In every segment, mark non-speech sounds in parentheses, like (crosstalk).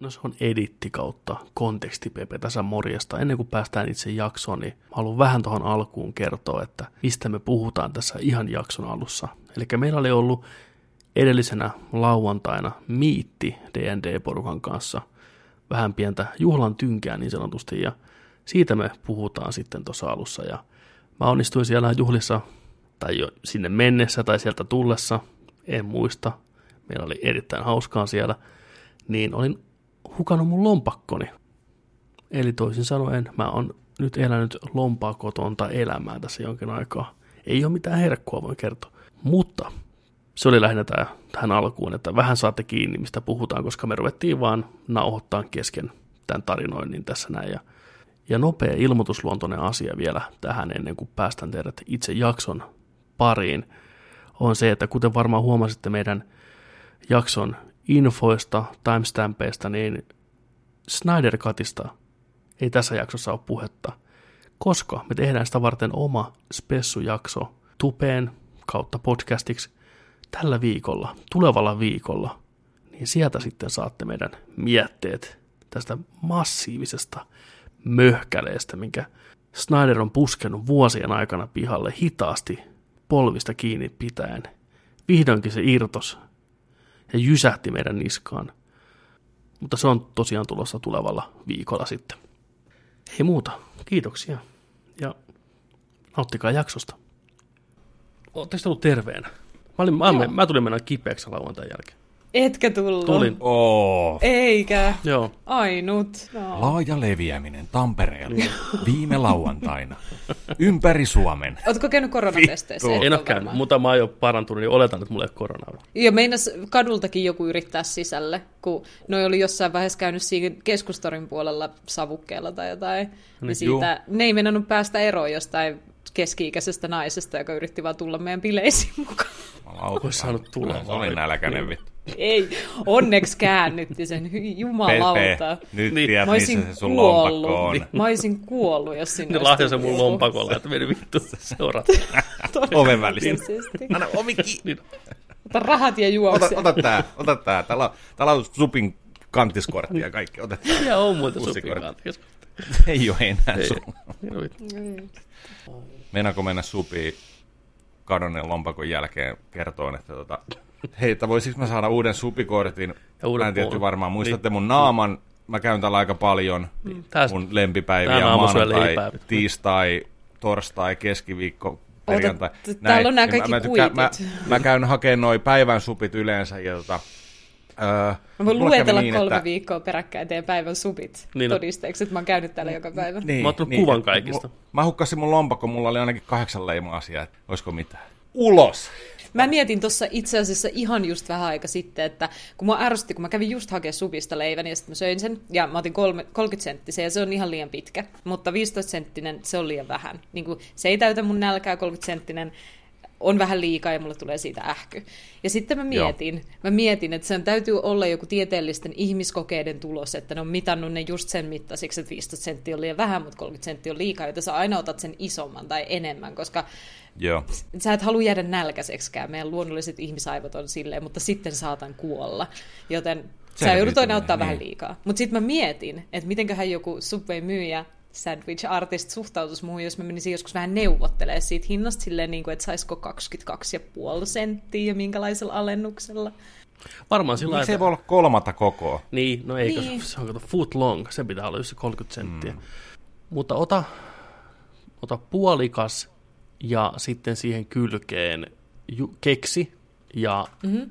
No se on editti kautta kontekstipepe tässä morjesta. Ennen kuin päästään itse jaksoon, niin haluan vähän tuohon alkuun kertoa, että mistä me puhutaan tässä ihan jakson alussa. Eli meillä oli ollut edellisenä lauantaina miitti D&D-porukan kanssa vähän pientä juhlan tynkää niin sanotusti, ja siitä me puhutaan sitten tuossa alussa. Ja mä onnistuin siellä juhlissa, tai jo sinne mennessä tai sieltä tullessa, en muista, meillä oli erittäin hauskaa siellä, niin olin hukannut mun lompakkoni. Eli toisin sanoen, mä oon nyt elänyt lompakotonta elämää tässä jonkin aikaa. Ei ole mitään herkkua, voin kertoa. Mutta se oli lähinnä tämä, tähän alkuun, että vähän saatte kiinni, mistä puhutaan, koska me ruvettiin vaan nauhoittaa kesken tämän tarinoinnin tässä näin. Ja, ja nopea ilmoitusluontoinen asia vielä tähän ennen kuin päästään teidät itse jakson pariin, on se, että kuten varmaan huomasitte meidän jakson infoista, timestampeista, niin Snyder Cutista ei tässä jaksossa ole puhetta, koska me tehdään sitä varten oma spessujakso tupeen kautta podcastiksi tällä viikolla, tulevalla viikolla, niin sieltä sitten saatte meidän mietteet tästä massiivisesta möhkäleestä, minkä Snyder on puskenut vuosien aikana pihalle hitaasti polvista kiinni pitäen. Vihdoinkin se irtos ja jysähti meidän niskaan. Mutta se on tosiaan tulossa tulevalla viikolla sitten. Ei muuta. Kiitoksia. Ja nauttikaa jaksosta. Oletteko ollut terveenä? Mä, olin, mä, mä tulin mennä kipeäksi lauantain jälkeen. Etkä tullut. Tulin. Oh. Eikä. Joo. Ainut. No. Laaja leviäminen Tampereella viime lauantaina. Ympäri Suomen. Ootko käynyt koronatesteissä? En ole käynyt, mutta mä oon jo parantunut, niin oletan, että mulla ei ole koronaa. Ja meinas kadultakin joku yrittää sisälle, kun noi oli jossain vaiheessa käynyt siinä keskustorin puolella savukkeella tai jotain. Niin siitä, ne ei meinannut päästä eroon jostain keski-ikäisestä naisesta, joka yritti vaan tulla meidän bileisiin mukaan. Olisi saanut tulla Se oli nälkäinen vittu. Ei, onneksi käännytti sen, jumalauta. Pepe, nyt Niin. tiedät, missä se sun lompakko kuollut. on. Mä olisin kuollut, jos sinne Ne olisi tullut mun joku. lompakolla, että meni vittu seuraa. Oven välistä. Todennäköisesti. Anna ovi kiinni. Niin. Ota rahat ja Ota, juokse. ota tää, ota tää. Täällä on, täällä on supin kantiskortti ja kaikki. Ota tää. Ja on muuten Pussikortti. sopikaan. Ei oo enää Ei. sun. Niin. Meinaako mennä supiin kadonneen lompakon jälkeen kertoon, että tota, hei, että voisiko mä saada uuden supikortin? Ja uuden Mä en tietty varmaan. Muistatte Niin. mun naaman. Mä käyn täällä aika paljon. Tää- Mun lempipäiviä maanantai, tiistai, torstai, keskiviikko, perjantai. t- täällä on nää Niin kaikki mä, tykkään- mä, mä, käyn hakemaan noin päivän supit yleensä ja tota, öö, Mä voin kävi luetella niin, kolme että- viikkoa peräkkäin teidän päivän supit Niin on. todisteeksi, että mä oon käynyt täällä joka päivä. Niin, Mä oon ottanut kuvan kaikista. Mä, mä hukkasin mun lompakko, mulla oli ainakin kahdeksan leimaa asiaa, että olisiko mitään. Ulos! Mä mietin tuossa itse asiassa ihan just vähän aika sitten, että kun mä ärsytti, kun mä kävin just hakemaan supista leivän ja sitten mä söin sen ja mä otin kolme, 30 senttisen ja se on ihan liian pitkä, mutta 15 senttinen se on liian vähän. Niin kuin, se ei täytä mun nälkää 30 senttinen on vähän liikaa ja mulle tulee siitä ähky. Ja sitten mä mietin, mä mietin, että sen täytyy olla joku tieteellisten ihmiskokeiden tulos, että ne on mitannut ne just sen mittaisiksi, että 15 senttiä on liian vähän, mutta 30 senttiä on liikaa, joten sä aina otat sen isomman tai enemmän, koska Joo. sä et halua jäädä nälkäiseksikään, meidän luonnolliset ihmisaivot on silleen, mutta sitten saatan kuolla. Joten sä joudut aina ottaa niin. vähän liikaa. Mutta sitten mä mietin, että mitenköhän joku Subway-myyjä, sandwich artist suhtautuisi muuhun, jos mä menisin joskus vähän neuvottelemaan siitä hinnasta silleen, niin kuin, että saisiko 22,5 senttiä ja minkälaisella alennuksella. Varmaan sillä Miksi lailla, ei voi olla kolmatta kokoa? Niin, no eikö, Niin. se on kato foot long, se pitää olla just se 30 senttiä. Mm. Mutta ota, ota puolikas ja sitten siihen kylkeen ju, keksi ja mm-hmm.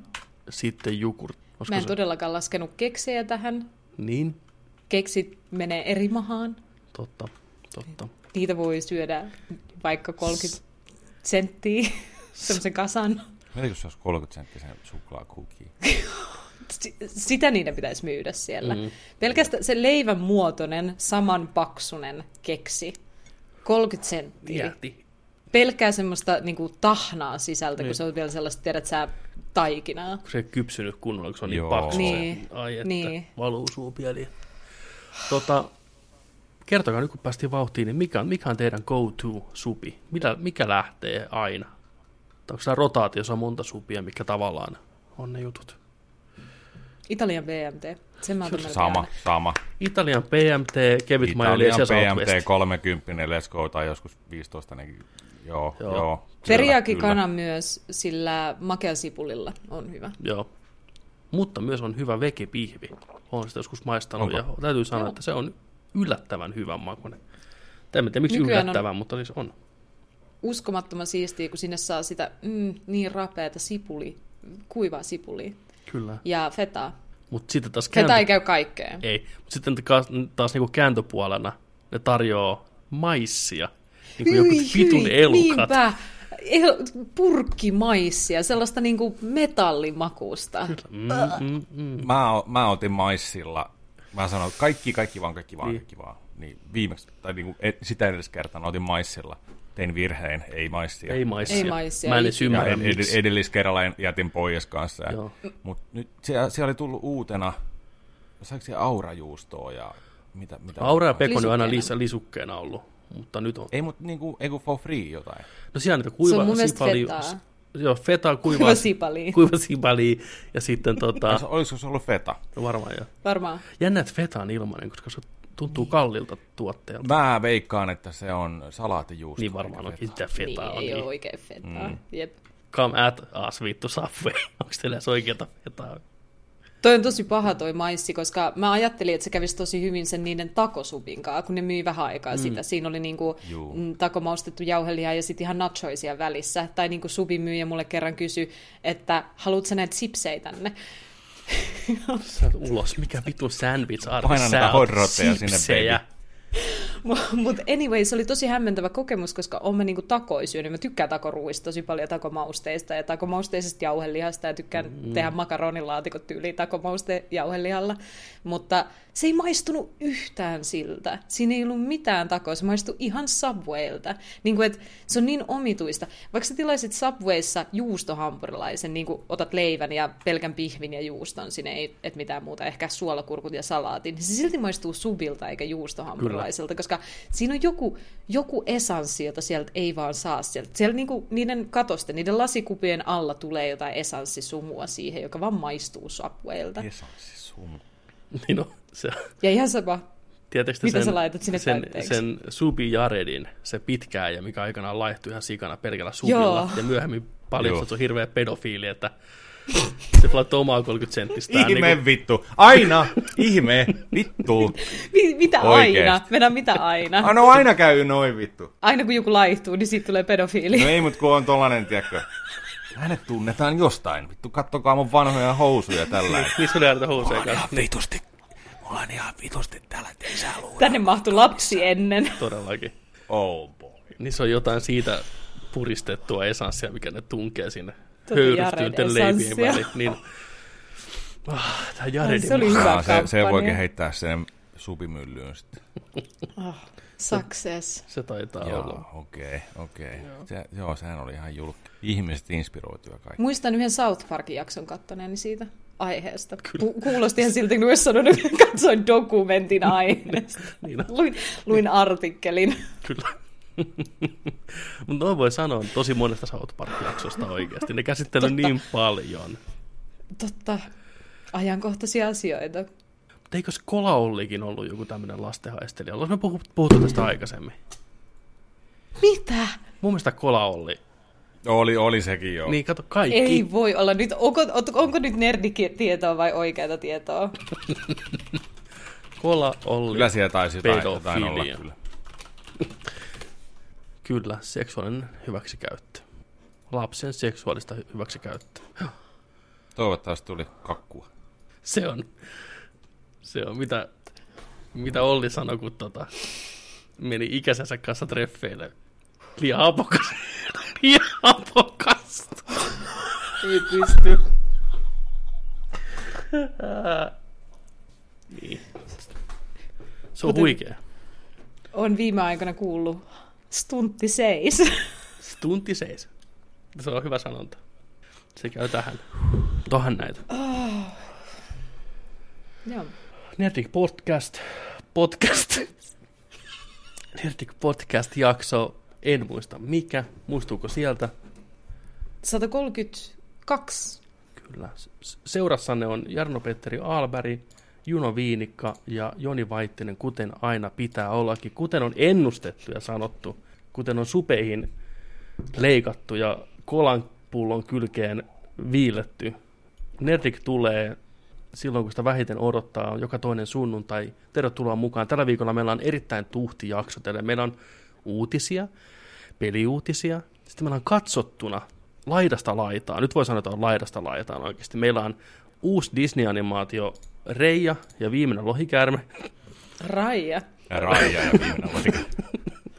sitten jukurt. Olisiko Mä en se? todellakaan laskenut keksejä tähän. Niin, Keksit menee eri mahaan. totta, totta. Niitä voi syödä vaikka 30 senttiä, semmoisen kasan. Mitä jos se olisi 30 senttisen suklaakuki? Si- sitä niiden pitäisi myydä siellä. Mm. Pelkästään se leivän muotoinen, samanpaksunen keksi. 30 senttiä. Jäti. Pelkkää semmoista niin kuin, tahnaa sisältä, Niin. kun se on vielä sellaista, tiedät sä, taikinaa. Kun se ei kypsynyt kunnolla, kun se on niin Joo. paksu. Niin, Se, ai että, niin. valuu suupieliin. Tota, kertokaa nyt kun päästiin vauhtiin, niin mikä on, mikä on teidän go-to-supi? Mitä, mikä lähtee aina? Onko tämä rotaatiossa monta supia, mikä tavallaan on ne jutut? Italian BMT. Sen mä otan melkein Sama, sama. Italian PMT, kevyt Italian ja PMT Southwest. 30, Let's Go, tai joskus 15, niin joo, Joo. joo. joo Teriyaki kyllä. kana myös sillä makeasipulilla on hyvä. Joo. Mutta myös on hyvä vekepihvi. Olen sitä joskus maistanut Onko? ja täytyy sanoa, Joo. että se on yllättävän hyvän makuinen. En tiedä miksi Nykyään on- yllättävän, mutta niin se on. Uskomattoman siistiä, kun sinne saa sitä mm, niin rapeata sipuli, kuivaa sipulia Kyllä. ja fetaa. Mutta sitten taas Feta ei kääntö... käy kaikkeen. ei. Mut sitten taas, taas niinku kääntöpuolena ne tarjoaa maissia. Niin kuin joku vitun elukat. niinpä. El, purkkimaissia, sellaista niinku metallimakusta. Mm, mm, mm. Mä, o- mä otin maissilla, mä sanoin, että kaikki, kaikki vaan, kaikki vaan, Niin. kaikki vaan. Niin viimeksi, tai niin kuin, et, sitä edes kertaa otin maissilla. Tein virheen, ei maissia. Ei maissia. Ei maissia, Mä en edes ymmärrä, ed- ed- edelliskerralla jätin pois kanssa. Mutta nyt siellä, siellä oli tullut uutena, saiko siellä aurajuustoa ja mitä? mitä Aura ja pekoni on aina Lisukkeena. lisä, lisukkeena ollut, mutta nyt on. Ei, mutta niinku, ei kun for free jotain. No siellä on niitä Se kuiva on mun mielestä sipali, fetaa. Joo, feta, kuiva, Kuiva sipali. (laughs) kuiva sipali ja sitten tota. Olisiko se ollut feta? no varmaan joo. Varmaan. Jännä, että feta on ilmainen, koska se tuntuu kallilta tuotteelta. Mä veikkaan, että se on salaatijuusto. Niin varmaan onkin feta. sitä Niin, fetaa. ei Niin, ole oikein fetaa. Mm. Jep. Come at us, vittu Subway. (laughs) Onko teillä edes oikeata fetaa? Toi on tosi paha toi maissi, koska mä ajattelin, että se kävisi tosi hyvin sen niiden takosupin kanssa, kun ne myi vähän aikaa mm. sitä. Siinä oli niinku Juu. mm, takomaustettu jauheliha ja sitten ihan nachoisia välissä. Tai niinku subin myyjä mulle kerran kysyi, että haluatko näitä sipsejä tänne? Sä ulos, mikä vittu sandwich arki Paina sä näitä hot-rotteja sinne, sipsejä. Mutta anyway, se oli tosi hämmentävä kokemus, koska olen mä niinku takoja syönyt. Mä tykkään takoruuista tosi paljon takomausteista ja takomausteisesta jauhelihasta ja tykkään mm. tehdä makaronilaatikot tyyliin takomauste jauhelihalla. Mutta se ei maistunut yhtään siltä. Siinä ei ollut mitään takoa. Se maistui ihan Subwaylta. Niin kuin, et, se on niin omituista. Vaikka sä tilaisit Subwayssa juustohampurilaisen, niin kuin otat leivän ja pelkän pihvin ja juuston, sinne ei et mitään muuta, ehkä suolakurkut ja salaatin, niin se silti maistuu subilta eikä juustohampurilaiselta, koska siinä on joku, joku esanssi, jota sieltä ei vaan saa sieltä. Siellä niinku, niiden katosten, niiden lasikupien alla tulee jotain esanssisumua siihen, joka vaan maistuu Subwaylta. Esanssi-sumu. Niin no, se, Ja ihan sama. Tiedätkö Mitä sen, sä laitat sinne sen, täytteeksi? sen Subi Jaredin, se pitkää ja mikä aikanaan laihtui ihan sikana pelkällä subilla. Joo. Ja myöhemmin paljastui, Joo. että se on hirveä pedofiili, että (laughs) se laittoi omaa 30 senttistään. Ihme Niin vittu. Aina. Ihme. Vittu. (laughs) Mi- mitä Oikeesti. aina? Mennään mitä aina? Ah, no aina käy noin vittu. Aina kun joku laihtuu, niin siitä tulee pedofiili. No ei, mut kun on tollanen, tiedätkö. Hänet tunnetaan jostain. Vittu, kattokaa mun vanhoja housuja tällä. niin se oli aina housuja kanssa. Niin, vitusti. Mulla on ihan vitusti täällä tesäluun. Tänne mahtui lapsi ennen. (laughs) todellakin. Oh boy. Niin se on jotain siitä puristettua esanssia, mikä ne tunkee sinne Höyrystyynten Jared leivien väliin. Niin, ah, tää Jaredin Se oli hyvä Ah, se, se voikin heittää sen supimyllyyn sitten. Oh, success. Se taitaa olla. Joo, okei, okei. Se, joo, sehän oli ihan julkki. Ihmiset inspiroituja kaikki. Muistan yhden South Parkin jakson kattoneeni siitä aiheesta. Ku- kuulosti ihan siltä, kun olisi sanonut, että katsoin dokumentin (laughs) aiheesta. Niin luin, luin artikkelin. Kyllä. (laughs) Mutta noin voi sanoa tosi monesta South Park-jaksosta oikeasti. Ne käsittelee niin paljon. Totta, ajankohtaisia asioita. Mutta eikös Kola Ollikin ollut joku tämmöinen lastenhaistelija? Ollaan me puhuttu, puhuttu tästä aikaisemmin. Mitä? Mun mielestä Kola Olli. Oli, oli sekin jo. Niin, kato, kaikki. Ei voi olla nyt. Onko, onko nyt nerditietoa vai oikeaa tietoa? (laughs) Kola Olli. Kyllä siellä taisi jotain, jotain olla kyllä. Kyllä, seksuaalinen hyväksikäyttö. Lapsen seksuaalista hy- hyväksikäyttöä. Toivottavasti tuli kakkua. Se on, se on mitä, mitä Olli sanoi, kun tota, meni ikäisensä kanssa treffeille. Liian hapokas. Liian hapokasta. Ei pysty. niin. Se on Kuten- huikea. On viime aikoina kuullut stuntti seis. (laughs) Tunti seis. Se on hyvä sanonta. Se käy tähän. Tohan näitä. Joo. Nerdik Podcast. Podcast. Nerdik Podcast jakso. En muista mikä. Muistuuko sieltä? 132. Kyllä. Seurassanne on Jarno-Petteri Aalberg, Juno Viinikka ja Joni Vaittinen, kuten aina pitää ollakin, kuten on ennustettu ja sanottu, kuten on supeihin leikattu ja kolanpullon kylkeen viiletty. Nerdik tulee silloin, kun sitä vähiten odottaa, joka toinen sunnuntai. Tervetuloa mukaan. Tällä viikolla meillä on erittäin tuhti jakso teille. Meillä on uutisia, peliuutisia, sitten meillä on katsottuna laidasta laitaa. Nyt voi sanoa, että on laidasta laitaan oikeasti. Meillä on uusi Disney-animaatio Reija ja viimeinen lohikäärme. Raija. Ja Raija ja viimeinen lohikäärme.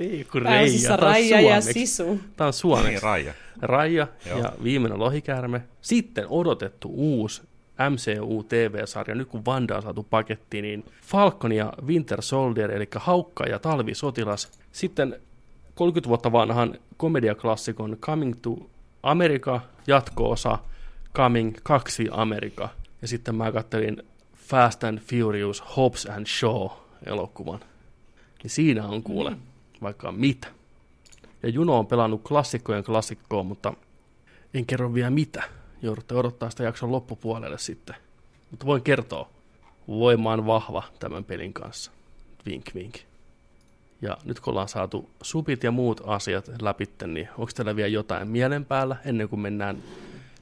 Ei, kun Pääosiassa Reija. Tämä on Raija ja. Sisu. Tämä on suomeksi. Niin, Raija. Raija Joo. ja viimeinen lohikäärme. Sitten odotettu uusi MCU-TV-sarja, nyt kun Vanda on saatu pakettiin, niin Falcon ja Winter Soldier, eli Haukka ja Talvisotilas. Sitten 30 vuotta vanhan komediaklassikon Coming to America, jatko-osa Coming 2 America. Ja sitten mä kattelin Fast and Furious Hobbs and Shaw elokuvan. Niin siinä on kuule vaikka mitä. Ja Juno on pelannut klassikkojen klassikkoa, mutta en kerro vielä mitä. Joudutte odottaa sitä jakson loppupuolelle sitten. Mutta voin kertoa. Voima on vahva tämän pelin kanssa. Vink vink. Ja nyt kun ollaan saatu supit ja muut asiat läpi, niin onko teillä vielä jotain mielen päällä ennen kuin mennään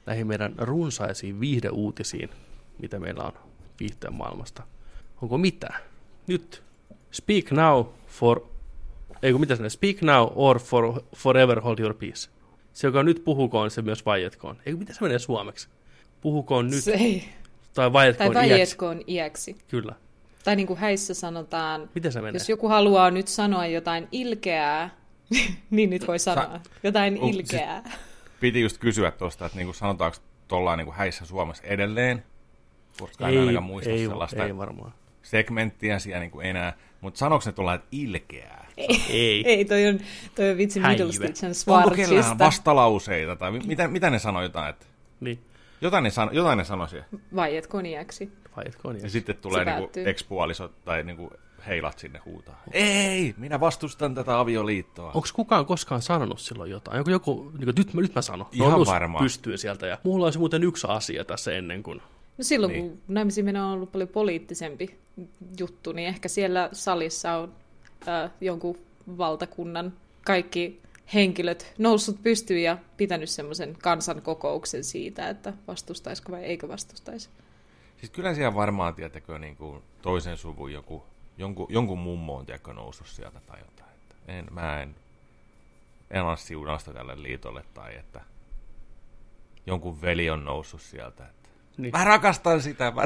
näihin meidän runsaisiin viihdeuutisiin, mitä meillä on viihteen maailmasta? Onko mitään? Nyt speak now for ei kun mitä sinne, speak now or for, forever hold your peace. Se, joka nyt puhukoon, se myös vaietkoon. Ei kun mitä se menee suomeksi? Puhukoon nyt, Se ei. tai Tai vaietkoon iäksi. vaietkoon iäksi. Kyllä. Tai niin kuin häissä sanotaan, Miten se menee? jos joku haluaa nyt sanoa jotain ilkeää, (laughs) niin nyt voi sanoa. Sa- Jotain Oh, ilkeää. Piti just kysyä tuosta, että niinku sanotaanko tuollain niinku häissä Suomessa edelleen, koska en ei, ainakaan muista ei, sellaista ei varmaan. segmenttiä siellä niinku enää. Mutta sanoiko ne tuolla, että ilkeää? Ei. Ei, toi on, toi on vitsi. Middlestitchen Onko kellään Svartsista. vastalauseita? Tai mi- mitä, mitä ne sanoi jotain? Että Niin, jotain, ne sano, jotain ne sanoi siellä. Vaietkoon iäksi. vaietkoon Ja iäksi. sitten tulee Se niinku päättyy. ekspuolisot tai niinku heilat sinne huutaa. Ei, minä vastustan tätä avioliittoa. Onko kukaan koskaan sanonut silloin jotain? Onko joku, niin kuin, nyt, mä, nyt mä sanon. Ihan varmaan. Pystyy sieltä. Ja mulla olisi muuten yksi asia tässä ennen kuin... No silloin, Niin. kun naimisiin on ollut paljon poliittisempi juttu, niin ehkä siellä salissa on äh, jonkun valtakunnan kaikki henkilöt noussut pystyyn ja pitänyt semmoisen kansankokouksen siitä, että vastustaisiko vai eikö vastustaisi. Siis kyllä siellä varmaan, tiettäkö, niin kuin toisen suvun joku, jonkun, jonkun mummo on tiedätkö, noussut sieltä tai jotain. Että en, mä en, en anna siunausta tälle liitolle tai että jonkun veli on noussut sieltä. Niin. Mä rakastan sitä, mä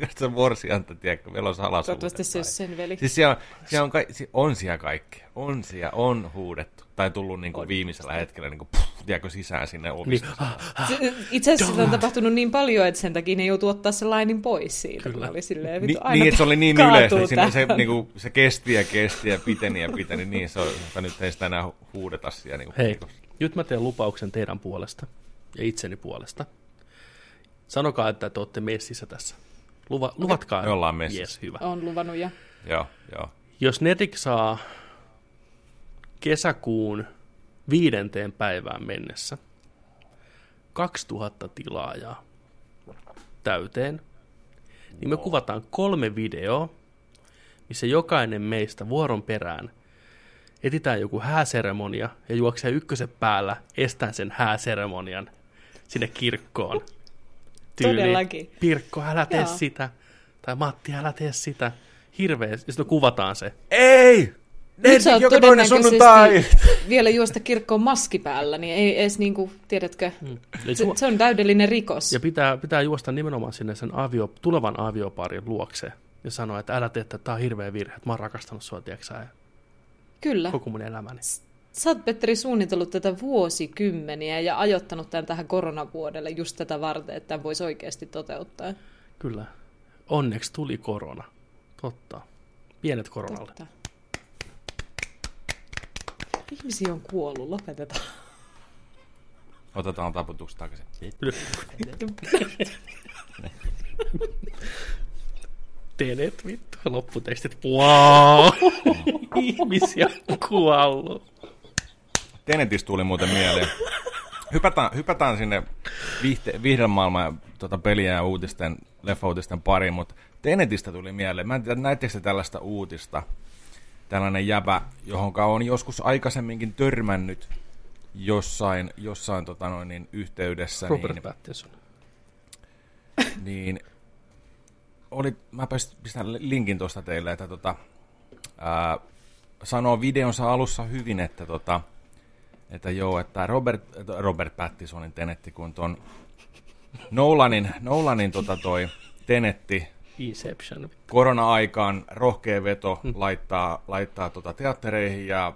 rakastan morsianta, tiedätkö, meillä on salasuhde. Toivottavasti se olisi sen veli. Siis siellä on, siellä on, ka- si- on siellä kaikkea. On siellä, on huudettu. Tai tullut niinku viimeisellä hetkellä, niinku, puh, tiedätkö, sisään sinne Niin, ovista. Se- Itse asiassa sitä on tapahtunut niin paljon, että sen takia ne joutuu ottaa se lainin pois siitä, Kyllä. kun oli silleen, Ni, vittu, aina niin, että se oli niin yleistä, sinne se, tähän. niinku, se kesti ja kesti ja piteni ja piteni, niin se on, että nyt ei sitä enää hu- huudeta siellä. Niinku, Hei, niinku- nyt mä teen lupauksen teidän puolesta ja itseni puolesta. Sanokaa, että te olette messissä tässä. Luva, luvatkaa. Me ollaan messissä. Yes, hyvä. On luvannut ja Joo, joo. Jos Netik saa kesäkuun viidenteen päivään mennessä 2000 tilaajaa täyteen, niin me kuvataan kolme videoa, missä jokainen meistä vuoron perään etitään joku hääseremonia ja juoksee ykkösen päällä estään sen hääseremonian sinne kirkkoon. Todellakin. Pirkko, älä tee Joo. sitä. Tai Matti, älä tee sitä. Hirveä. Ja sitten kuvataan se. Ei! Nyt sä oot joka toinen sunnuntai! todennäköisesti (laughs) vielä juosta kirkkoon maski päällä, niin ei edes niinku, tiedätkö, Eli se, se on täydellinen rikos. Ja pitää, pitää juosta nimenomaan sinne sen avio, tulevan avioparin luokse ja sanoa, että älä tee, että tämä on hirveä virhe, että mä oon rakastanut sua, tiedätkö Kyllä. koko mun elämäni. Sä oot, Petteri, suunnitellut tätä vuosikymmeniä ja ajoittanut tämän tähän koronavuodelle just tätä varten, että tämän voisi oikeasti toteuttaa. Kyllä. Onneksi tuli korona. Totta. Pienet koronalle. Totta. Ihmisiä on kuollut, lopetetaan. Otetaan taputukset takaisin. Tenet vittu, lopputekstit. Wow! (laughs) Ihmisiä on kuollut. Tenetistä tuli muuten mieleen. Hypätään, hypätään sinne vihte, viihdemaailman tota, peliä ja uutisten, leffa-uutisten pariin, mutta Tenetistä tuli mieleen. Mä en tiedä, näittekö te tällaista uutista? Tällainen jäbä, johon on joskus aikaisemminkin törmännyt jossain, jossain tota noin, niin, yhteydessä. Robert niin, Pattinson. niin oli, mä pistän linkin tuosta teille, että tota, ää, sanoo videonsa alussa hyvin, että, tota, että joo, että Robert, Robert Pattisonin tenetti, kun ton Nolanin, Nolanin tota toi tenetti Inception. korona-aikaan rohkea veto hmm. laittaa, laittaa tota teattereihin ja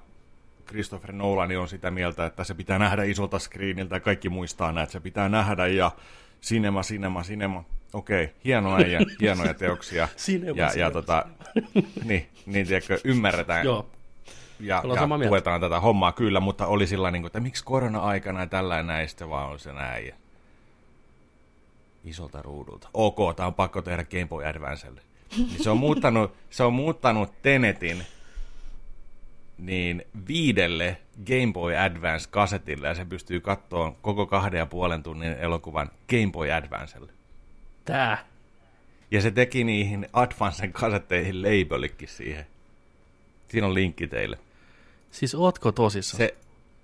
Christopher Nolan on sitä mieltä, että se pitää nähdä isolta screeniltä ja kaikki muistaa näin, että se pitää nähdä ja cinema, cinema, cinema. Okei, hienoja ja hienoja teoksia. (laughs) Cinema, ja, cinema, ja tota, niin, niin tiedätkö, ymmärretään Joo, ja, Ollaan ja mieltä. tuetaan tätä hommaa kyllä, mutta oli sillä niin kuin, että miksi korona-aikana ja tällä näin, sitten vaan on se näin. Ja isolta ruudulta. Ok, tämä on pakko tehdä Game Boy Advancelle. (laughs) Niin se on muuttanut, se on muuttanut Tenetin niin viidelle Game Boy Advance-kasetille ja se pystyy katsoa koko kahden ja puolen tunnin elokuvan Game Boy Advancelle. tää. Ja se teki niihin Advancen kasetteihin labelikin siihen. Siinä on linkki teille. Siis ootko tosissaan? Se,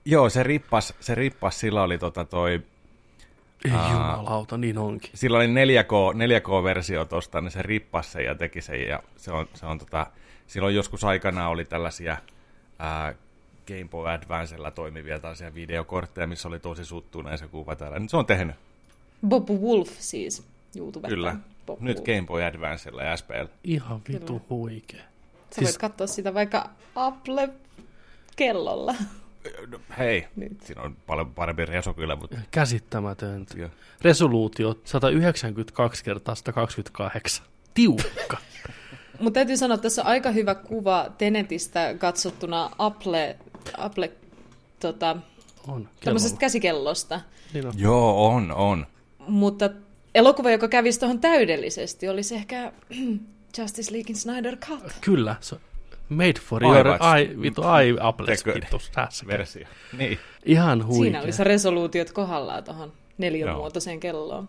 joo, se rippas, se rippas, sillä oli tota toi, Ei Aa. jumalauta, niin onkin. sillä oli 4K, 4K-versio tosta, niin se rippasi sen ja teki sen, ja se on, se on tota, silloin joskus aikana oli tällaisia ää, Game Boy Advancella toimivia tällaisia videokortteja, missä oli tosi suttuinen se kuva täällä. Nyt se on tehnyt, Bob Wolf siis, YouTube. kyllä. Bob Nyt Wolf. Game Boy Advancella ja SPL. Ihan vitu huikea. Sä Siis- voit katsoa sitä vaikka Apple-kellolla. No, hei, Nyt. siinä on paljon parempi reso kyllä, mutta Käsittämätöntä. joo. Resoluutio 192 kertaa 128. Tiukka. (laughs) Mutta täytyy sanoa, että tässä on aika hyvä kuva Tenetistä katsottuna Apple, Apple tota, On. tämmöisestä kellolla. käsikellosta. Niin on. Joo, on, on. Mutta elokuva, joka kävisi tuohon täydellisesti, olisi ehkä (clears throat) Justice Leaguein Snyder Cut. Kyllä. Se on made for your eye, vitu eye Apple Tekö- vittu. Tässä. Versio. Niin. Ihan huikea. Siinä oli se resoluutiot kohdallaan tuohon neliömuotoiseen kelloon.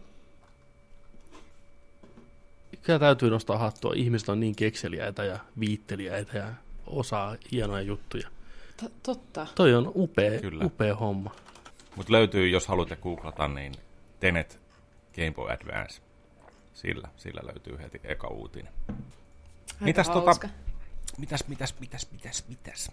Kyllä täytyy nostaa hattua. Ihmiset on niin kekseliäitä ja viitteliäitä ja osaa hienoja juttuja. T- totta. Toi on upea, Kyllä. upea homma. Mutta löytyy, jos haluatte googlata, niin Tenet Game Boy Advance. Sillä, sillä löytyy heti eka uutinen. Aika Mitäs tota- hauska. Mitäs, mitäs, mitäs, mitäs, mitäs?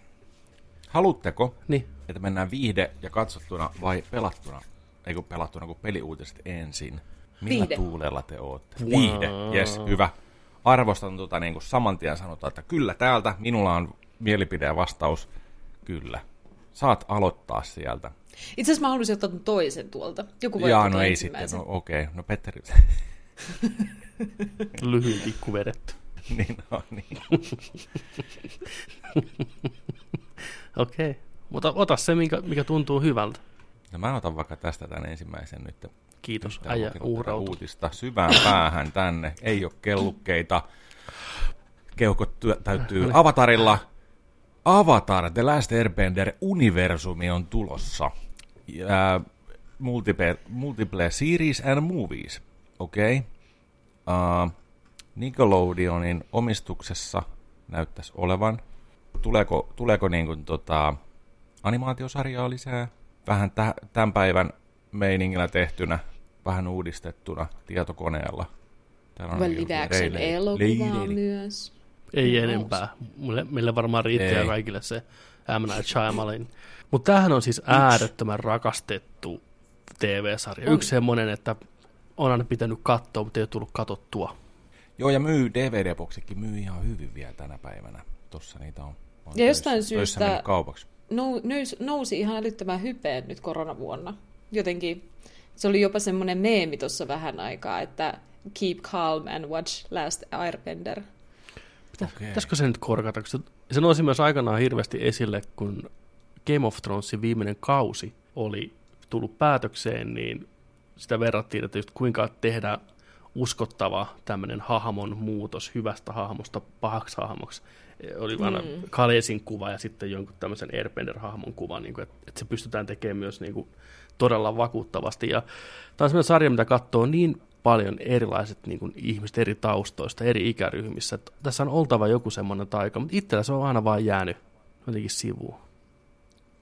Haluatteko, Niin, että mennään viihde ja katsottuna vai pelattuna? Ei kun pelattuna, kun peliuutiset ensin. Millä Viihde. tuulella te ootte? Viihde, yes, hyvä. Arvostan tota niin kuin saman tien sanotaan, että kyllä täältä, minulla on mielipide ja vastaus, kyllä. Saat aloittaa sieltä. Itse asiassa mä haluaisin ottaa toisen tuolta. Joku voi Jaa, no ei sitten, no okei. Okay. No Petteri, (laughs) (laughs) lyhyin tikku vedetty. (laughs) niin no niin. (laughs) Okei. Okay. Mutta ota se, mikä, mikä tuntuu hyvältä. No mä otan vaikka tästä tämän ensimmäisen nyt. Kiitos, Nyt äijä uhrautu. uutista syvään päähän tänne. Ei ole kellukkeita. Keuhkot työ- täytyy avatarilla. Avatar, The Last Airbender universumi on tulossa. Ja, multiple, multiple series and movies. Okei. Okay. Uh, Nickelodeonin omistuksessa näyttäisi olevan. Tuleeko, tuleeko niin kuin, tota, animaatiosarjaa lisää? Vähän tä, tämän päivän meiningillä tehtynä, vähän uudistettuna tietokoneella. Täällä Vai joku live action elokuvaa myös. Ei knows? enempää. Mulle, meille varmaan riittää Ei. kaikille se M. Night Shyamalan. Mutta tämähän on siis äärettömän rakastettu TV-sarja. On. Yksi semmoinen, että on aina pitänyt katsoa, mutta ei ole tullut katottua. Joo, ja myy, DVD-boksikin myy ihan hyvin vielä tänä päivänä. Tossa niitä on. on Ja jostain töissä- töissä syystä- mennyt kaupaksi. Nou, nous, nousi ihan älyttömään hypeen nyt koronavuonna. Jotenkin se oli jopa semmoinen meemi tuossa vähän aikaa, että keep calm and watch Last Airbender. Okei. Pitäisikö se nyt korkata? Se, se nousi myös aikanaan hirveästi esille, kun Game of Thronesin viimeinen kausi oli tullut päätökseen, niin sitä verrattiin, että just kuinka tehdä uskottava tämmöinen hahmon muutos hyvästä hahmosta pahaksi hahmoksi. Oli aina Mm. Kalesin kuva ja sitten jonkun tämmöisen Airbender-hahmon kuva, niin kuin, että, että se pystytään tekemään myös niin kuin, todella vakuuttavasti. Ja tämä on sellainen sarja, mitä katsoo niin paljon erilaiset niin kuin, ihmiset eri taustoista, eri ikäryhmissä. Että tässä on oltava joku semmoinen taika, mutta itsellä se on aina vain jäänyt jotenkin sivuun.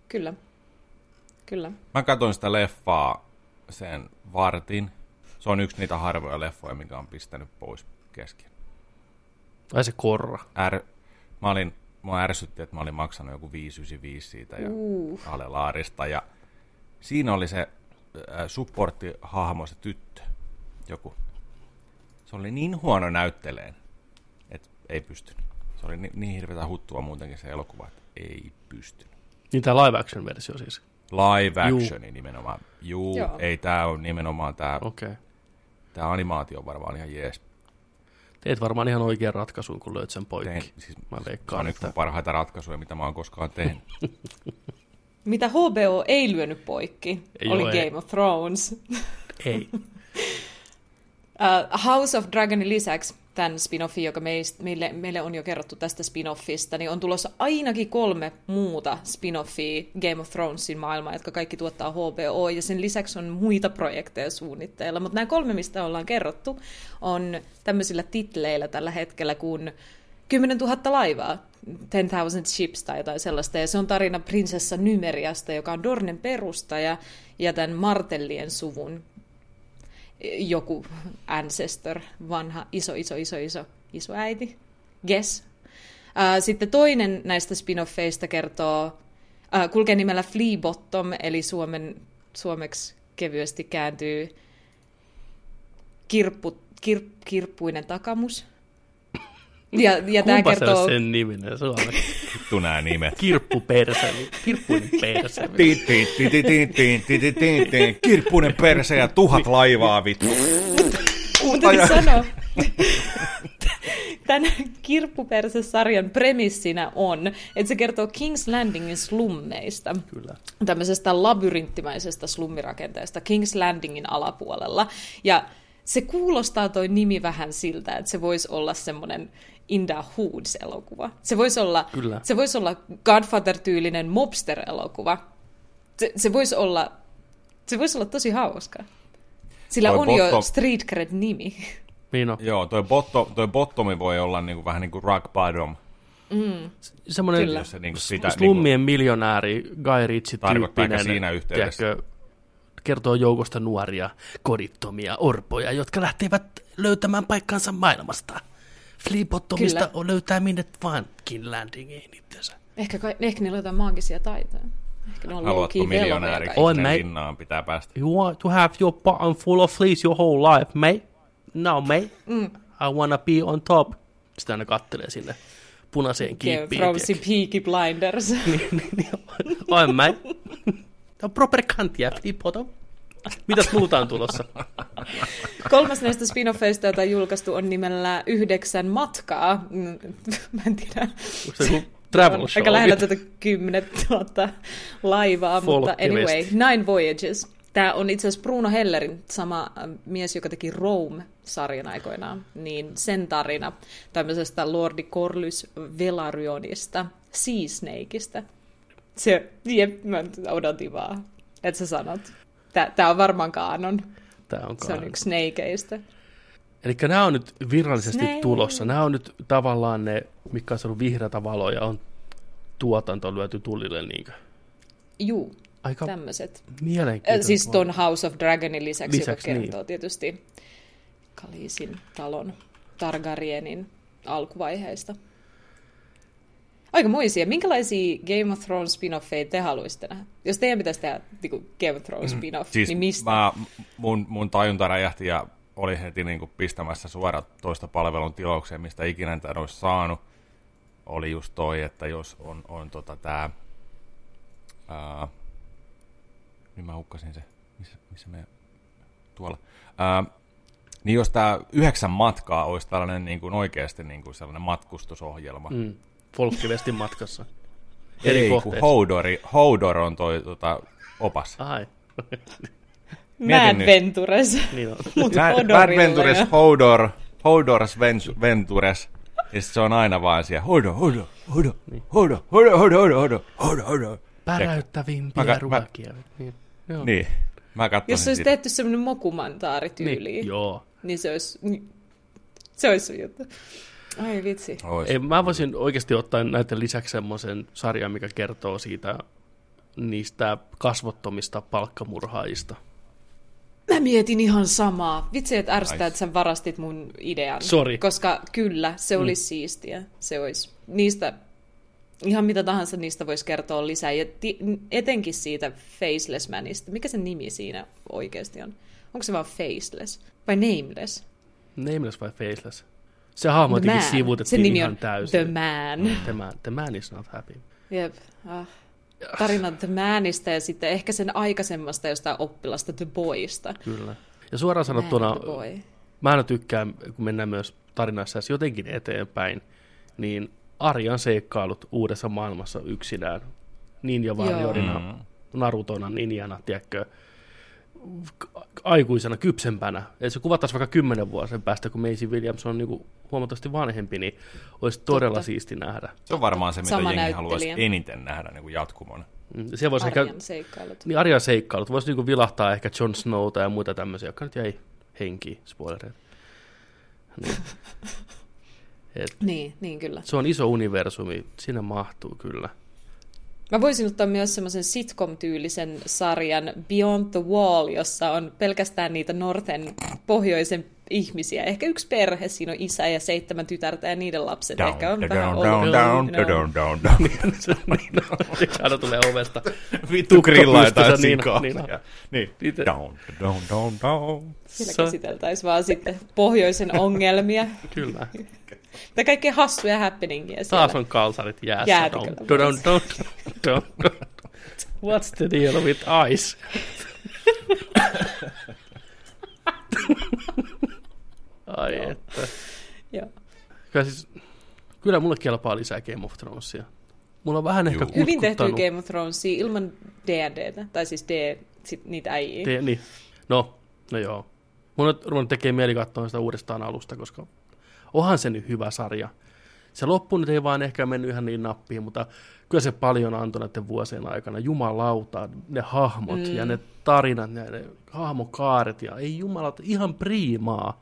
Kyllä. Kyllä. Mä katsoin sitä leffaa sen vartin. Se on yksi niitä harvoja leffoja, mikä on pistänyt pois kesken. Ai se korra. Är, mä olin, mua ärsytti, että mä olin maksanut joku 595 siitä ja Uh. Alelaarista. Ja siinä oli se äh, supporttihahmo, se tyttö, joku. Se oli niin huono näytteleen, että ei pystynyt. Se oli niin, niin hirveätä huttua muutenkin se elokuva, että ei pystynyt. Niin tämä live action versio siis. Live Juu. actioni nimenomaan. Juu, Joo. ei tää on nimenomaan tää, Okei. Okay. Tää animaatio on varmaan ihan jees. Teet varmaan ihan oikean ratkaisun, kun löit sen poikki. Tein, siis, Mä se veikkaan, on yksi mun että... parhaita ratkaisuja, mitä mä oon koskaan tehnyt. (laughs) Mitä HBO ei lyönyt poikki, Ei oli oo, Game of Thrones. Ei. Uh, (laughs) House of Dragonin lisäksi tämän spin-offin, joka meille, meille on jo kerrottu tästä spin-offista, niin on tulossa ainakin kolme muuta spin-offia Game of Thronesin maailmaan, jotka kaikki tuottaa HBO, ja sen lisäksi on muita projekteja suunnitteilla. Mutta nämä kolme, mistä ollaan kerrottu, on tämmöisillä titleillä tällä hetkellä kuin 10 000 laivaa, 10,000 ships tai jotain sellaista, ja se on tarina prinsessa Nymeriasta, joka on Dornen perustaja, ja tämän Martellien suvun joku ancestor, vanha, iso, iso, iso, iso, iso äiti, guess. Ää, Sitten toinen näistä spin-offeista kertoo, ää, kulkee nimellä Flea Bottom, eli suomen, suomeksi kevyesti kääntyy kirppu, kir, kirppuinen takamus. Ja, ja tämä kertoo... Se sen niminen suomeksi? Vittu nämä nimet. Kirppuperseli. Kirppunen perse. Kirppunen perse ja tuhat laivaa vittu. Mutta sano. (laughs) Tämän kirppuperse-sarjan premissinä on, että se kertoo King's Landingin slummeista. Kyllä. Tämmöisestä labyrinttimäisestä slummirakenteesta King's Landingin alapuolella. Ja se kuulostaa toi nimi vähän siltä, että se voisi olla semmoinen In the Hoods-elokuva. Se voisi olla, Kyllä. se voisi olla Godfather-tyylinen mobster-elokuva. Se, se voisi olla, se voisi olla tosi hauska. Sillä Toi on jo bottom- street cred-nimi. Niin on. Joo, toi, botto, toi bottomi voi olla niinku, vähän niin kuin rock bottom. Semmoinen Kyllä. Jos se niinku sitä, slummien miljonääri Guy Ritchie Tarkoittaako tyyppinen, siinä yhteydessä? tiedätkö, kertoo joukosta nuoria, kodittomia orpoja, jotka lähtevät löytämään paikkansa maailmasta. Fleabottomista Kyllä. löytää minne vaankin landingiin itsensä. Ehkä, kai, ehkä niillä on jotain maagisia taitoja. Ehkä ne on Haluatko miljonääriksi? On, mate. linnaan pitää päästä. You want to have your bottom full of fleas your whole life, mate? No, mate. Mm. I wanna be on top. Sitten aina kattelee sinne punaiseen Game of kiippiin. Thronesin Peaky Blinders. (laughs) Oi, mate. (laughs) Tämä on proper kantia, Fleabottom. Mitäs muuta on tulossa? Kolmas näistä spin-offeista, jota on julkaistu, on nimellä Yhdeksän matkaa. Mä en tiedä. Onko se joku travel show? Aika lähellä tätä 10 000 laivaa, mutta Folkivesti. anyway, Nine Voyages. Tämä on itse asiassa Bruno Hellerin, sama äh, mies, joka teki Rome-sarjan aikoinaan, niin sen tarina tämmöisestä Lordi Corlys Velarionista, Sea Snakeista. Se, jep, mä odotin vaan, että sä sanot. Tämä on varmaan kaanon. Tämä on Se on yksi Snakeista. Eli nämä on nyt virallisesti Snake. tulossa. Nämä on nyt tavallaan ne, mikä on saanut vihreätä valoa ja on tuotanto lyöty tulille. Niin Juu, Aika tämmöiset. mielenkiintoista. Siis ton House of Dragonin lisäksi, Lisäksi, joka niin. kertoo tietysti Kalisin talon Targaryenin alkuvaiheista. Aika muisia. Minkälaisia Game of Thrones spin-offeja te haluaisitte nähdä? Jos teidän pitäisi tehdä niin Game of Thrones spin-off, Siis niin mistä? mä, mun, mun tajunta räjähti ja oli heti niin kuin pistämässä suoraan toista palvelun tilaukseen, mistä ikinä tämän olisi saanut. Oli just toi, että jos on, on tota tää... Ää, nyt mä hukkasin se. Missä, missä me... Tuolla. Ää, niin jos tämä yhdeksän matkaa olisi tällainen niin kuin oikeasti niin kuin sellainen matkustusohjelma. Mm. Folkivestin matkassa. Eri Ei, kun. Hodori, Hodor on toi tota, opas. Ai, (laughs) Mad nyt. Ventures. niin on. (laughs) Mut Mad, Ventures, ja- Hodors Ven- Ventures. Ja sit se on aina vaan siellä, Hodor, Hodor, Hodor, Hodor, Hodor, Hodor, Hodor, Hodor, Hodor, Hodor. Päräyttävimpiä Mä- mä- ruokia. Niin. Joo. Niin. Mä katsoin Jos se olisi tehty semmoinen mokumantaari-tyyli, Niin, joo. niin se olisi, se olisi sun juttu. Ai vitsi. Ois. Ei, mä voisin oikeasti ottaa näiden lisäksi semmoisen sarjan, mikä kertoo siitä niistä kasvottomista palkkamurhaajista. Mä mietin ihan samaa. Vitsi, että ärsyttää, että sä varastit mun idean. Sori. Koska kyllä, se olisi mm. siistiä. Se olisi. Niistä, ihan mitä tahansa niistä voisi kertoa lisää. Ja ti- etenkin siitä Faceless Manista. Mikä sen nimi siinä oikeasti on? Onko se vaan Faceless? Vai Nameless? Nameless vai Faceless? Se hahmo jotenkin Sen nimi ihan on täysin. The Man. The man. The man is not happy. Jep. Ah. Tarina The Manista ja sitten ehkä sen aikaisemmasta jostain oppilasta The Boysta. Kyllä. Ja suoraan sanottuna, mä aina tykkään, kun mennään myös tarinassa jotenkin eteenpäin, niin Arjan seikkailut uudessa maailmassa yksinään. Ninja Warriorina, Mm. Narutona, Ninjana, tiedätkö, aikuisena, kypsempänä. Et se kuvattaisiin vaikka kymmenen vuoden päästä, kun Maisie Williams on niinku huomattavasti vanhempi, niin olisi todella Totta. siisti nähdä. Se on varmaan se, mitä Sama jengi haluaisi näyttelijä. eniten nähdä niin kuin jatkumona. Mm, Se voisi ehkä, Arjan seikkailut. niin Arjan seikkailut, voisi niinku vilahtaa ehkä Jon Snowta ja muita tämmöisiä, jotka nyt jäi henkiin, spoilereita. Niin. (laughs) Et, Niin, niin kyllä. se on iso universumi, sinne mahtuu kyllä. Mä voisin ottaa myös semmoisen sitcom-tyylisen sarjan Beyond the Wall, jossa on pelkästään niitä Norten pohjoisen ihmisiä. Ehkä yksi perhe, siinä on isä ja seitsemän tytärtä ja niiden lapset. Down, Ehkä on down, vähän down, down, down, down, down. (laughs) On. Se aina tulee ovesta. Vittu grillaa jotain niin, sikaa. niin. Niin. Itse- Down, down, down, down. Siellä Se- käsiteltäisiin vaan sitten pohjoisen ongelmia. Kyllä. (laughs) (laughs) Tai kaikkea hassuja happeningia siellä. Taas on kalsarit jäässä. Jäätiköllä. Don't, don't, don't, don't, don't. What's the deal with ice? (laughs) Ai että. Joo. Kyllä, siis, kyllä mulle kelpaa lisää Game of Thronesia. Mulla on vähän ehkä Juu. Hyvin tehty. Game of Thronesia ilman D&Dtä, tai siis D, sit niitä äijiä. Te, niin. No, no joo. Mun on ruvennut tekee mieli katsoa sitä uudestaan alusta, koska onhan se nyt hyvä sarja. Se loppu nyt ei vaan ehkä mennyt ihan niin nappiin, mutta kyllä se paljon antoi näiden vuosien aikana. Jumalauta, ne hahmot mm. ja ne tarinat, ja ne hahmokaaret ja ei jumalauta, ihan priimaa.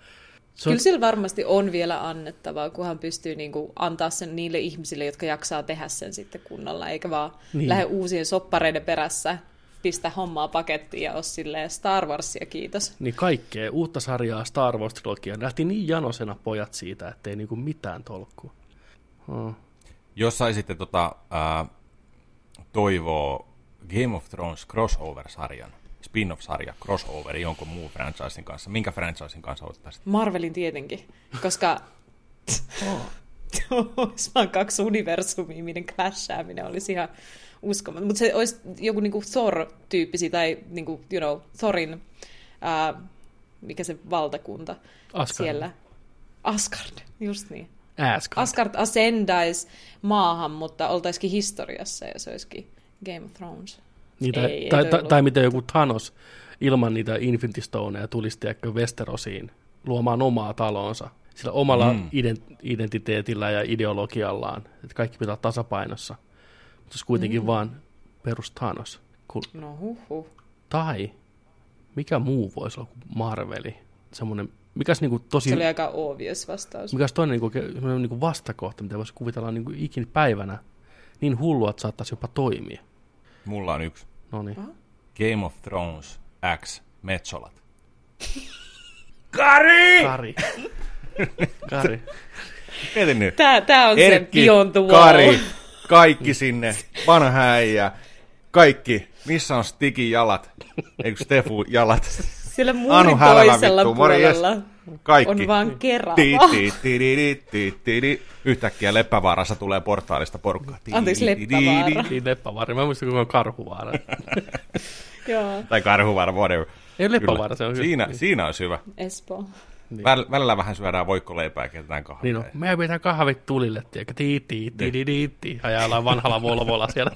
Se on, Kyllä sillä varmasti on vielä annettavaa, kunhan pystyy niinku antaa sen niille ihmisille, jotka jaksaa tehdä sen sitten kunnolla, eikä vaan Niin. niin. lähde uusien soppareiden perässä, pistä hommaa pakettiin ja ole silleen Star Warsia, kiitos. niin kaikkea, uutta sarjaa Star Wars-trilogia. Lähti niin janosena pojat siitä, ettei niinku mitään tolkkua. Hmm. Jos saisitte tota, ää, toivoa Game of Thrones crossover-sarjan, spin-off-sarja, crossover jonkun muun franchisein kanssa, minkä franchisein kanssa ottaisit? Marvelin tietenkin, koska (laughs) (laughs) olisi vaan kaksi universumia, minne clashaaminen olisi ihan uskomaton. Mutta se olisi joku niinku Thor-tyyppisiä tai niinku, you know, Thorin, ää, mikä se valtakunta Asgard. siellä. Asgard, just niin. Asgard. Asgard ascendaisi maahan, mutta oltaisikin historiassa ja se olisikin Game of Thrones. Niin, tai, Ei, ei tai, toi tai, tai miten joku Thanos ilman niitä Infinity Stoneja tulisi tiedätkö, Westerosiin luomaan omaa talonsa sillä omalla Mm. ident- identiteetillä ja ideologiallaan. Että kaikki pitää olla tasapainossa. Mutta se kuitenkin mm. vaan perus Thanos. Kun, No huh tai mikä muu voisi olla kuin Marveli? Semmoinen, mikäs niinku tosi... Se oli aika obvious vastaus. Mikäs toinen niinku, niinku vastakohta, mitä voisi kuvitella niinku ikin päivänä niin hullua, että saattaisi jopa toimia. Mulla on yksi. No niin. Game of Thrones X Metsolat. (laughs) Kari! Kari. (laughs) Kari. Mieti nyt. Tää, tää on Erkki, se Beyond the Wall. Kari, kaikki sinne, vanha äijä, kaikki. Missä on Stikin jalat? Eikö Stefu jalat? Siellä Anu muurin Hälälä, toisella vittu, morjes. puolella Kaikki. on vaan kerava. Ti, ti, ti, di, di, ti, ti, di. Yhtäkkiä Leppävaarassa tulee portaalista porukkaa. Ti, Anteeksi, Leppävaara. Niin Leppävaara. Mä muistan, kuinka on Karhuvaara. Joo, Tai Karhuvaara, whatever. Ei Leppävaara, se on hyvä. Siinä, Niin. siinä olisi hyvä. Espoo. Niin. Väl, välillä vähän syödään voikkoleipää ja keitetään kahvia. Niin on. Me pitää kahvit tulille, tiedätkö? Tii, tii, tii, tii, tii, tii. Ajallaan vanhalla (laughs) Volvolla siellä.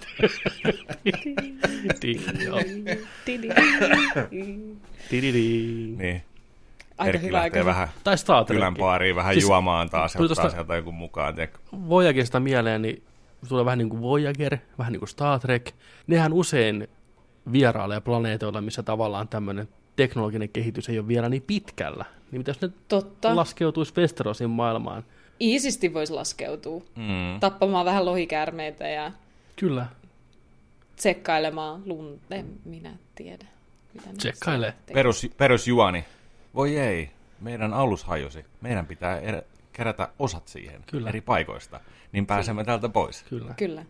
Niin. Aika Erkki hyvä, lähtee vähän Tai kylän baariin vähän Siis juomaan taas ja tuli ottaa tosta- sieltä joku mukaan. Voyagerista mieleen, niin tulee vähän niin kuin Voyager, vähän niin kuin Star Trek. Nehän usein vieraille planeetoilla, missä tavallaan tämmöinen teknologinen kehitys ei ole vielä niin pitkällä. Niin mitä jos ne Totta. laskeutuisi Westerosin maailmaan? Iisisti voisi laskeutua. Mm. Tappamaan vähän lohikäärmeitä ja Kyllä, tsekkailemaan lunta. En minä tiedä. Mitä Tsekkaile. Perus, perusjuoni. Voi ei, meidän alus hajosi. Meidän pitää er, kerätä osat siihen Kyllä. eri paikoista. Niin pääsemme täältä pois. kyllä. Kyllä.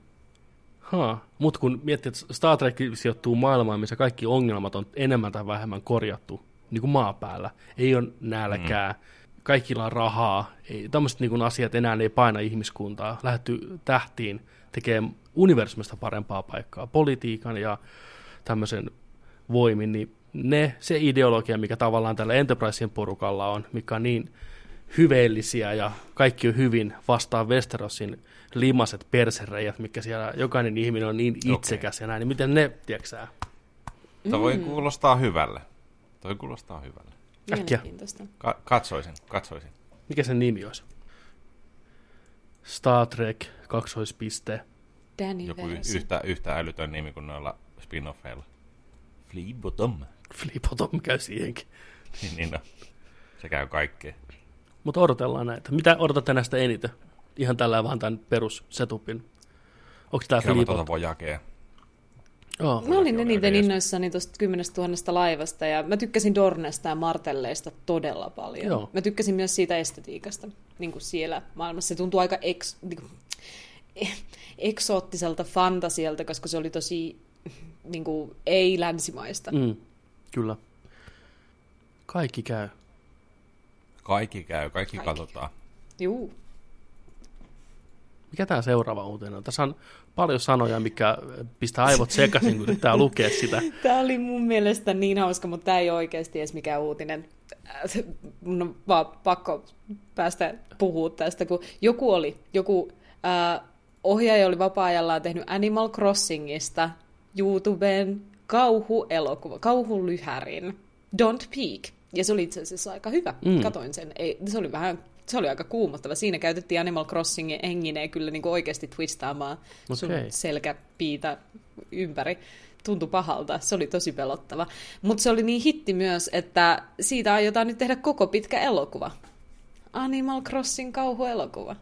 Haa. Mutta kun miettii, että Star Trek sijoittuu maailmaan, missä kaikki ongelmat on enemmän tai vähemmän korjattu, niin kuin maapäällä. Ei ole nälkää, mm. kaikilla on rahaa, ei, tämmöiset niin asiat enää ei paina ihmiskuntaa. Lähetty tähtiin tekee universumista parempaa paikkaa, politiikan ja tämmöisen voimin, niin ne, se ideologia, mikä tavallaan tällä Enterprisein porukalla on, mikä on niin hyveellisiä ja kaikki on hyvin vastaan Westerosin limaset persereijät, mikä siellä jokainen ihminen on niin itsekäs ja näin, niin miten ne, tiedätkö sä? Tämä voi kuulostaa hyvälle. Toi kuulostaa hyvälle. Äkkiä. Ka- katsoisin, katsoisin. Mikä sen nimi olisi? Star Trek, kaksoispiste. Danny Joku y- yhtä, yhtä älytön nimi kuin noilla spin-offeilla. Flea Bottom. Flipotom käy siihenkin. niin, niin no. Se käy kaikkeen. Mutta odotellaan näitä. Mitä odotatte näistä eniten? Ihan tällä vaan tämän perussetupin. Onko tämä tuota voi jakea. Joo. Mä olin oli eniten innoissani tuosta 10 000 laivasta ja mä tykkäsin Dornesta ja Martelleista todella paljon. Joo. Mä tykkäsin myös siitä estetiikasta niin kuin siellä maailmassa. Se tuntui aika eks, niin kuin, eksoottiselta fantasialta, koska se oli tosi niin kuin, ei-länsimaista. Mm. Mm, kyllä. Kaikki käy. Kaikki käy, kaikki, Kaikki. katsotaan. Juu. Mikä tämä seuraava uutinen on? Tässä on paljon sanoja, mikä pistää aivot sekaisin, kun yrittää lukea sitä. (laughs) Tämä oli mun mielestä niin hauska, mutta tämä ei oikeasti edes mikään uutinen. Äh, Mun on vaan pakko päästä puhua tästä, kun joku oli, joku äh, ohjaaja oli vapaa-ajallaan tehnyt Animal Crossingista YouTubeen kauhuelokuva, kauhulyhärin, Don't Peek. Ja se oli itse asiassa aika hyvä. Mm. Katoin sen. Ei, se oli vähän se oli aika kuumottava. Siinä käytettiin Animal Crossingin hengineen kyllä niin kuin oikeasti twistaamaan sun Okei. selkäpiitä ympäri. Tuntui pahalta. Se oli tosi pelottava. Mutta se oli niin hitti myös, että siitä aiotaan nyt tehdä koko pitkä elokuva. Animal Crossing kauhuelokuva.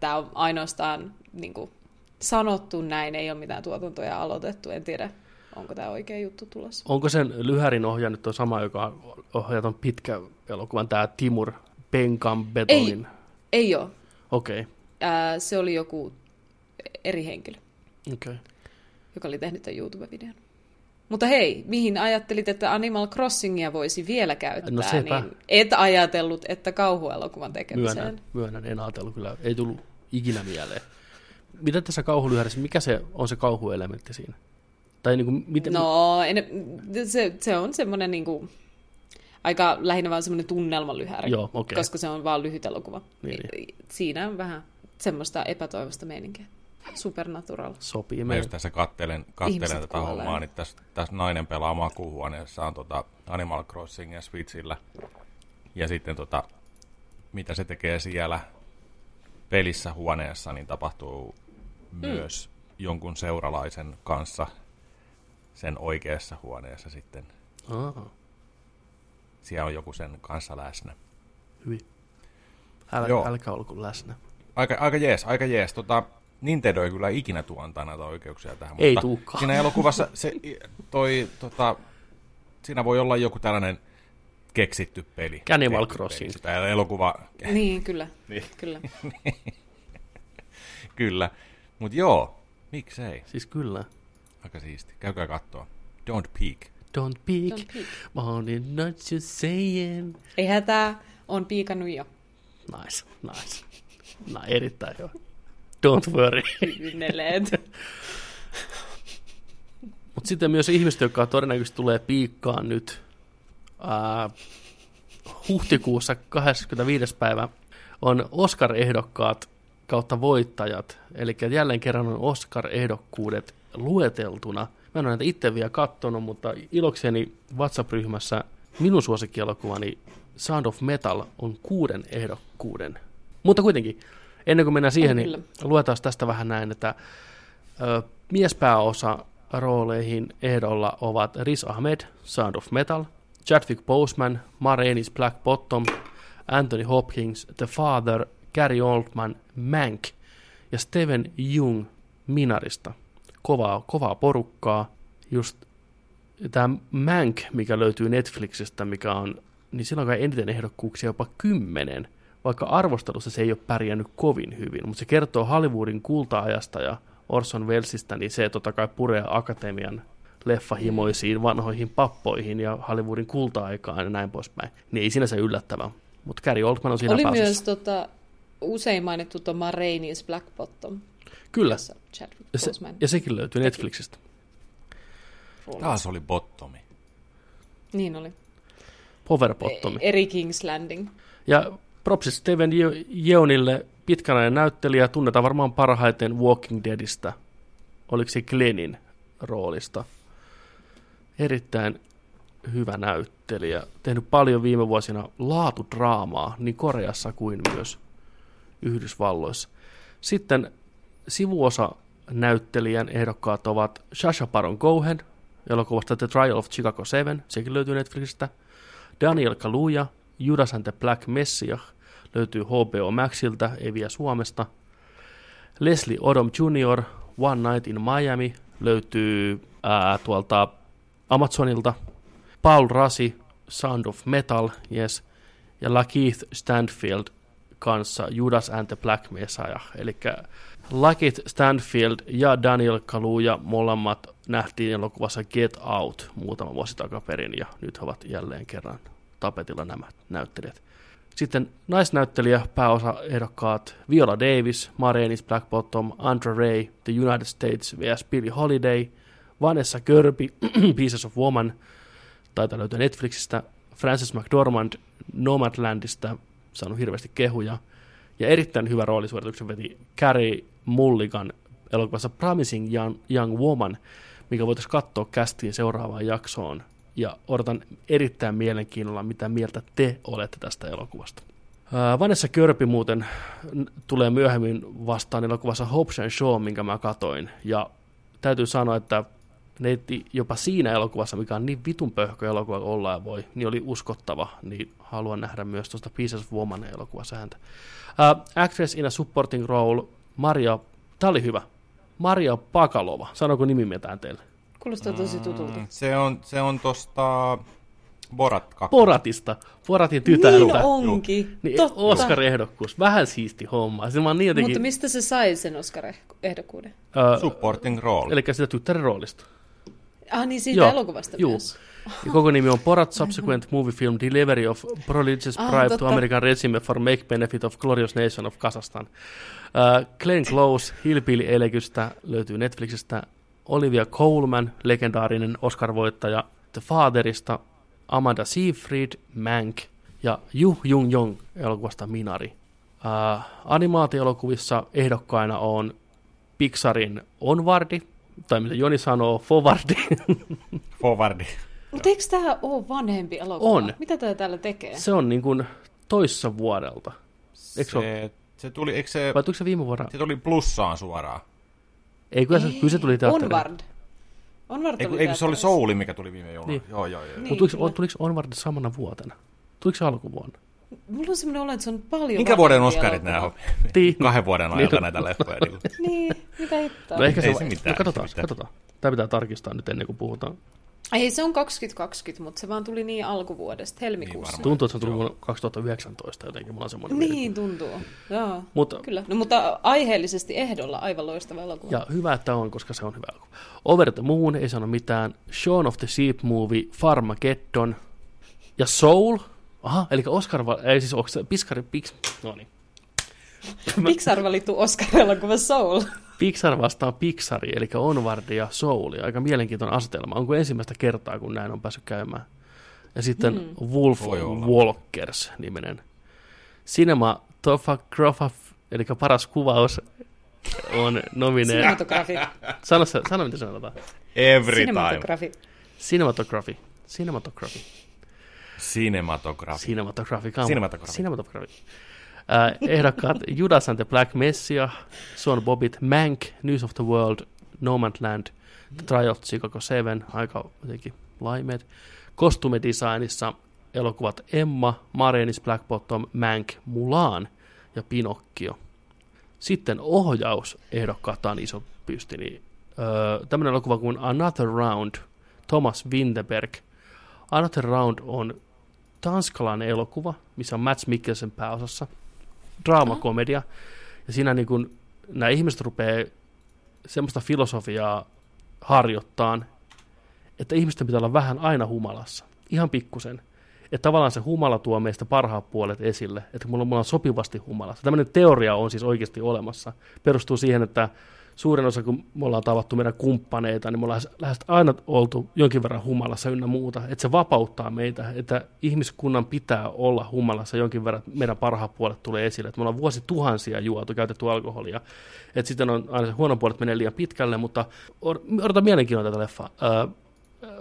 Tämä on ainoastaan niin kuin, sanottu näin, ei ole mitään tuotantoja aloitettu. En tiedä, onko tämä oikea juttu tulossa. Onko sen lyhärin ohjannut tuo sama, joka ohjaa ton pitkä elokuvan, tämä Timur Penkan Betonin? Ei ole. Okei, okay. Ää, se oli joku eri henkilö, okei. Okay. joka oli tehnyt tämän YouTube-videon. Mutta hei, mihin ajattelit, että Animal Crossingia voisi vielä käyttää? No sepä. niin et ajatellut, että kauhuelokuvan tekemiseen. Myönnän, myönnän, en ajatellut kyllä, ei tullut ikinä mieleen. Mitä tässä kauhulyhärissä, mikä se on se kauhuelementti siinä? Tai niin kuin, miten, No, en, se, se on semmoinen niinku, aika lähinnä vaan semmoinen tunnelmalyhäri, Joo, okei. koska se on vaan lyhyt elokuva. Niin, Siinä on vähän semmoista epätoivosta meininkiä. Supernatural. sopii Mä meille. just tässä kattelen, kattelen tätä kuolee. hommaa, niin tässä, tässä nainen pelaa makuuhuoneessaan tota Animal Crossingia Switchillä. Ja sitten tota, mitä se tekee siellä pelissä huoneessa, niin tapahtuu myös jonkun seuralaisen kanssa sen oikeassa huoneessa sitten. Aa, Siellä on joku sen kanssa läsnä. hyvin. Älä, Joo. älkää olko läsnä. Aika, aika jees, aika jees. Tota, Nintendo ei kyllä ikinä tuo antaa näitä oikeuksia tähän. Ei mutta tuukaan. Siinä elokuvassa se, toi, tota, siinä voi olla joku tällainen keksitty peli. Animal Tehty Crossing. peli. Sitä elokuva, Niin, kyllä. Niin. kyllä. (laughs) kyllä. Mutta joo, miksei. Siis kyllä. Aika siisti. Käykää katsoa. Don't peek. Don't peek, Don't peek. morning not you saying. Ei hätää, on piikannut jo. Nice, nice. No, erittäin hyvä. Don't worry. Kyyneleet. Mutta sitten myös ihmiset, jotka todennäköisesti tulee piikkaan nyt ää, huhtikuussa 25. päivä, on Oscar-ehdokkaat kautta voittajat. Eli jälleen kerran on Oscar-ehdokkuudet lueteltuna. Mä en ole näitä itse vielä kattonut, mutta ilokseni WhatsApp-ryhmässä minun suosikkielokuvani Sound of Metal on kuuden ehdokkuuden. Mutta kuitenkin, ennen kuin mennään siihen, niin luetaan tästä vähän näin, että ö, miespääosa rooleihin ehdolla ovat Riz Ahmed, Sound of Metal, Chadwick Boseman, Ma Rainey's Black Bottom, Anthony Hopkins, The Father, Gary Oldman, Mank ja Steven Jung Minarista. Kovaa, kovaa porukkaa. Just tämä Mank, mikä löytyy Netflixistä, mikä on, niin sillä on kai eniten ehdokkuuksia jopa kymmenen, vaikka arvostelussa se ei ole pärjännyt kovin hyvin, mutta se kertoo Hollywoodin kulta-ajasta ja Orson Wellesistä, niin se totta kai puree akatemian leffahimoisiin vanhoihin pappoihin ja Hollywoodin kulta-aikaan ja näin poispäin. Niin ei sinänsä yllättävää. Mutta Gary Oldman on siinä Oli pääosassa. myös tota, usein mainittu tuo Ma Rainey's Black Bottom. Kyllä. jossa Chadwick Ja, se, ja sekin löytyy Netflixistä. roolissa. Taas oli bottomi. Niin oli. Power Bottomi. Eri King's Landing. Ja propsit Steven Je- Yeunille pitkänainen näyttelijä, tunnetaan varmaan parhaiten Walking Deadistä. Oliko se Glennin roolista? Erittäin hyvä näyttelijä. Tehnyt paljon viime vuosina laatudraamaa niin Koreassa kuin myös Yhdysvalloissa. Sitten sivuosa näyttelijän ehdokkaat ovat Sasha Baron Cohen, elokuvasta The Trial of Chicago 7, sekin löytyy Netflixistä. Daniel Kaluuya, Judas and the Black Messiah, löytyy HBO Maxilta, ei vielä Suomesta. Leslie Odom Jr., One Night in Miami, löytyy ää, tuolta Amazonilta. Paul Rasi, Sound of Metal, yes. Ja Lakeith Stanfield kanssa Judas and the Black Messiah. Eli Lakeith Stanfield ja Daniel Kaluuya molemmat nähtiin elokuvassa Get Out muutama vuosi takaperin ja nyt he ovat jälleen kerran tapetilla nämä näyttelijät. Sitten naisnäyttelijä, pääosa ehdokkaat Viola Davis, Ma Rainey's Black Bottom, Andra Ray, The United States vs. Billie Holiday, Vanessa Kirby, (clears throat) Pieces of Woman, taitaa löytyä Netflixistä, Frances McDormand Nomadlandista, saanut hirveästi kehuja, ja erittäin hyvä roolisuorituksen veti Carrie Mulligan elokuvassa Promising Young, Young Woman, mikä voitaisiin katsoa kästiin seuraavaan jaksoon. Ja odotan erittäin mielenkiinnolla, mitä mieltä te olette tästä elokuvasta. Vanessa Körpi muuten tulee myöhemmin vastaan elokuvassa Hobbs and Shaw, minkä mä katoin. Ja täytyy sanoa, että neitti jopa siinä elokuvassa, mikä on niin vitun pöhkö elokuva ollaan voi, niin oli uskottava, niin haluan nähdä myös tuosta Pieces Woman elokuvassa häntä. Uh, actress in a supporting role, Maria, tää oli hyvä, Maria Pakalova, sanoko nimi mitään teille? Kuulostaa tosi tutulta. Mm, Se on, se on tosta Borat 2. Poratista, Poratin tytärtä. Niin onkin. Niin, Totta. Oscar-ehdokkuus, vähän siisti homma. Se on niin jotenkin, Mutta mistä se sai sen Oscar-ehdokkuuden? uh, Supporting role. eli sitä tyttären roolista. Ah niin, siitä Joo, elokuvasta juu. myös. Ja koko nimi on Borat Subsequent Movie Film Delivery of Prodigious Ah, Bribe to. American Regime for Make Benefit of Glorious Nation of Kazakhstan. Uh, Glenn Close, Hillbilly-elekystä löytyy Netflixistä. Olivia Colman, legendaarinen Oscar-voittaja The Fatherista. Amanda Seyfried, Mank ja Yu Jung Jong elokuvasta Minari. Uh, animaatioelokuvissa ehdokkaina on Pixarin Onwardi, tai mitä Joni sanoo, Fowardi. (laughs) Forwardi. Mutta eikö tämä ole vanhempi elokuva? On. Mitä tämä täällä tekee? Se on niin kuin toissa vuodelta. Eikö se ole? Se, se tuli, eikö se, Vai tuliko se viime vuonna? se tuli plussaan suoraan? Ei, kyllä se, kyllä se tuli teatteriin. Onward. Onward Eikö, oli eikö se oli. Souli, mikä tuli viime jouluna? Niin. Joo, joo, joo. Niin. Mutta tuliko, kyllä. tuliko Onward samana vuotena? Tuliko se alkuvuonna? Mulla on semmoinen olo, että se on paljon Minkä vuoden Oscarit nämä on? Tii. Kahden vuoden Niin. ajalta näitä leffoja. niillä. Niin, mitä hittoa. No ehkä se, Ei se mitään, no katsotaan, se mitään. katsotaan. Tämä pitää tarkistaa nyt ennen kuin puhutaan. Ei, se on 2020, mutta se vaan tuli niin alkuvuodesta, helmikuussa. varmaan. Tuntuu, että se on tullut vuonna 2019 jotenkin. Mulla on semmoinen mielikuva. Niin tuntuu, joo. Mutta, Kyllä, no, mutta aiheellisesti ehdolla aivan loistava elokuva. ja hyvä, että on, koska se on hyvä elokuva. Over the Moon, ei sano mitään. Shaun of the Sheep Movie, Farmageddon ja Soul. Aha, eli Oscar, ei siis onko se Piskari, Pix, no niin. Pixar valittu Oscar-elokuva Soul. Pixar vastaan Pixari, eli Onward ja Soul. Aika mielenkiintoinen asetelma. Onko ensimmäistä kertaa, kun näin on päässyt käymään? Ja sitten mm. Wolf Voi olla. Walkers-niminen Cinematograph, eli paras kuvaus, on nomineeri. Cinematografi. Sano, se- sano mitä sanotaan. Every time. Cinematografi. Cinematography. Cinematography. Cinematography. Cinematography. Come on. Äh, ehdokkaat Judas and the Black Messiah, Son Bobbitt, Mank, News of the World, No Man's Land, The Trial of Chicago 7, aika jotenkin laimeet. Kostumedesignissa elokuvat Emma, Marenis, Black Bottom, Mank, Mulan ja Pinocchio. Sitten ohjaus ehdokkaat on iso pysti, niin öö, tämmöinen elokuva kuin Another Round, Thomas Winterberg. Another Round on tanskalainen elokuva, missä on Matt Mikkelsen pääosassa, draamakomedia, ja siinä niin kun, nämä ihmiset rupeaa semmoista filosofiaa harjoittaan, että ihmisten pitää olla vähän aina humalassa, ihan pikkusen. Että tavallaan se humala tuo meistä parhaat puolet esille, että mulla, mulla on sopivasti humalassa. Tämmöinen teoria on siis oikeasti olemassa. Perustuu siihen, että suurin osa, kun me ollaan tavattu meidän kumppaneita, niin me ollaan lähes aina oltu jonkin verran humalassa ynnä muuta. Että se vapauttaa meitä, että ihmiskunnan pitää olla humalassa jonkin verran, että meidän parhaat puolet tulee esille. Että me ollaan vuosituhansia juotu, käytetty alkoholia. Että sitten on aina se huono puolet menee liian pitkälle, mutta odotan mielenkiinnolla tätä leffaa.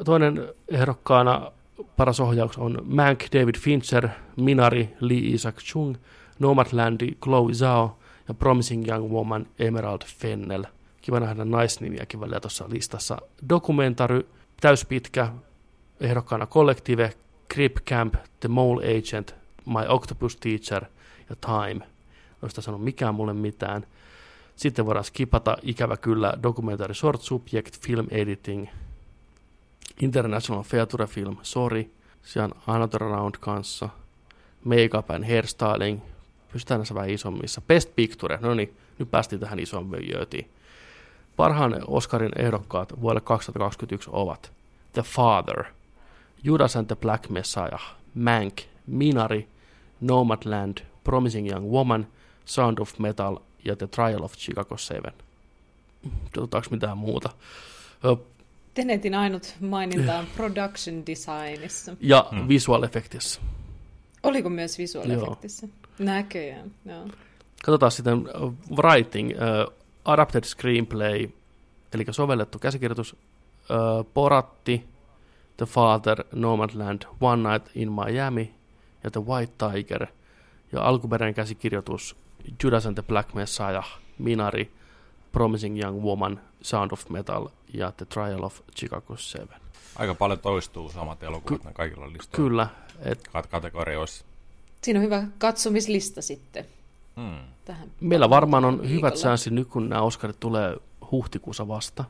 Toinen ehdokkaana paras ohjaus on Mank, David Fincher, Minari, Lee Isaac Chung, Nomadlandi, Chloe Zhao ja Promising Young Woman Emerald Fennel. Kiva nähdä naisnimiäkin välillä tuossa listassa. Dokumentary, täyspitkä, ehdokkaana Collective, Crip Camp, The Mole Agent, My Octopus Teacher ja Time. Noista sano mikään mulle mitään. Sitten voidaan skipata ikävä kyllä dokumentari Short Subject, Film Editing, International Feature Film, Sorry, siellä on Another Round kanssa, Makeup and Hairstyling, pystytään näissä vähän isommissa. Best Picture, no niin, nyt päästiin tähän isoon jöötiin. Parhaan Oscarin ehdokkaat vuodelle 2021 ovat The Father, Judas and the Black Messiah, Mank, Minari, Nomadland, Promising Young Woman, Sound of Metal ja The Trial of Chicago 7. Tututaanko mitään muuta? Tenetin ainut maininta on production designissa. Ja hmm. visual effectissa. Oliko myös visual effectissa? Näköjään, joo. Katsotaan sitten uh, writing, uh, adapted screenplay, eli sovellettu käsikirjoitus, uh, Poratti, The Father, Nomadland, One Night in Miami ja The White Tiger. Ja alkuperäinen käsikirjoitus Judas and the Black Messiah, Minari, Promising Young Woman, Sound of Metal ja The Trial of Chicago 7. Aika paljon toistuu samat elokuvat Ky- kaikilla listoilla. Kyllä. Et... Kategorioissa. Siinä on hyvä katsomislista sitten. Hmm. Tähän Meillä varmaan on hyvät säänsi nyt, kun nämä Oscarit tulee huhtikuussa vasta.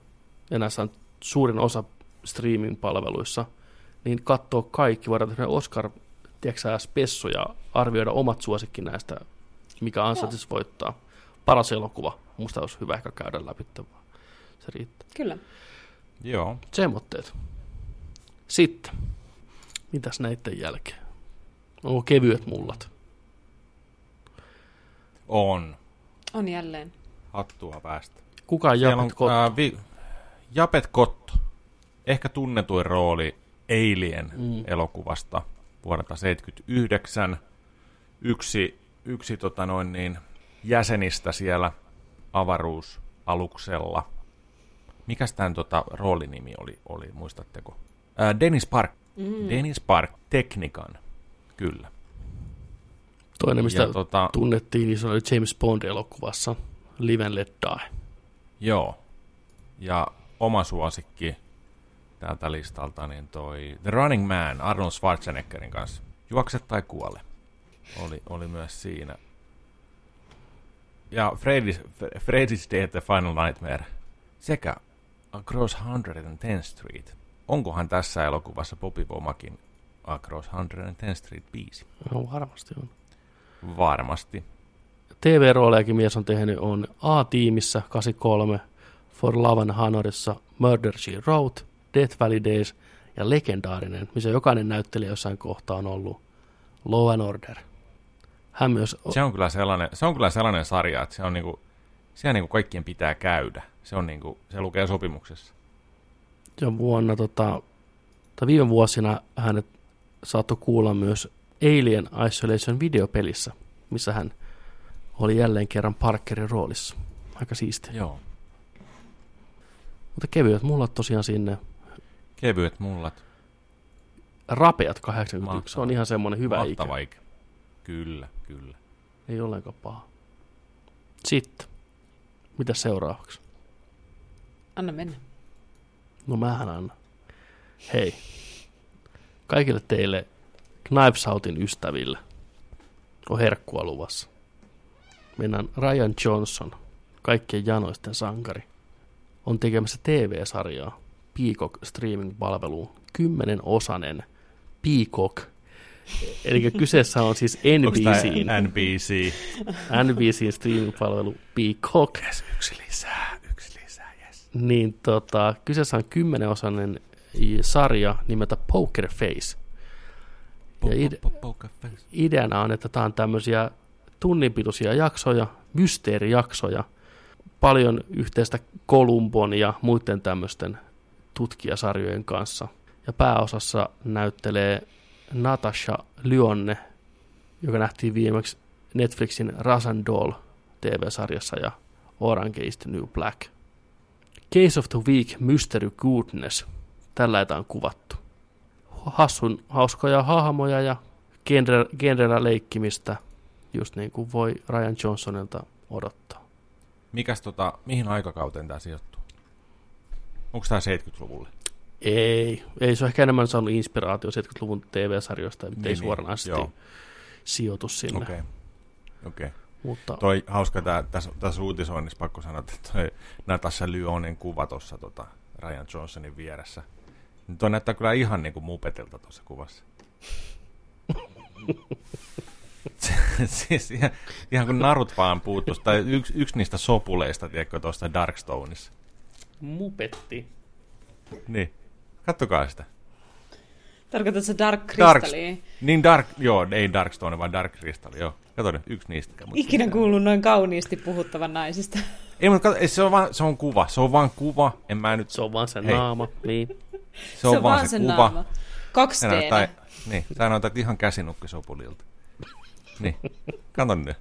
Ja näissä on suurin osa streaming-palveluissa. Niin katsoo kaikki, voidaan tehdä Oscar tiedätkö, spessu ja arvioida omat suosikki näistä, mikä ansaitsisi voittaa. Paras elokuva. Musta olisi hyvä ehkä käydä läpi, se riittää. Kyllä. Joo. Semmoitteet. Sitten, mitäs näiden jälkeen? Onko kevyet mullat? On. On jälleen. Hattua päästä. Kuka on Japet Kotto? Ää, vi- Japet Kotto. Ehkä tunnetuin rooli Alien mm. elokuvasta vuodelta 79. Yksi, yksi tota noin niin, jäsenistä siellä avaruusaluksella. Mikäs tämän tota, roolinimi oli, oli muistatteko? Ää, Dennis Park. Mm. Dennis Park Teknikan Kyllä. Toinen, mistä ja, tota, tunnettiin, niin se oli James Bond-elokuvassa Live and Let Die. Joo. Ja oma suosikki täältä listalta, niin toi The Running Man Arnold Schwarzeneggerin kanssa. Juokse tai kuole. Oli, oli myös siinä. Ja Freddy's, Freddy's Day The Final Nightmare sekä Across 110 Street. Onkohan tässä elokuvassa Bobby Womakin Across 110 Street biisi. No, varmasti on. Varmasti. TV-roolejakin mies on tehnyt on A-tiimissä 83, For Love and Honorissa, Murder She Wrote, Death Valley Days ja legendaarinen, missä jokainen näyttelijä jossain kohtaa on ollut Law and Order. Hän myös... Se on kyllä sellainen, se on kyllä sellainen sarja, että se on niinku, siellä niinku kaikkien pitää käydä. Se, on niinku, se lukee sopimuksessa. Ja vuonna, tota, tai viime vuosina hänet saattoi kuulla myös Alien Isolation videopelissä, missä hän oli jälleen kerran Parkerin roolissa. Aika siistiä. Joo. Mutta kevyet mullat tosiaan sinne. Kevyet mullat. Rapeat 81, Mahtava. se on ihan semmoinen hyvä Mahtava ikä. ikä. Kyllä, kyllä. Ei ollenkaan paha. Sitten, mitä seuraavaksi? Anna mennä. No mähän annan. Hei, kaikille teille Knives Outin ystäville on herkkua luvassa. Mennään Ryan Johnson, kaikkien janoisten sankari, on tekemässä TV-sarjaa Peacock streaming-palveluun. Kymmenen osanen Peacock. Eli kyseessä on siis NBC, NBC? NBC streaming-palvelu Peacock. Yes, yksi lisää, yksi lisää, yes. Niin tota, kyseessä on kymmenenosainen sarja nimeltä Poker Face. Ja ide- ideana on, että tämä on tämmöisiä tunninpituisia jaksoja, mysteerijaksoja, paljon yhteistä Kolumbon ja muiden tämmöisten tutkijasarjojen kanssa. Ja pääosassa näyttelee Natasha Lyonne, joka nähtiin viimeksi Netflixin Rasan Doll TV-sarjassa ja Orange is the New Black. Case of the Week Mystery Goodness. Tällä on kuvattu. Hassun hauskoja hahmoja ja genre, genrellä leikkimistä, just niin kuin voi Ryan Johnsonilta odottaa. Mikäs tota, mihin aikakauteen tämä sijoittuu? Onko tämä 70-luvulle? Ei, ei se on ehkä enemmän saanut inspiraatio 70-luvun TV-sarjoista, mutta Niin, ei niin, suoranaisesti joo. sijoitu sinne. Okei. Okay. Okei. Okay. Mutta Toi hauska tää, tässä, tässä uutisoinnissa pakko sanoa, että toi Natasha Lyonin kuva tuossa tota Ryan Johnsonin vieressä. Niin toi näyttää kyllä ihan niinku mupetilta tuossa kuvassa. (laughs) siis ihan, ihan kun narut vaan puuttuisi, tai yksi, yksi niistä sopuleista, tiedätkö, tuosta Darkstoneissa. mupetti. Niin, kattokaa sitä. Tarkoitatko se Dark Dark, Crystallia? niin Dark, joo, ei Darkstone, vaan Dark Crystal, joo. Kato nyt, yksi niistä. Ikinä kuullut noin kauniisti puhuttavan naisista. Ei, mutta kato, ei, se, on vaan, se on kuva, se on vaan kuva, en mä nyt, Se on vaan se Hei. naama. Niin. se on, vaan se, kuva. naama. Kaksi Se näyttää, niin, sä näytät ihan käsinukkisopulilta. Niin, kato nyt.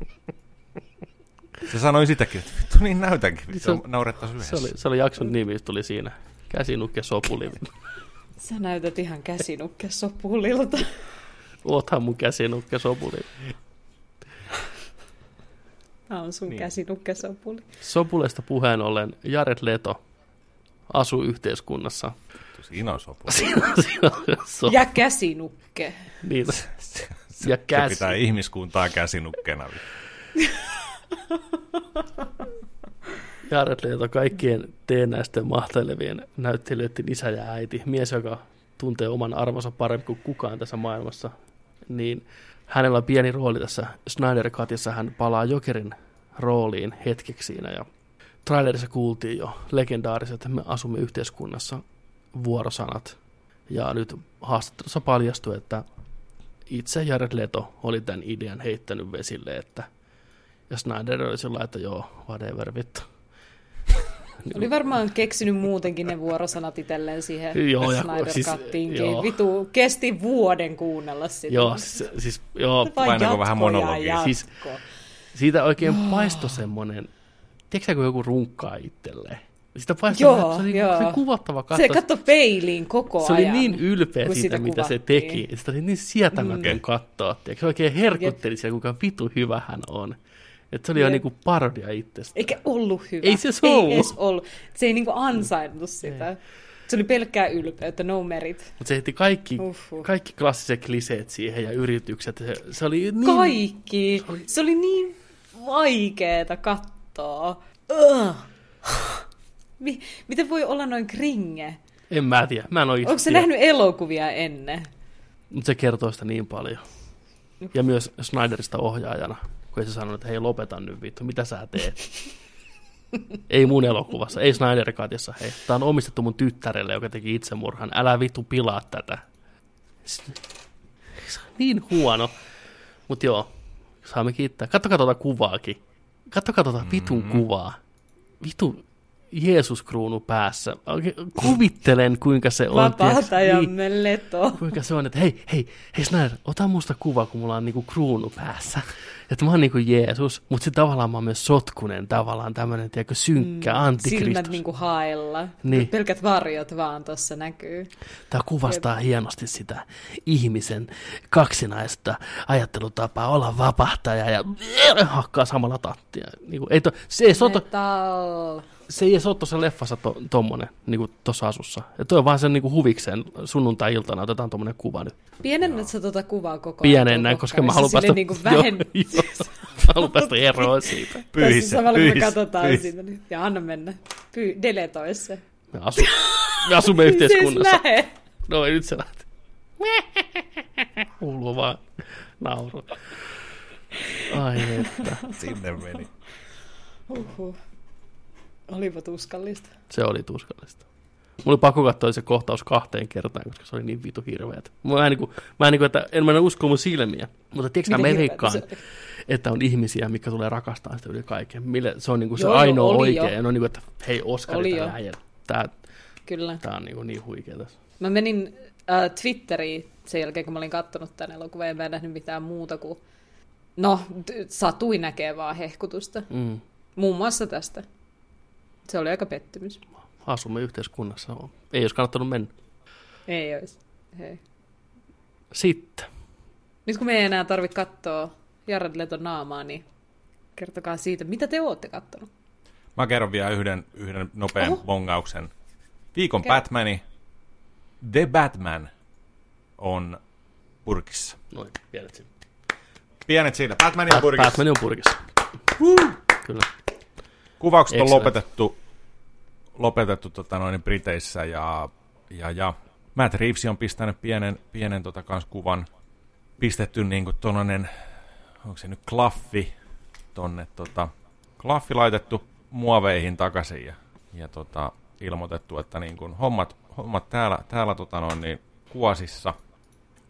Se sanoi sitäkin, että vittu niin näytänkin, vittu, Se- naurettaisiin Se, yhdessä. oli, se oli jakson nimi, se tuli siinä. Käsinukke sopuli. Sä näytät ihan käsinukke sopulilta. Oothan mun käsinukke sopuli. Tämä on sun Niin. niin. käsinukke sopuli. Sopulesta puheen ollen Jared Leto asuu yhteiskunnassa. (laughs) Siinä on sopuli. Siinä, siinä on so, Ja käsinukke. niin, Se, ja se käsi. pitää ihmiskuntaa käsinukkena. (laughs) Jared Leto kaikkien teennäisten mahtelevien näyttelijöiden isä ja äiti, mies, joka tuntee oman arvonsa paremmin kuin kukaan tässä maailmassa, niin hänellä on pieni rooli tässä Snyder Cutissa. Hän palaa Jokerin rooliin hetkeksi siinä ja trailerissa kuultiin jo legendaariset, että me asumme yhteiskunnassa vuorosanat. Ja nyt haastattelussa paljastui, että itse Jared Leto oli tämän idean heittänyt vesille, että ja Snyder oli sillä että joo, whatever vittu. Oli varmaan keksinyt muutenkin ne vuorosanat itselleen siihen Joo, ja Snyder siis- joo. Vitu, kesti vuoden kuunnella sitä. Joo, siis, siis joo, Vain vähän jatko ja monologia? jatko. Siis- siitä oikein paistoi semmoinen, tiedätkö kun joku runkkaa itselleen? Sitä paistoi, Joo, se oli joo. se kuvattava Se katsoa. katsoi peiliin koko se oli ajan. niin ylpeä siitä, sitä mitä se teki. Sitä oli niin sietämätön Mm. katsoa. Tiedätkö? Se oikein herkutteli siellä, kuinka vitu hyvä hän on. Että se oli jo Jep. niinku parodia itsestä. Eikä ollut hyvä. Ei se se Ei ollut. edes ollut. Se ei niinku ansainnut sitä. Se oli pelkkää ylpeyttä, no merit. Mutta se heitti kaikki, Uhuh. kaikki klassiset kliseet siihen ja yritykset. Se, se oli niin... Kaikki. Se oli- Se oli niin vaikeeta katsoa. Ugh. Mi- Miten voi olla noin kringe? En mä tiedä. Mä en ole Onko se tiedä. nähnyt elokuvia ennen? Mutta se kertoo sitä niin paljon. Ja myös Snyderista ohjaajana, kun ei se sanonut, että hei lopeta nyt vittu, mitä sä teet? (laughs) ei mun elokuvassa, ei Snyder Cutissa, hei. Tää on omistettu mun tyttärelle, joka teki itsemurhan. Älä vittu pilaa tätä. Se se on niin huono. Mut joo, saamme kiittää. Kattokaa tuota kuvaakin. Kattokaa tuota vitun kuvaa. Vitu Jeesus-kruunu päässä. Kuvittelen, kuinka se on. tiiäks, niin. Leto. kuinka se on, että hei, hei, hei Snyder, ota musta kuva, kun mulla on niinku kruunu päässä. Että mä oon niinku Jeesus, mutta sitten tavallaan mä oon myös sotkunen, tavallaan tämmönen, tiedätkö, synkkä mm, Silmät antikristus. niinku hailla. Niin. Pelkät varjot vaan tuossa näkyy. Tämä kuvastaa hienosti sitä ihmisen kaksinaista ajattelutapaa olla vapahtaja ja hakkaa samalla tattia. Niinku, ei to, se ei soto, Metal. Se ei edes ole tuossa leffassa to, tommonen, niin kuin tuossa asussa. Ja toi on vaan sen niin kuin huvikseen sunnuntai-iltana, otetaan tommonen kuva nyt. Pienennät sä tuota kuvaa koko ajan? Pienennän, koska mä haluan päästä, Niin kuin vähen... joo, joo, mä haluan päästä eroon siitä. Pyhis, Tässä samalla pyhis, me katsotaan pyhis. siitä nyt. Ja anna mennä. Py- deletoi se. Me, asu, me asumme (laughs) Siis yhteiskunnassa. lähe. No ei nyt se lähti. Kuuluu vaan nauru. Ai että. Sinne meni. Huhhuh. Olipa tuskallista. Se oli tuskallista. Mulla oli pakko katsoa se kohtaus kahteen kertaan, koska se oli niin vitu hirveät. Mä en, niin kuin, mä en, niin kuin, että en mä usko mun silmiä. Mutta tiedätkö mä veikkaan, että on ihmisiä, mikä tulee rakastaa sitä yli kaiken. Mille, se on niin kuin se Joo, ainoa oli oikea. jo. Ja on niin kuin, että hei Oskari tällä äijällä. Tää, Kyllä. tää on niin, kuin niin huikea tässä. Mä menin äh, Twitteriin sen jälkeen, kun mä olin kattonut tämän elokuvan, ja mä en nähnyt mitään muuta kuin... No, satui näkee vaan hehkutusta. Mm. Muun muassa tästä. Se oli aika pettymys. Asumme yhteiskunnassa. Ei olisi kannattanut mennä. Ei olisi. Hei. Sitten. Nyt kun me ei enää tarvitse katsoa Jared Leton naamaa, niin kertokaa siitä, mitä te ootte kattonut. Mä kerron vielä yhden, yhden nopean Oho. bongauksen. Viikon Kerro. Batmani, The Batman, on purkissa. Noin, pienet sinne. Pienet siinä. Batman on purkissa. Batman on purkissa. Kyllä. Kuvaukset on Excellent. lopetettu, lopetettu tota noin Briteissä ja, ja, ja Matt Reeves on pistänyt pienen, pienen tota kans kuvan. Pistetty niinku tollanen, onko se nyt klaffi tonne tota, klaffi laitettu muoveihin takaisin ja, ja tota, ilmoitettu, että niin kuin hommat, hommat täällä, täällä tota noin, niin kuosissa.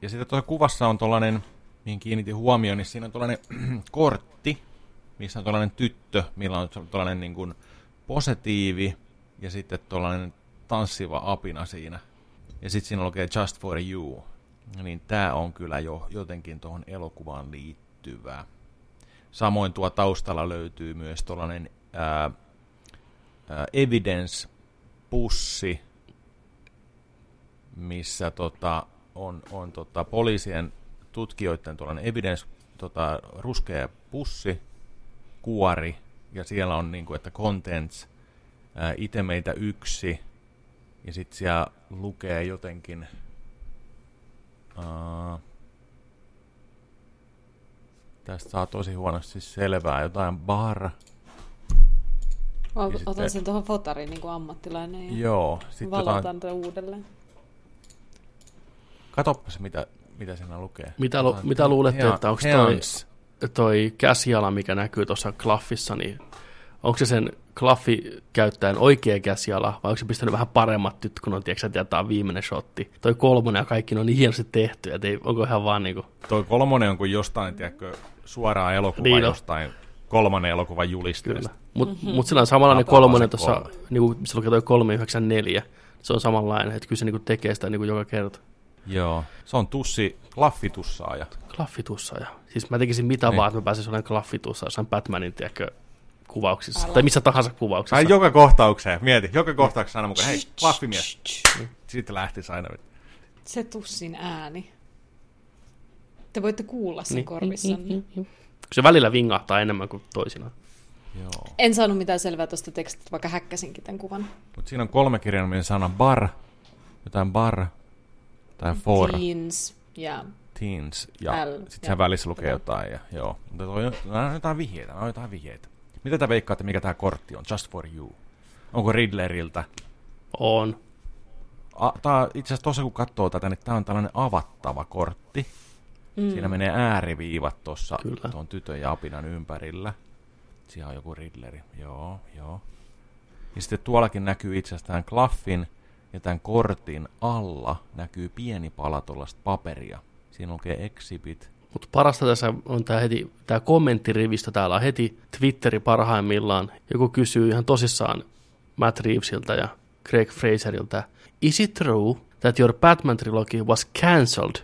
Ja sitten tuossa kuvassa on tollanen, mihin kiinnitin huomioon, niin siinä on tollanen (clears throat) kortti, missä on tuollainen tyttö, millä on tuollainen niin kuin positiivi ja sitten tuollainen tanssiva apina siinä. Ja sitten siinä lukee Just for You. Niin tämä on kyllä jo jotenkin tuohon elokuvaan liittyvää. Samoin tuo taustalla löytyy myös tuollainen evidence-pussi, missä tota, on, on tota, poliisien tutkijoiden tuollainen evidence tota, ruskea pussi, kuori, ja siellä on niin kuin, että contents, ää, ite meitä yksi, ja sitten siellä lukee jotenkin, ää, tästä saa tosi huonosti selvää, jotain bar, Mä Ja otan sitten- sen tuohon fotariin niin kuin ammattilainen ja joo, jotain, valotan tätä uudelleen. katoppas mitä, mitä siinä lukee. Mitä, lu, Jotain- mitä luulette, Hea- että onko toi. Toi käsiala, mikä näkyy tuossa klaffissa, niin onko se sen klaffi käyttäjän oikea käsiala, vai onko se pistänyt vähän paremmat nyt, kun on, tiedätkö, että tämä on viimeinen shotti. Toi kolmonen ja kaikki ne on niin hienosti tehty, että ei, onko ihan vaan niinku, Toi kolmonen on kuin jostain, tiedätkö, suoraan elokuva Niin on. jostain kolmannen elokuvan julisteesta. kyllä. Mutta mm-hmm. mut sillä on samanlainen kolmonen tuossa, kolme. niinku, missä lukee toi 394, se on samanlainen, että kyllä se niinku tekee sitä niinku joka kerta. Joo, se on tussi, klaffitussaaja. Klaffitussa ja siis mä tekisin mitä Niin. vaan, että mä pääsisin olemaan klaffitussa jossain Batmanin, tiedätkö, kuvauksissa, tai missä tahansa kuvauksessa. Tai joka kohtaukseen, mieti, joka kohtauksessa aina mukaan, hei, klaffimies. Sitten lähtisi aina. Se tussin ääni. Te voitte kuulla sen Niin. korvissanne. Kun se välillä vingahtaa enemmän kuin toisinaan. Joo. En saanut mitään selvää tuosta tekstistä, vaikka häkkäsinkin tämän kuvan. Mutta siinä on kolme kirjaimellinen sana bar, jotain bar, tai for, Teens ja teens, ja L, sitten siellä välissä lukee jotain. jotain. Ja, joo, mutta toi on, nämä on jotain vihjeitä, nämä on jotain vihjeitä. Mitä te veikkaatte, mikä tämä kortti on? Just for you. Onko Riddleriltä? On. A, tää, itse asiassa tuossa kun katsoo tätä, niin tämä on tällainen avattava kortti. Mm. Siinä menee ääriviivat tuossa tuon tytön ja apinan ympärillä. Siellä on joku Riddleri. Joo, joo. Ja sitten tuollakin näkyy itse asiassa tämän klaffin ja tämän kortin alla näkyy pieni pala tuollaista paperia. Siinä lukee exhibit. Mutta parasta tässä on tämä heti, tämä kommenttirivistö täällä on heti Twitteri parhaimmillaan. Joku kysyy ihan tosissaan Matt Reevesiltä ja Craig Fraserilta, Is it true that your Batman trilogy was cancelled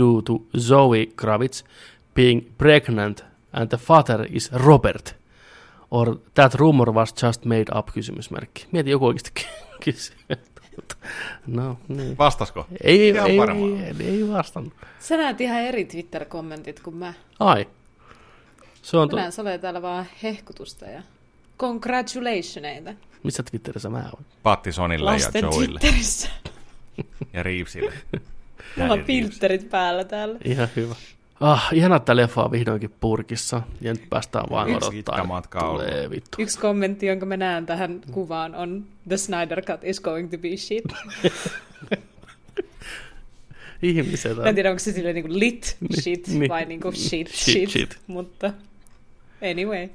due to Zoe Kravitz being pregnant and the father is Robert? Or that rumor was just made up, kysymysmerkki. Mieti joku oikeasti (laughs) kysyy. No, niin. Vastasko? Ei, Ihan ei, varmaan. ei, ei, vastannut. Sä näet ihan eri Twitter-kommentit kuin mä. Ai. Se on, sä olet täällä vaan hehkutusta ja Congratulationeita. Missä Twitterissä mä oon? Patti Sonille Lasten ja Joelle Twitterissä. ja Reevesille. Mulla on filterit päällä täällä. Ihan hyvä. Ah, ihana, että leffa on vihdoinkin purkissa. Ja nyt päästään vaan Yksi odottaa. Tulee vittu. Yksi kommentti, jonka mä näen tähän kuvaan, on The Snyder Cut is going to be shit. (laughs) Ihmiset Mä en on. tiedä, onko se silleen niinku lit Niin, shit niin. vai niinku shit Shit, shit, shit. mutta anyway.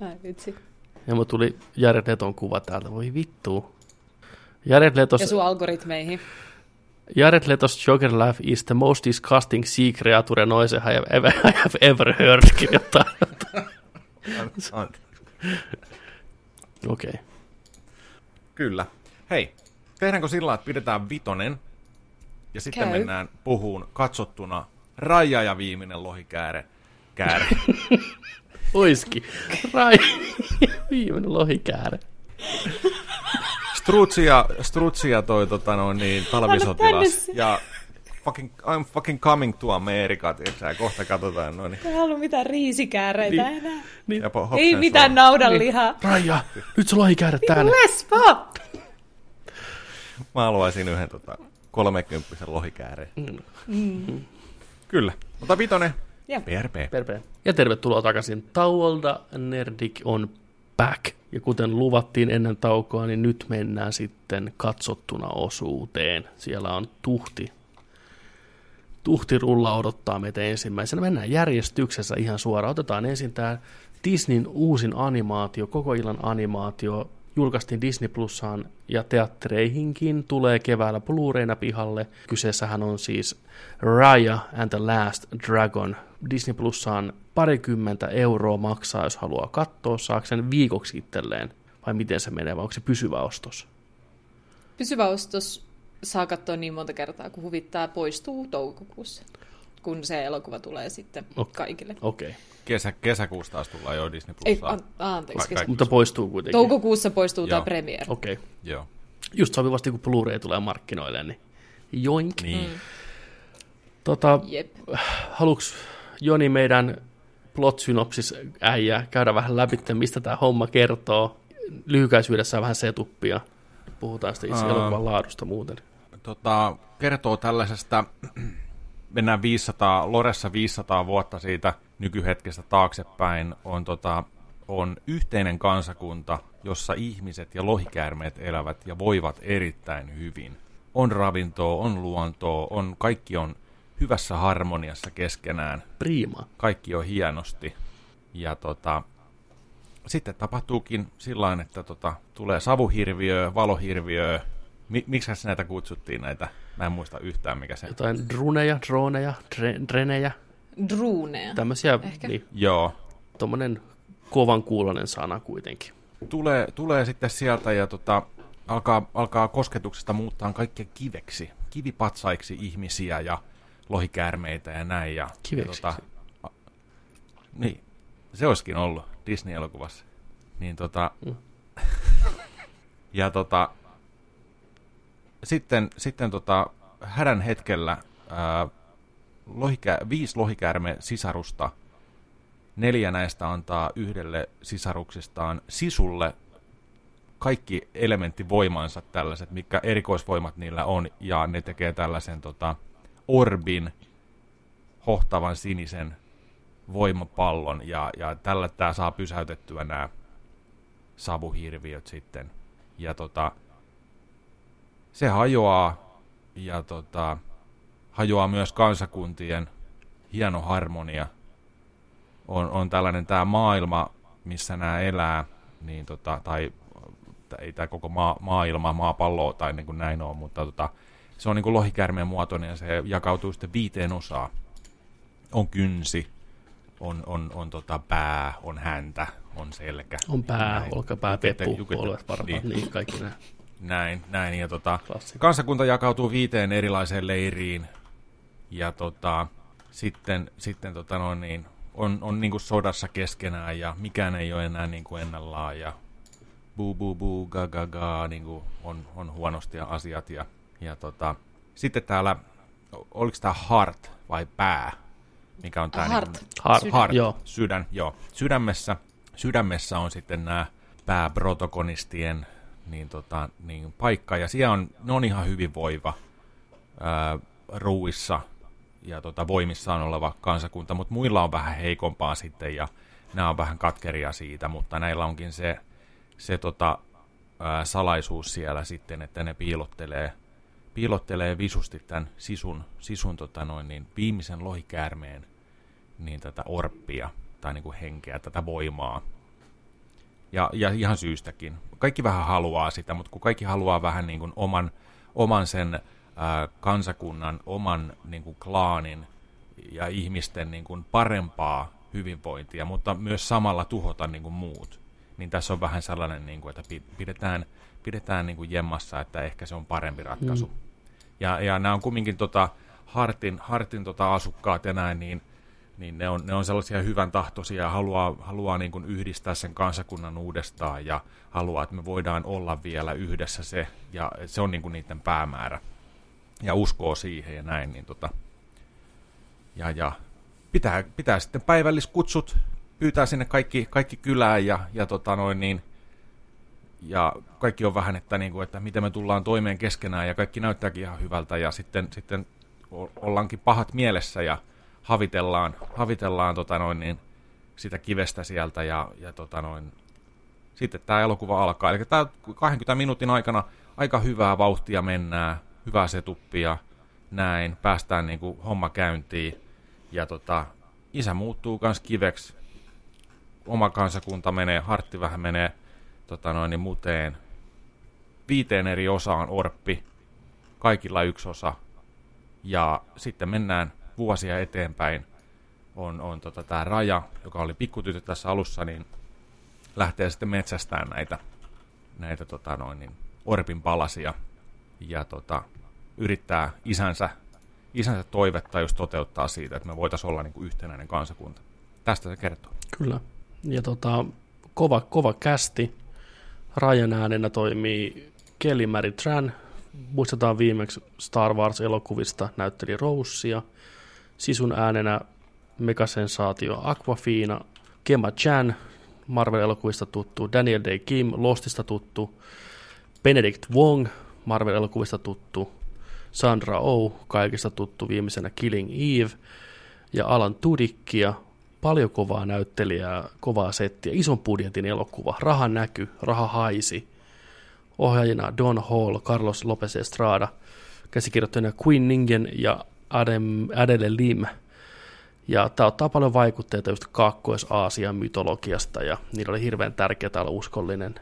Ai vitsi. Ja mulla tuli Jared Leton kuva täältä. Voi vittu. Jared Letos, Ja sun algoritmeihin. Jared Letos Joker laugh is the most disgusting sea creature noise I have ever, (laughs) I have ever heard. (laughs) Kirjoittaa. Okei. Okay. Kyllä. Hei, tehdäänkö sillä lailla, että pidetään vitonen ja sitten Käy. mennään puhuun katsottuna Raija ja viimeinen lohikääre. Kääre. (laughs) Oiski. Rai. Viimeinen lohikäärä. Strutsi ja, Strutsi ja toi tota, no, niin, talvisotilas. tänne. Ja fucking, I'm fucking coming to America, tiiäksä, ja kohta katsotaan noin. Ei halua mitään riisikääreitä Niin. enää. Niin. Ja po- Ei mitään naudanlihaa. Raija, nyt se lohikäärä tänne. Lesbo! Mä haluaisin yhden tota, 30 lohikääreen. Mm. Kyllä. Mutta vitonen. Joo. PRP. Perpe. Ja tervetuloa takaisin. Tauolta Nerdik on back. Ja kuten luvattiin ennen taukoa, niin nyt mennään sitten katsottuna osuuteen. Siellä on tuhti. Tuhti rulla odottaa meitä ensimmäisenä. Mennään järjestyksessä ihan suoraan. Otetaan ensin tämä Disneyn uusin animaatio, koko illan animaatio. Julkaistiin Disney Plusaan ja teattereihinkin. Tulee keväällä Blu-rayna pihalle. Kyseessähän on siis Raya and the Last Dragon. Disney Plusaan parikymmentä euroa maksaa, jos haluaa katsoa. Saako sen viikoksi itselleen? Vai miten se menee, vai onko se pysyvä ostos? Pysyvä ostos saa katsoa niin monta kertaa, kun huvittaa poistuu toukokuussa, kun se elokuva tulee sitten Okei. kaikille. Okei. Okay. Kesä, kesäkuussa taas tullaan jo Disney Ei, Plusaan. an, anteeksi. Mutta poistuu kuitenkin. Toukokuussa poistuu tämä Joo. premiere. Okei. Okay. Joo. Just sopivasti, kun Blu-ray tulee markkinoille, niin joink. Niin. Mm. Tota, Jep. haluuks Joni meidän plot synopsis äijä käydä vähän läpi, mistä tämä homma kertoo? Lyhykäisyydessä vähän setuppia. Puhutaan sitten itse Aa. elokuvan laadusta muuten. tota, kertoo tällaisesta, mennään 500, Loressa 500 vuotta siitä nykyhetkestä taaksepäin, on, tota, on yhteinen kansakunta, jossa ihmiset ja lohikäärmeet elävät ja voivat erittäin hyvin. On ravintoa, on luontoa, on, kaikki on hyvässä harmoniassa keskenään, Prima. kaikki on hienosti. Ja tota, sitten tapahtuukin sillä että tota, tulee savuhirviö, valohirviö. Mi- miksi näitä kutsuttiin näitä? Mä en muista yhtään mikä se. Jotain druneja, droneja, dre, drenejä, Druuneja. tämmöisiä, Ehkä. niin, Joo. tommonen kovan kuulonen sana kuitenkin. Tulee, tulee sitten sieltä ja tota, alkaa, alkaa kosketuksesta muuttaa kaikkea kiveksi. Kivipatsaiksi ihmisiä ja lohikäärmeitä ja näin. Ja, Kiveksi? Ja, tota, a, niin, se olisikin ollut Disney-elokuvassa. Niin tota, Mm. (laughs) ja tota, sitten, sitten tota, hädän hetkellä ää, lohikä, viisi lohikäärme sisarusta, neljä näistä antaa yhdelle sisaruksistaan sisulle kaikki elementtivoimansa tällaiset, mikä erikoisvoimat niillä on, ja ne tekee tällaisen tota, orbin, hohtavan sinisen voimapallon, ja, ja tällä tämä saa pysäytettyä nämä savuhirviöt sitten. Ja tota, se hajoaa, ja tota, hajoaa myös kansakuntien hieno harmonia. On, on tällainen tämä maailma, missä nämä elää, niin tota, tai ei tämä koko maa, maailma, maapallo tai niin kuin näin on, mutta tota, se on niin kuin lohikärmeen muotoinen ja se jakautuu sitten viiteen osaan. On kynsi, on, on, on tota pää, on häntä, on selkä. On pää, olkapää, peppu, puolueet, varpaat, niin. niin. niin kaikki nämä Näin, näin. Ja tota, kansakunta jakautuu viiteen erilaiseen leiriin. Ja tota, sitten, sitten tota no niin, on, on niin kuin sodassa keskenään ja mikään ei ole enää niin kuin ennallaan. Ja buu buu buu, ga ga ga, niin kuin on, on huonosti ja asiat. Ja, ja tota, sitten täällä, oliko tämä heart vai pää? Mikä on tämä Heart. Niin Heart, Sydän. heart, joo. sydän, joo. Sydämessä, sydämessä on sitten nämä pääprotokonistien niin, tota, niin paikka, ja siellä on, ne on ihan hyvinvoiva ää, ruuissa ja tota, voimissaan oleva kansakunta, mutta muilla on vähän heikompaa sitten, ja nämä on vähän katkeria siitä, mutta näillä onkin se, se tota, ää, salaisuus siellä sitten, että ne piilottelee, piilottelee visusti tämän sisun, sisun tota noin, niin viimeisen lohikäärmeen niin tätä orppia tai niin kuin henkeä, tätä voimaa. Ja, ja ihan syystäkin. Kaikki vähän haluaa sitä, mutta kun kaikki haluaa vähän niin kuin oman, oman sen ää, kansakunnan, oman niin kuin klaanin ja ihmisten niin kuin parempaa hyvinvointia, mutta myös samalla tuhota niin kuin muut, niin tässä on vähän sellainen, niin kuin, että pidetään, pidetään niin kuin jemmassa, että ehkä se on parempi ratkaisu. Mm. Ja, ja nämä on kumminkin tota, Hartin, Hartin tota asukkaat ja näin, niin niin ne on, ne on sellaisia hyvän tahtoisia ja haluaa, haluaa niin kuin yhdistää sen kansakunnan uudestaan ja haluaa, että me voidaan olla vielä yhdessä se, ja se on niin kuin niiden päämäärä. Ja uskoo siihen ja näin. Niin tota, ja, ja pitää, pitää sitten päivälliskutsut, pyytää sinne kaikki, kaikki kylään ja, ja, tota noin niin, ja kaikki on vähän, että, niin kuin, että miten me tullaan toimeen keskenään ja kaikki näyttääkin ihan hyvältä ja sitten, sitten ollaankin pahat mielessä ja havitellaan, havitellaan tota noin, niin, sitä kivestä sieltä ja, ja tota noin, sitten tämä elokuva alkaa. Eli tämä 20 minuutin aikana aika hyvää vauhtia mennään, hyvää setuppia, näin, päästään niin kuin homma käyntiin. Ja tota, isä muuttuu kans kiveksi, oma kansakunta menee, hartti vähän menee tota noin, niin muteen. Viiteen eri osaan orppi, kaikilla yksi osa. Ja sitten mennään vuosia eteenpäin on, on tota, tämä raja, joka oli pikkutytöt tässä alussa, niin lähtee sitten metsästään näitä, näitä tota, noin, niin, orpin palasia ja tota, yrittää isänsä, isänsä toivetta just toteuttaa siitä, että me voitaisiin olla niin kuin yhtenäinen kansakunta. Tästä se kertoo. Kyllä. Ja tota, kova, kova kästi. Rajan äänenä toimii Kelly Mary Tran. Muistetaan viimeksi Star Wars-elokuvista näytteli Rosea – Sisun äänenä megasensaatio Aquafina, Kema Chan, Marvel-elokuvista tuttu, Daniel Day Kim, Lostista tuttu, Benedict Wong, Marvel-elokuvista tuttu, Sandra Oh, kaikista tuttu viimeisenä Killing Eve, ja Alan Tudikkia, paljon kovaa näyttelijää, kovaa settiä, ison budjetin elokuva, raha näky, raha haisi, ohjaajina Don Hall, Carlos Lopez Estrada, käsikirjoittajana Queen Ningen ja Adem, Adele Lim. Ja tämä ottaa paljon vaikutteita just Kaakkois-Aasian mytologiasta ja niillä oli hirveän tärkeää olla uskollinen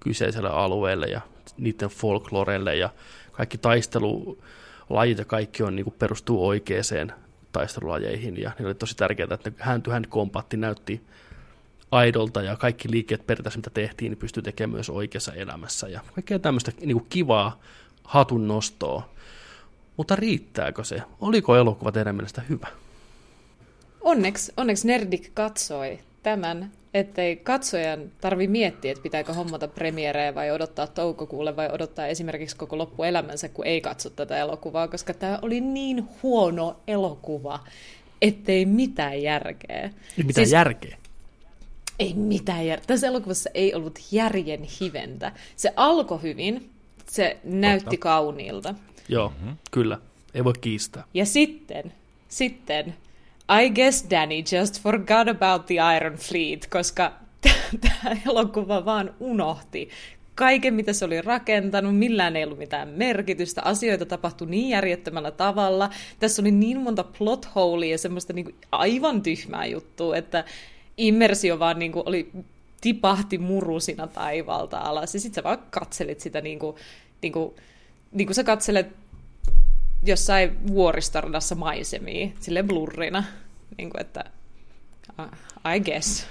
kyseiselle alueelle ja niiden folklorelle ja kaikki taistelulajit ja kaikki on, niin kuin perustuu oikeeseen taistelulajeihin ja niillä oli tosi tärkeää, että hän hän kompatti näytti aidolta ja kaikki liikkeet periaatteessa, mitä tehtiin, niin pystyy tekemään myös oikeassa elämässä ja kaikkea tämmöistä niin kuin kivaa hatun nostoa mutta riittääkö se? Oliko elokuva teidän mielestä hyvä? Onneksi, onneksi Nerdik katsoi tämän, ettei katsojan tarvi miettiä, että pitääkö hommata premierejä vai odottaa toukokuulle vai odottaa esimerkiksi koko loppuelämänsä, kun ei katso tätä elokuvaa, koska tämä oli niin huono elokuva, ettei mitään järkeä. Ei mitään siis, järkeä? Ei mitään järkeä. Tässä elokuvassa ei ollut järjen hiventä. Se alkoi hyvin, se näytti Totta. kauniilta. Joo, mm-hmm. kyllä. Ei voi kiistää. Ja sitten, sitten, I guess Danny just forgot about the Iron Fleet, koska (laughs) tämä elokuva vaan unohti kaiken, mitä se oli rakentanut, millään ei ollut mitään merkitystä, asioita tapahtui niin järjettömällä tavalla, tässä oli niin monta plot holea ja semmoista niin kuin aivan tyhmää juttua, että immersio vaan niin kuin oli tipahti murusina taivalta alas, ja sitten sä vaan katselit sitä niin kuin, niin kuin niin kuin sä katselet jossain vuoristoradassa maisemia, sille blurrina, niin kuin että I guess.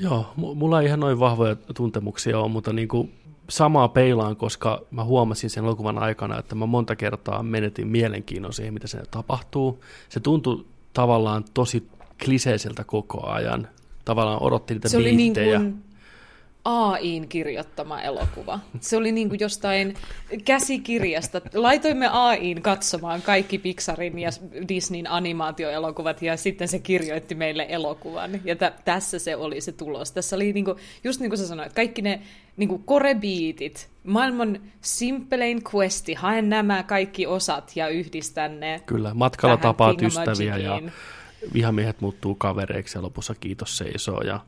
Joo, mulla ei ihan noin vahvoja tuntemuksia ole, mutta niin kuin samaa peilaan, koska mä huomasin sen elokuvan aikana, että mä monta kertaa menetin mielenkiinnon siihen, mitä se tapahtuu. Se tuntui tavallaan tosi kliseiseltä koko ajan. Tavallaan odotti niitä se. Oli niin kuin AIin kirjoittama elokuva. Se oli niin kuin jostain käsikirjasta. Laitoimme AIin katsomaan kaikki Pixarin ja Disneyn animaatioelokuvat ja sitten se kirjoitti meille elokuvan. Ja t- tässä se oli se tulos. Tässä oli niin kuin, just niin kuin sä sanoit, kaikki ne niin kuin korebiitit, maailman simplein questi, haen nämä kaikki osat ja yhdistän ne. Kyllä, matkalla tapaat ystäviä ja vihamiehet muuttuu kavereiksi ja lopussa kiitos seisoo ja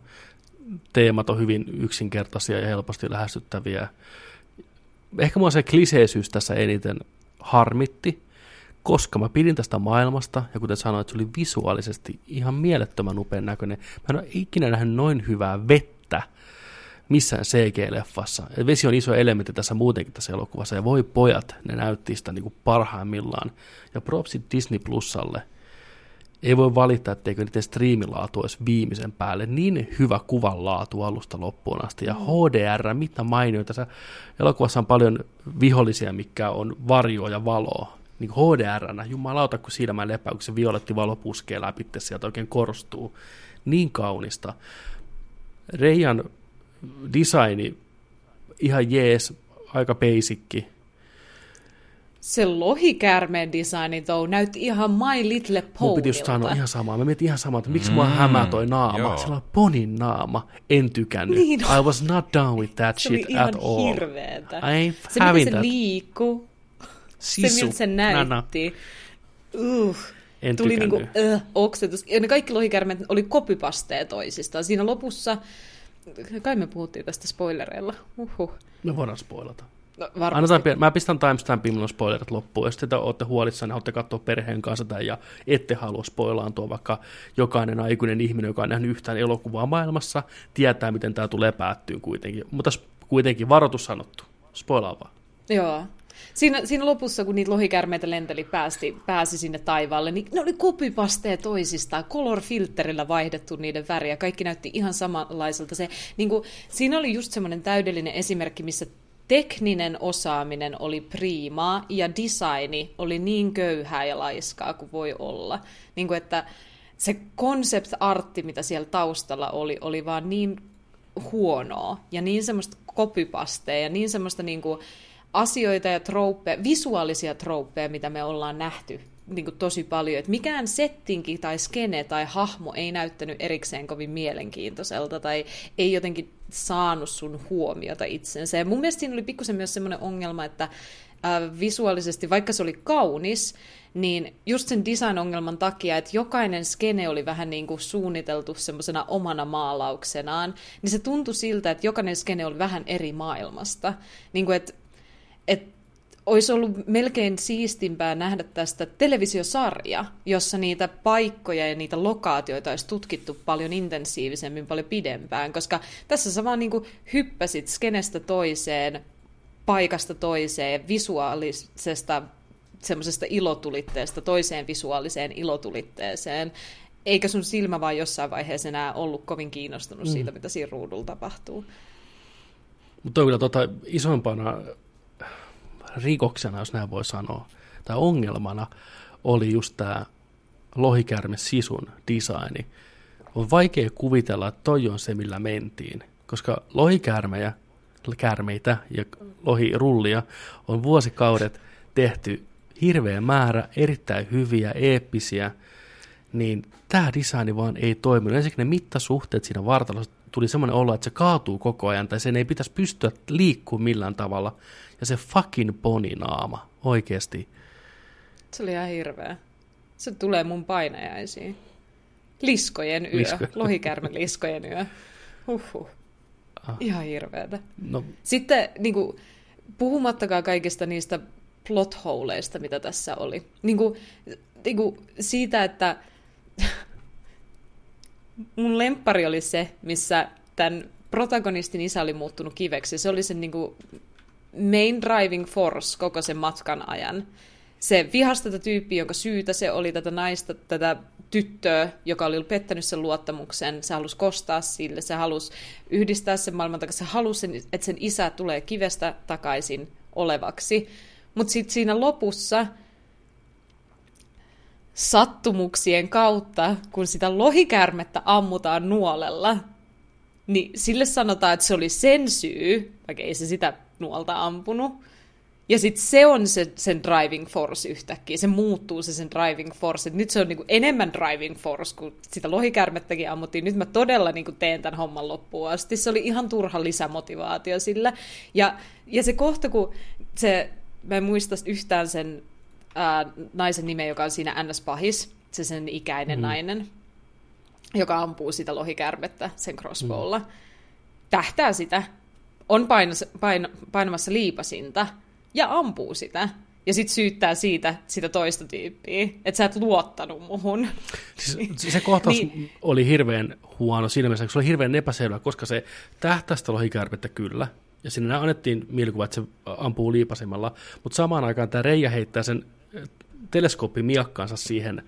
teemat on hyvin yksinkertaisia ja helposti lähestyttäviä. Ehkä mua se kliseisyys tässä eniten harmitti, koska mä pidin tästä maailmasta, ja kuten sanoin, että se oli visuaalisesti ihan mielettömän upean näköinen. Mä en ole ikinä nähnyt noin hyvää vettä missään CG-leffassa. Vesi on iso elementti tässä muutenkin tässä elokuvassa, ja voi pojat, ne näytti sitä niin kuin parhaimmillaan. Ja propsit Disney Plusalle – ei voi valittaa, etteikö niiden striimilaatu olisi viimeisen päälle. Niin hyvä kuvan laatu alusta loppuun asti. Ja HDR, mitä mainioita. Tässä elokuvassa on paljon vihollisia, mikä on varjoa ja valoa. Niin HDR, jumalauta, kun silmä lepää, kun se violetti valo puskee läpi, sieltä oikein korostuu. Niin kaunista. Reijan designi ihan jees, aika basicki, se lohikäärmeen designi though näytti ihan My Little Ponylta. Mun piti just sanoa ihan samaa. Mä mietin ihan samaa, että miksi mm, mua hämää toi naama. Joo. Se on ponin naama. En tykännyt. Niin I was not down with that se shit at all. Se oli ihan hirveetä. se, miten se liikkuu. Sisu. Se, miltä se näytti. Uh. En Tuli niinku, uh, oksetus. Ja ne kaikki lohikärmeet oli kopypasteja toisistaan. Siinä lopussa, kai me puhuttiin tästä spoilereilla. Uhuh. Me voidaan spoilata. No, Annetaan, mä pistän timestampin mun spoilerit loppuun. Jos te olette huolissaan, niin haluatte katsoa perheen kanssa tai ja ette halua spoilaantua, vaikka jokainen aikuinen ihminen, joka on nähnyt yhtään elokuvaa maailmassa, tietää, miten tämä tulee päättyä kuitenkin. Mutta kuitenkin varoitus sanottu. Spoilaa vaan. Joo. Siinä, siinä lopussa, kun niitä lohikärmeitä lenteli, päästi, pääsi sinne taivaalle, niin ne oli kopipasteja toisistaan, color filterillä vaihdettu niiden väriä. Kaikki näytti ihan samanlaiselta. Se, niin kuin, siinä oli just semmoinen täydellinen esimerkki, missä tekninen osaaminen oli priimaa ja designi oli niin köyhää ja laiskaa kuin voi olla. Niin kuin että se concept-artti, mitä siellä taustalla oli, oli vaan niin huonoa ja niin semmoista kopypasteja ja niin semmoista niin kuin asioita ja trouppeja, visuaalisia trouppeja, mitä me ollaan nähty niin kuin tosi paljon, että mikään settinki tai skene tai hahmo ei näyttänyt erikseen kovin mielenkiintoiselta tai ei jotenkin saanut sun huomiota itsensä. Ja mun mielestä siinä oli pikkusen myös semmoinen ongelma, että äh, visuaalisesti, vaikka se oli kaunis, niin just sen design-ongelman takia, että jokainen skene oli vähän niin kuin suunniteltu semmoisena omana maalauksenaan, niin se tuntui siltä, että jokainen skene oli vähän eri maailmasta. Niin kuin, että, olisi ollut melkein siistimpää nähdä tästä televisiosarja, jossa niitä paikkoja ja niitä lokaatioita olisi tutkittu paljon intensiivisemmin, paljon pidempään, koska tässä sä vaan niin kuin hyppäsit skenestä toiseen, paikasta toiseen, visuaalisesta semmoisesta ilotulitteesta toiseen visuaaliseen ilotulitteeseen, eikä sun silmä vaan jossain vaiheessa enää ollut kovin kiinnostunut mm. siitä, mitä siinä ruudulla tapahtuu. Mutta kyllä tota, isompana rikoksena, jos näin voi sanoa, tai ongelmana oli just tämä lohikärme sisun designi. On vaikea kuvitella, että toi on se, millä mentiin, koska lohikäärmejä, käärmeitä ja lohirullia on vuosikaudet tehty hirveä määrä erittäin hyviä, eeppisiä, niin tämä designi vaan ei toiminut. Ensinnäkin ne mittasuhteet siinä vartalossa tuli semmoinen olo, että se kaatuu koko ajan, tai sen ei pitäisi pystyä liikkumaan millään tavalla. Ja se fucking poninaama, oikeasti. Se oli ihan hirveä. Se tulee mun painajaisiin. Liskojen yö. Lisko. (laughs) Lohikärme liskojen yö. Huhhuh. Ah. Ihan hirveätä. No. Sitten niin kuin, puhumattakaan kaikista niistä plotholeista, mitä tässä oli. Niin kuin, niin kuin siitä, että (laughs) mun lemppari oli se, missä tämän protagonistin isä oli muuttunut kiveksi. Se oli sen niin kuin main driving force koko sen matkan ajan. Se vihasi tätä tyyppiä, jonka syytä se oli tätä naista, tätä tyttöä, joka oli pettänyt sen luottamuksen. Se halusi kostaa sille, se halusi yhdistää sen maailman takaisin. Se halusi, että sen isä tulee kivestä takaisin olevaksi. Mutta sitten siinä lopussa sattumuksien kautta, kun sitä lohikärmettä ammutaan nuolella, niin sille sanotaan, että se oli sen syy, vaikka ei se sitä nuolta ampunut. Ja sitten se on se, sen driving force yhtäkkiä. Se muuttuu se sen driving force. Et nyt se on niinku enemmän driving force, kun sitä lohikärmettäkin ammuttiin. Nyt mä todella niinku teen tämän homman loppuun asti. Se oli ihan turha lisämotivaatio sillä. Ja, ja se kohta, kun se, mä en muista yhtään sen ää, naisen nimeä, joka on siinä NS-pahis, se sen ikäinen mm. nainen, joka ampuu sitä lohikärmettä sen crossbowlla. Mm. Tähtää sitä, on painas, pain, painamassa liipasinta ja ampuu sitä. Ja sitten syyttää siitä sitä toista tyyppiä, että sä et luottanut muhun. Siis se kohtaus niin. oli hirveän huono siinä mielessä, se oli hirveän epäselvä, koska se tähtäistä lohikärmettä kyllä, ja sinne annettiin mielikuva, että se ampuu liipasimella, mutta samaan aikaan tämä Reija heittää sen teleskooppimiakkaansa siihen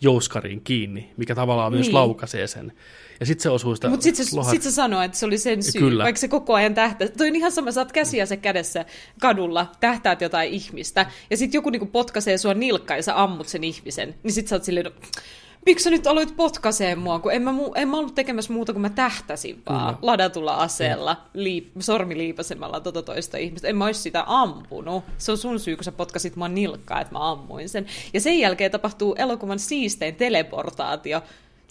jouskariin kiinni, mikä tavallaan myös niin. laukaisee sen. Ja sitten se osuu sitä Mutta sitten se, lohat... sit se sanoo, että se oli sen syy, Kyllä. vaikka se koko ajan tähtää. Toi on ihan sama, saat käsiä se kädessä kadulla, tähtäät jotain ihmistä, ja sitten joku niinku potkaisee sua nilkkaan ja sä ammut sen ihmisen, niin sitten sä oot silleen, miksi sä nyt aloit potkaseen mua, kun en mä, mu- en mä ollut tekemässä muuta kuin mä tähtäsin vaan Kyllä. ladatulla aseella, liip- sormiliipasemalla tota toista ihmistä. En mä olisi sitä ampunut. Se on sun syy, kun sä potkasit mua nilkkaa, että mä ammuin sen. Ja sen jälkeen tapahtuu elokuvan siistein teleportaatio.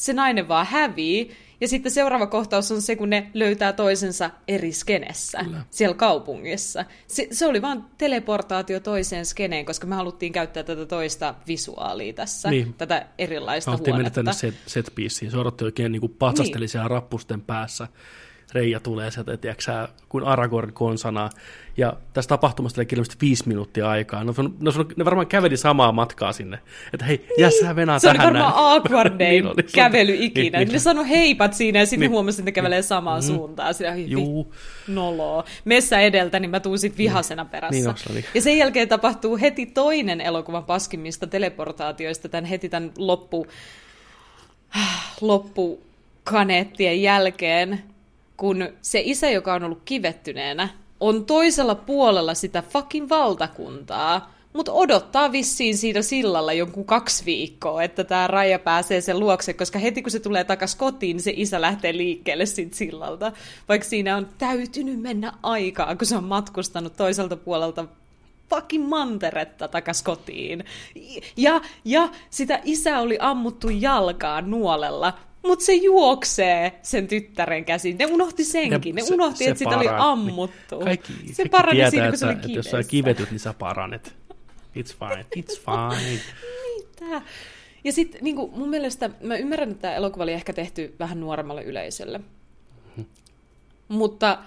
Se nainen vaan hävii, ja sitten seuraava kohtaus on se, kun ne löytää toisensa eri skenessä, Kyllä. siellä kaupungissa. Se, se oli vaan teleportaatio toiseen skeneen, koska me haluttiin käyttää tätä toista visuaalia tässä, niin. tätä erilaista Haluttiin huonetta. mennä tänne set, set. Se odotti oikein niin kuin patsasteli niin. siellä rappusten päässä. Reija tulee sieltä, tiedätkö, kuin Aragorn konsana. Ja tästä tapahtumasta oli ilmeisesti viisi minuuttia aikaa. No, no, no, ne varmaan käveli samaa matkaa sinne. Että hei, niin. jää sä venää Se tähän (laughs) oli varmaan awkwardein niin kävely ikinä. Niin, niin. Ne sanoi heipat siinä ja sitten niin. huomasi, että ne kävelee samaan mm. suuntaan. Sitä, Juu. Noloa. Messä edeltä, niin mä tuun sit vihasena perässä. Niin, niin. Ja sen jälkeen tapahtuu heti toinen elokuvan paskimmista teleportaatioista, tämän heti tämän loppu, (sighs) loppukaneettien jälkeen, kun se isä, joka on ollut kivettyneenä, on toisella puolella sitä fucking valtakuntaa, mutta odottaa vissiin siinä sillalla jonkun kaksi viikkoa, että tämä Raija pääsee sen luokse, koska heti kun se tulee takas kotiin, niin se isä lähtee liikkeelle siitä sillalta. Vaikka siinä on täytynyt mennä aikaa, kun se on matkustanut toiselta puolelta fucking manteretta takas kotiin. Ja, ja sitä isä oli ammuttu jalkaan nuolella, mutta se juoksee sen tyttären käsin. Ne unohti senkin. Ne, ne unohti, että sitä oli ammuttu. Kaikki, se parani tietää, siinä, kun se oli että, että jos sä kivetyt, niin sä paranet. It's fine, it's fine. Mitä? Ja sitten niin mun mielestä, mä ymmärrän, että tämä elokuva oli ehkä tehty vähän nuoremmalle yleisölle. Hmm. Mutta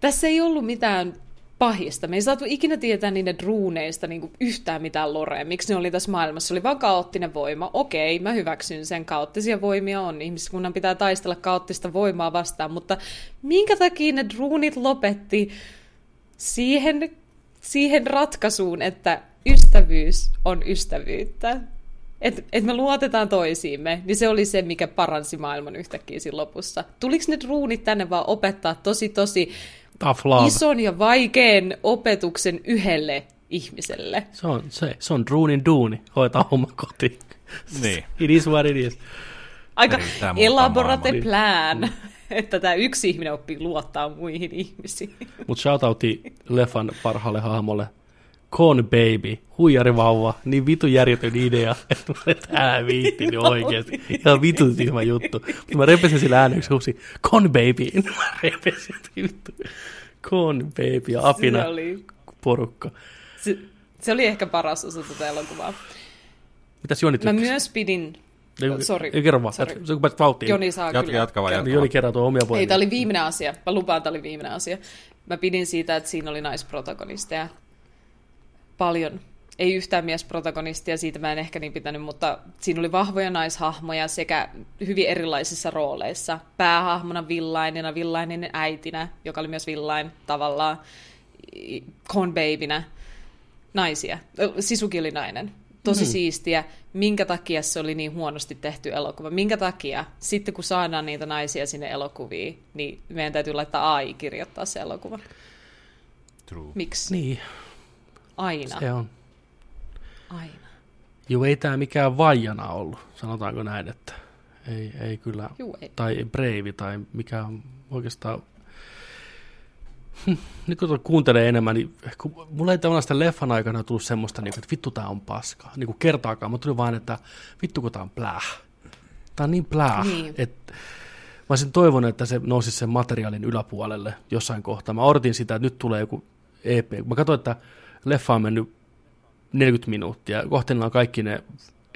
tässä ei ollut mitään pahista. Me ei saatu ikinä tietää niiden druuneista niin yhtään mitään lorea, miksi ne oli tässä maailmassa. Se oli vain kaoottinen voima. Okei, mä hyväksyn sen. Kaoottisia voimia on. Ihmiskunnan pitää taistella kaoottista voimaa vastaan, mutta minkä takia ne druunit lopetti siihen, siihen ratkaisuun, että ystävyys on ystävyyttä? Että et me luotetaan toisiimme, niin se oli se, mikä paransi maailman yhtäkkiä siinä lopussa. Tuliko ne druunit tänne vaan opettaa tosi tosi Tough love. ison ja vaikean opetuksen yhdelle ihmiselle. Se on, se, se on druunin duuni, hoitaa homma kotiin. Niin. (laughs) It is what it is. Aika elaborate plan, mm. (laughs) että tämä yksi ihminen oppii luottaa muihin ihmisiin. Mutta shoutoutti leffan parhaalle hahmolle Con Baby, huijarivauva, niin vitu järjetön idea, (laughs) että älä viitti niin oikeasti. Ihan vitu tyhmä juttu. Mutta mä repesin sillä ääneksi huusi, Con Baby, (laughs) mä repesin vittu. Con Baby ja apina se oli... porukka. Se, se, oli ehkä paras osa tätä elokuvaa. Mitäs Joni tykkäsi? Mä myös pidin ei, Sori. Ei kerro vaan, sorry. Et, kun pääset vauhtiin. Joni saa jatka, kyllä. Jatka vaan, jatka Joni kerää tuon omia poimia. Ei, tämä oli viimeinen asia. Mä lupaan, tämä oli viimeinen asia. Mä pidin siitä, että siinä oli naisprotagonisteja paljon. Ei yhtään miesprotagonistia, siitä mä en ehkä niin pitänyt, mutta siinä oli vahvoja naishahmoja sekä hyvin erilaisissa rooleissa. Päähahmona villainina, villainen äitinä, joka oli myös villain tavallaan, babynä, naisia. Sisuki oli nainen. Tosi mm. siistiä. Minkä takia se oli niin huonosti tehty elokuva? Minkä takia sitten kun saadaan niitä naisia sinne elokuviin, niin meidän täytyy laittaa AI kirjoittaa se elokuva? True. Miksi? Niin. Aina. Se on. Aina. Joo, ei tämä mikään vaijana ollut, sanotaanko näin, että, Ei, ei kyllä. Juu, ei. Tai Brave tai mikä oikeastaan... (laughs) Nyt kun kuuntelee enemmän, niin kun mulla ei tavallaan sitä leffan aikana tullut semmoista, niin kuin, että vittu tää on paskaa. Niin kuin kertaakaan, mutta tuli vaan, että vittu kun tää on pläh. Tää on niin pläh, Niin. että mä olisin toivonut, että se nousisi sen materiaalin yläpuolelle jossain kohtaa. Mä odotin sitä, että nyt tulee joku EP. Mä katsoin, että leffa on mennyt 40 minuuttia. Niillä on kaikki ne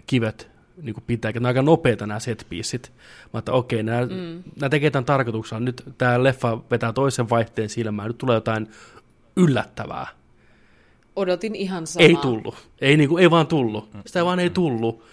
kivet niin kuin pitää. Nämä on aika nopeita nämä set pieceit. Mä että okei, nämä, mm. nämä tekee tämän tarkoituksella. Nyt tämä leffa vetää toisen vaihteen silmään. Nyt tulee jotain yllättävää. Odotin ihan samaa. Ei tullut. Ei, niin kuin, ei vaan tullut. Sitä vaan ei tullut.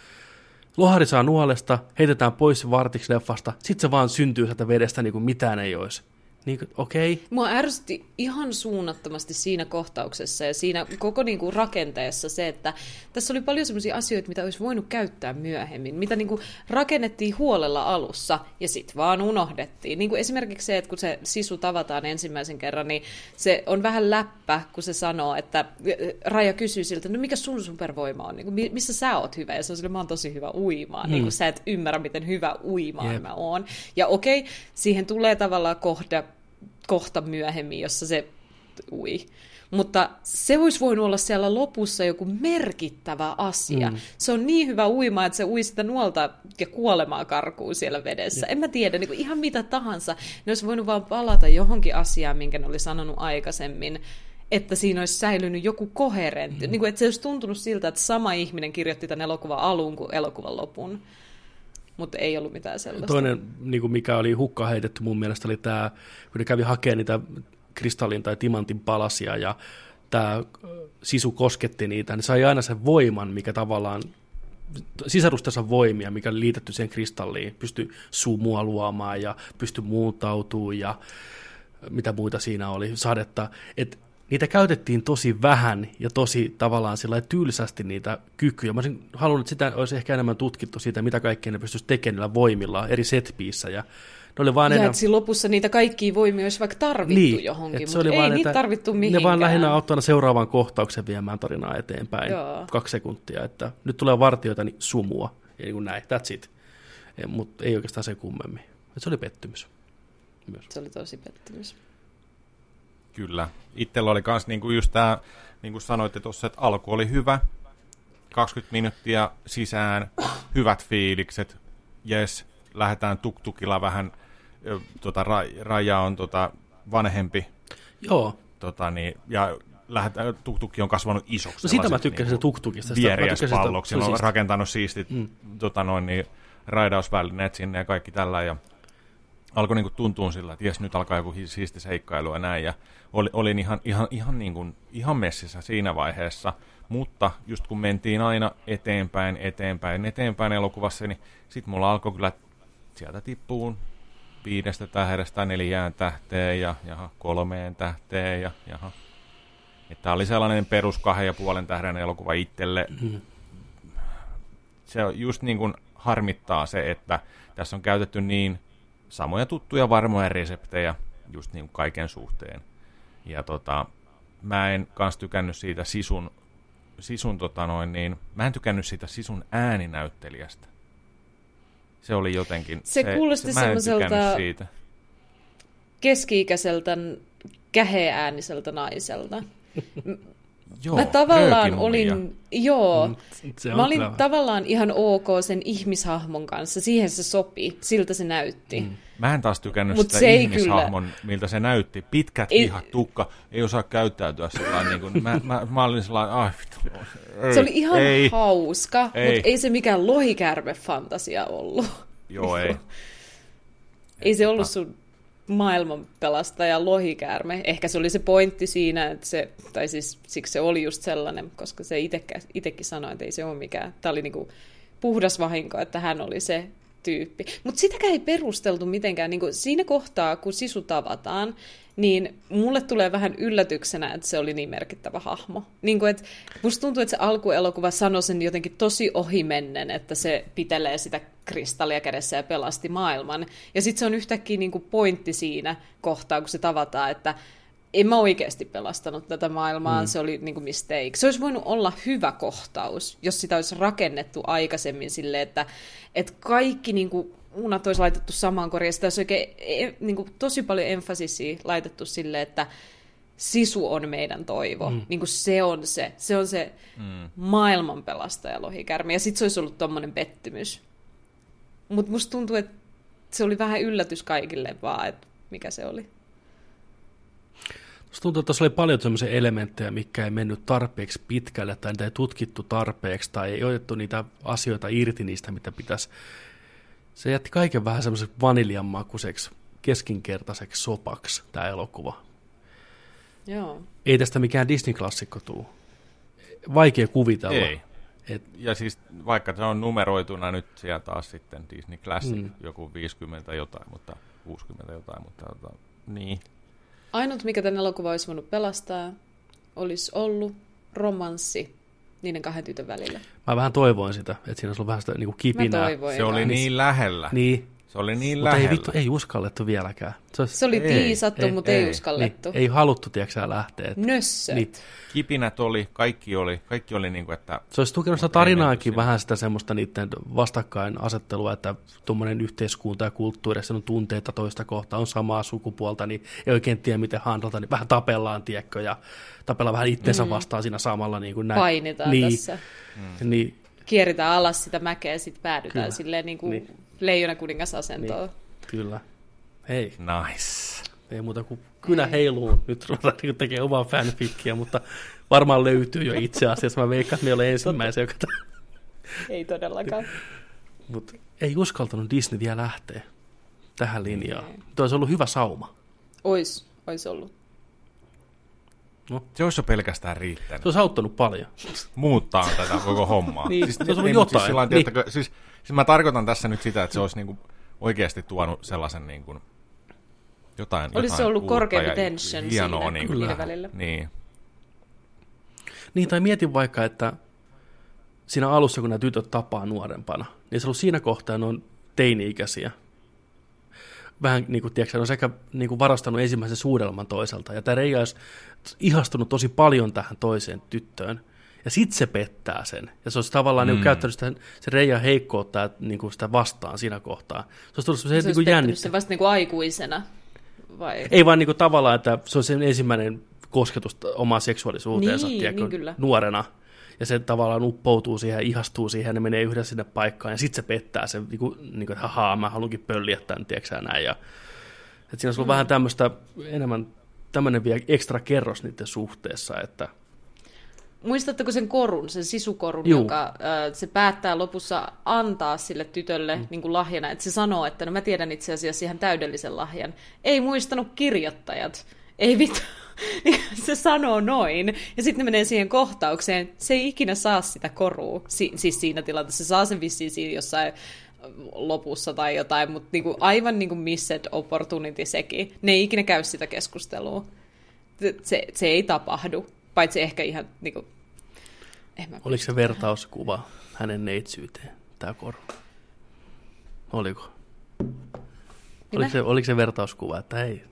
Lohari saa nuolesta, heitetään pois vartiksi leffasta, sitten se vaan syntyy sieltä vedestä niin kuin mitään ei olisi. Niin kuin. Okay. Mua ärsytti ihan suunnattomasti siinä kohtauksessa ja siinä koko niin kuin rakenteessa se, että tässä oli paljon sellaisia asioita, mitä olisi voinut käyttää myöhemmin, mitä niin kuin rakennettiin huolella alussa ja sitten vaan unohdettiin. Niin kuin esimerkiksi se, että kun se sisu tavataan ensimmäisen kerran, niin se on vähän läppä, kun se sanoo, että Raja kysyy siltä, no mikä sun supervoima on, niin kuin, mi- missä sä oot hyvä? Ja se on sille, mä oon tosi hyvä uimaan, hmm. niin kuin sä et ymmärrä, miten hyvä uimaan Jep. mä oon. Ja okei, siihen tulee tavallaan kohda, kohta myöhemmin, jossa se ui. Mutta se olisi voinut olla siellä lopussa joku merkittävä asia. Mm. Se on niin hyvä uima, että se ui sitä nuolta ja kuolemaa karkuun siellä vedessä. En mä tiedä, niin kuin ihan mitä tahansa. Ne olisi voinut vaan palata johonkin asiaan, minkä ne oli sanonut aikaisemmin että siinä olisi säilynyt joku koherentti. Mm. Niin kuin, että se olisi tuntunut siltä, että sama ihminen kirjoitti tämän elokuvan alun kuin elokuvan lopun. Mutta ei ollut mitään sellaista. Toinen, niin kuin mikä oli hukka heitetty mun mielestä, oli tämä, kun ne kävi hakemaan niitä kristallin tai timantin palasia ja tämä sisu kosketti niitä, niin sai aina sen voiman, mikä tavallaan sisarustensa voimia, mikä oli liitetty siihen kristalliin, pystyi sumua luomaan ja pystyi muuntautumaan ja mitä muita siinä oli, sadetta. Et niitä käytettiin tosi vähän ja tosi tavallaan sillä tylsästi niitä kykyjä. Mä olisin halunnut, että sitä olisi ehkä enemmän tutkittu siitä, mitä kaikkea ne pystyisi tekemään niillä voimilla eri setpiissä ja ne oli vaan Ja enää... lopussa niitä kaikkia voimia olisi vaikka tarvittu niin, johonkin, se mutta oli ei vaan, niitä tarvittu mihinkään. Ne vaan lähinnä auttaa seuraavan kohtauksen viemään tarinaa eteenpäin. Joo. Kaksi sekuntia, että nyt tulee vartioita, niin sumua. Ja niin kuin näin, that's it. Mutta ei oikeastaan se kummemmin. Et se oli pettymys. Myös. Se oli tosi pettymys. Kyllä. Itsellä oli myös niinku just tämä, niin kuin sanoitte tuossa, että alku oli hyvä. 20 minuuttia sisään, hyvät fiilikset. Jes, lähdetään tuktukilla vähän. Tota, ra, Raja on tota, vanhempi. Joo, Tota, niin, ja lähdetään, tuktukki on kasvanut isoksi. no sitä mä sellaiseksi tykkäsin niinku tuktukista. Sitä- mä tykkäsin se Sillä oli on rakentanut siistit mm. tota noin, niin, raidausvälineet sinne ja kaikki tällä. Ja alkoi niinku tuntua sillä, että jes, nyt alkaa joku siisti seikkailu ja näin. Ja oli, olin ihan, ihan, ihan, niin kuin, ihan messissä siinä vaiheessa. Mutta just kun mentiin aina eteenpäin, eteenpäin, eteenpäin elokuvassa, niin sitten mulla alkoi kyllä sieltä tippuun viidestä tähdestä neljään tähteen ja jaha, kolmeen tähteen ja jaha. Tämä oli sellainen perus kahden ja puolen tähden elokuva itselle. Se just niin kuin harmittaa se, että tässä on käytetty niin samoja tuttuja varmoja reseptejä just niin kuin kaiken suhteen. Ja tota, mä en kans tykännyt siitä sisun, sisun tota noin niin, mä en tykännyt siitä sisun ääninäyttelijästä. Se oli jotenkin... Se kuulosti mä en tykännyt semmoiselta- siitä. Keski-ikäiseltä käheääniseltä naiselta. (laughs) Joo, mä tavallaan olin, joo, Mm, se on mä olin kyllä- tavallaan ihan ok sen ihmishahmon kanssa. Siihen se sopi, siltä se näytti. Mm. Mä en taas tykännyt Mut sitä se ihmishahmon, miltä se näytti. Pitkät Ei- hihat, tukka, ei osaa käyttäytyä sellainen. Niin kuin, mä, mä, mä olin sellainen, ai vittu. Ei, Se oli ihan ei. hauska, Ei. mutta ei se mikään lohikärme-fantasia ollut. Joo, ei. Ei se ollut sun maailmanpelastaja lohikäärme. Ehkä se oli se pointti siinä, että se, tai siis siksi se oli just sellainen, koska se itsekin sanoi, että ei se ole mikään. Tämä oli niinku puhdas vahinko, että hän oli se tyyppi. Mutta sitäkään ei perusteltu mitenkään. Niinku siinä kohtaa, kun sisu tavataan, niin mulle tulee vähän yllätyksenä, että se oli niin merkittävä hahmo. Niin kuin, että musta tuntuu, että se alkuelokuva sanoi sen jotenkin tosi ohimennen, että se pitelee sitä kristallia kädessä ja pelasti maailman. Ja sitten se on yhtäkkiä niin kuin pointti siinä kohtaa, kun se tavataan, että en mä oikeasti pelastanut tätä maailmaa, mm. se oli niin kuin mistake. Se olisi voinut olla hyvä kohtaus, jos sitä olisi rakennettu aikaisemmin silleen, että, että kaikki niin kuin munat olisi laitettu samaan koriin. Sitä olisi oikein e, niin kuin, tosi paljon emfasisia laitettu sille, että sisu on meidän toivo. Mm. Niin kuin se on se. Se on se mm. maailman pelastaja lohikärmi. Ja sitten se olisi ollut tommonen pettymys. Mutta musta tuntuu, että se oli vähän yllätys kaikille vaan, että mikä se oli. Musta tuntuu, että tässä oli paljon sellaisia elementtejä, mikä ei mennyt tarpeeksi pitkälle, tai niitä ei tutkittu tarpeeksi, tai ei otettu niitä asioita irti niistä, mitä pitäisi. Se jätti kaiken vähän semmoiseksi vaniljanmakuiseksi, keskinkertaiseksi sopaksi, tämä elokuva. Joo. Ei tästä mikään Disney-klassikko tule. Vaikea kuvitella. Ei. Et, ja siis vaikka se on numeroituna nyt siellä taas sitten Disney Classic, mm. joku 50 jotain, mutta 60 jotain, mutta tota, niin. Ainut, mikä tämän elokuva olisi voinut pelastaa, olisi ollut romanssi niiden kahden tytön välillä. Mä vähän toivoin sitä, että siinä olisi ollut vähän sitä niin kuin kipinää. Se oli niin lähellä. Niin, se oli niin mutta lähellä. ei vittu, ei uskallettu vieläkään. Se, olisi, se oli ei, tiisattu, ei, mutta ei, ei uskallettu. Niin, ei haluttu, tiedätkö lähteä. Että, Nössöt. Niin. Kipinät oli, kaikki oli, kaikki oli niin kuin, että... Se olisi tukenut sitä tarinaakin vähän sitä semmoista niiden vastakkainasettelua, että tuommoinen yhteiskunta ja kulttuuri, on tunteita toista kohtaa, on samaa sukupuolta, niin ei oikein tiedä miten handlata, niin vähän tapellaan, tiedätkö, ja tapellaan vähän itsensä mm. vastaan siinä samalla. Niin kuin näin. Painitaan niin, tässä. Mm. Niin, Kierritään alas sitä mäkeä ja sitten päädytään Kyllä. silleen niin kuin niin. Leijona kuningasasentoon. Niin. Kyllä. Hei. Nice. Ei muuta kuin kynä Ei. heiluu. Nyt ruvetaan niin tekemään omaa fanfickia, mutta varmaan löytyy jo itse asiassa. Mä veikkaan, että me olemme ensimmäisiä, joka... Ei todellakaan. Mutta ei uskaltanut Disney vielä lähteä tähän linjaan. Tuo olisi ollut hyvä sauma. Ois, ois ollut. No. Se olisi jo pelkästään riittänyt. Se olisi auttanut paljon. Muuttaa tätä koko hommaa. niin, siis, se olisi ollut jotain. Siis, niin. Tiettäkö, siis, siis mä tarkoitan tässä nyt sitä, että se olisi niinku oikeasti tuonut sellaisen niin kuin, jotain Olisi jotain se ollut korkeampi tension hienoa, siinä niin, kyllä. välillä. Niin. niin, tai mietin vaikka, että siinä alussa, kun nämä tytöt tapaa nuorempana, niin se on ollut siinä kohtaa, ne on teini-ikäisiä. Vähän niin kuin, tiedätkö, on sekä niin kuin varastanut ensimmäisen suudelman toiselta, ja tämä Reija olisi ihastunut tosi paljon tähän toiseen tyttöön, ja sit se pettää sen. Ja se olisi tavallaan niinku mm. niin käyttänyt sitä, se Reija heikkoutta niin kuin sitä vastaan siinä kohtaa. Se olisi tullut se, se niin jännittä. se vasta niin kuin aikuisena? Vai? Ei vaan niin kuin tavallaan, että se on sen ensimmäinen kosketus omaan seksuaalisuuteensa niin, tiedätkö, niin kyllä. nuorena. Ja se tavallaan uppoutuu siihen, ihastuu siihen, ja ne menee yhdessä sinne paikkaan, ja sitten se pettää sen, niin kuin, niin kuin, että hahaa, mä haluankin pölliä tämän, tiedätkö näin. Ja, että siinä on mm. vähän tämmöistä enemmän tämmöinen vielä ekstra kerros niiden suhteessa, että Muistatteko sen korun, sen sisukorun, Juu. joka äh, se päättää lopussa antaa sille tytölle mm. niin kuin lahjana, että se sanoo, että no mä tiedän itse asiassa ihan täydellisen lahjan. Ei muistanut kirjoittajat. Ei vittu. (laughs) se sanoo noin. Ja sitten ne menee siihen kohtaukseen. Se ei ikinä saa sitä korua. Si- siis siinä tilanteessa. Se saa sen vissiin siinä jossain lopussa tai jotain, mutta niinku aivan niinku missed opportunity sekin. Ne ei ikinä käy sitä keskustelua. Se, se ei tapahdu. Paitsi ehkä ihan niin kuin, en mä Oliko se vertauskuva hänen neitsyyteen, tämä koru? Oliko? Oliko se, oliko se vertauskuva, että hei,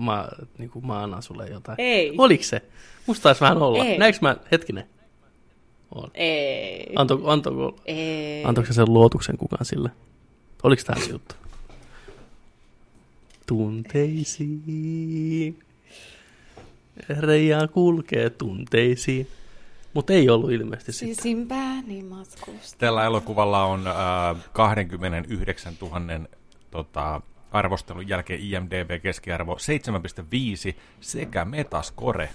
mä, niin kuin mä annan sulle jotain? Ei. Oliko se? Musta taisi vähän olla. Ei. Näinkö mä, hetkinen? On. Ei. Anto, anto, Ei. Antoiko se sen luotuksen kukaan sille? Oliko tämä se juttu? Tunteisiin. Reija kulkee tunteisiin. Mutta ei ollut ilmeisesti sitä. Sisimpääni matkusta. Tällä elokuvalla on äh, 29 000 tota, arvostelun jälkeen IMDB-keskiarvo 7,5 sekä Metascore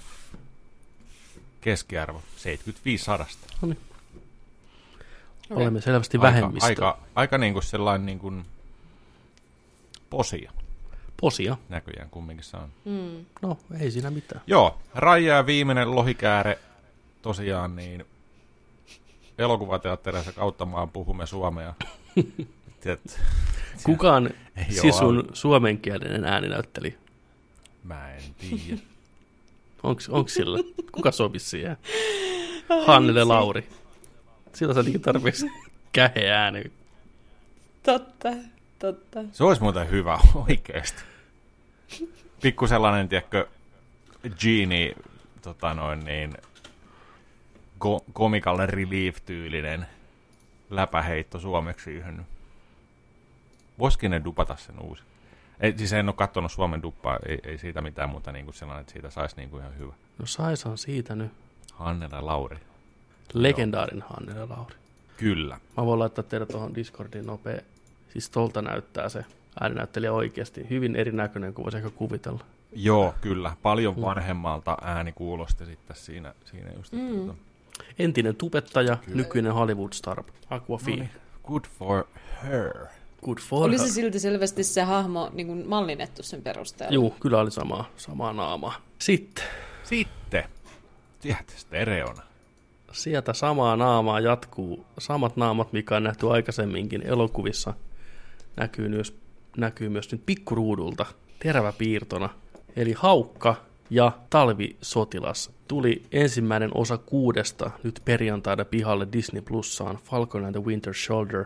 keskiarvo 75 sadasta. No niin. Olemme selvästi vähemmistö. Aika, aika, aika niin kuin sellainen niin kuin posia. Posia. Näköjään kumminkin se on. Mm. No, ei siinä mitään. Joo, Raija ja viimeinen lohikääre tosiaan niin elokuvateattereissa kautta maan puhumme suomea. (laughs) Tiet, Kukaan sisun suomenkielinen ääninäytteli? Mä en tiedä. (laughs) Onks, onks sillä? Kuka sopisi siihen? Hannele Lauri. Sillä sä tarvitsisi kähe ääni. Totta, totta. Se olisi muuten hyvä oikeasti. Pikku sellainen, tiedätkö, Genie, tota noin niin, ko- comical relief-tyylinen läpäheitto suomeksi yhden. Voisikin ne dupata sen uusi. Ei, siis en ole katsonut Suomen duppaa, ei, ei siitä mitään muuta niin kuin sellainen, että siitä saisi niin kuin ihan hyvä. No saisaan siitä nyt. Hannela Lauri. Legendaarin Hannele Lauri. Kyllä. Mä voin laittaa teille tuohon Discordiin nopea. Siis tolta näyttää se ääninäyttelijä oikeasti. Hyvin erinäköinen kuin voisi ehkä kuvitella. Joo, kyllä. Paljon vanhemmalta ääni kuulosti sitten siinä, siinä just. Että, Mm. tota, Entinen tubettaja, nykyinen Hollywood-star. Aquafina. no niin, good for her. Good for Oli her. se silti selvästi se hahmo niin kuin mallinnettu sen perusteella. Juu, kyllä oli samaa, samaa naamaa. Sitten Sitten, sieltä stereona. sieltä samaa naamaa jatkuu. Samat naamat, mikä on nähty aikaisemminkin elokuvissa, näkyy myös, näkyy myös nyt pikkuruudulta teräväpiirtona. Eli Haukka ja Talvisotilas tuli ensimmäinen osa kuudesta nyt perjantaina pihalle Disney Plussaan Falcon and the Winter Soldier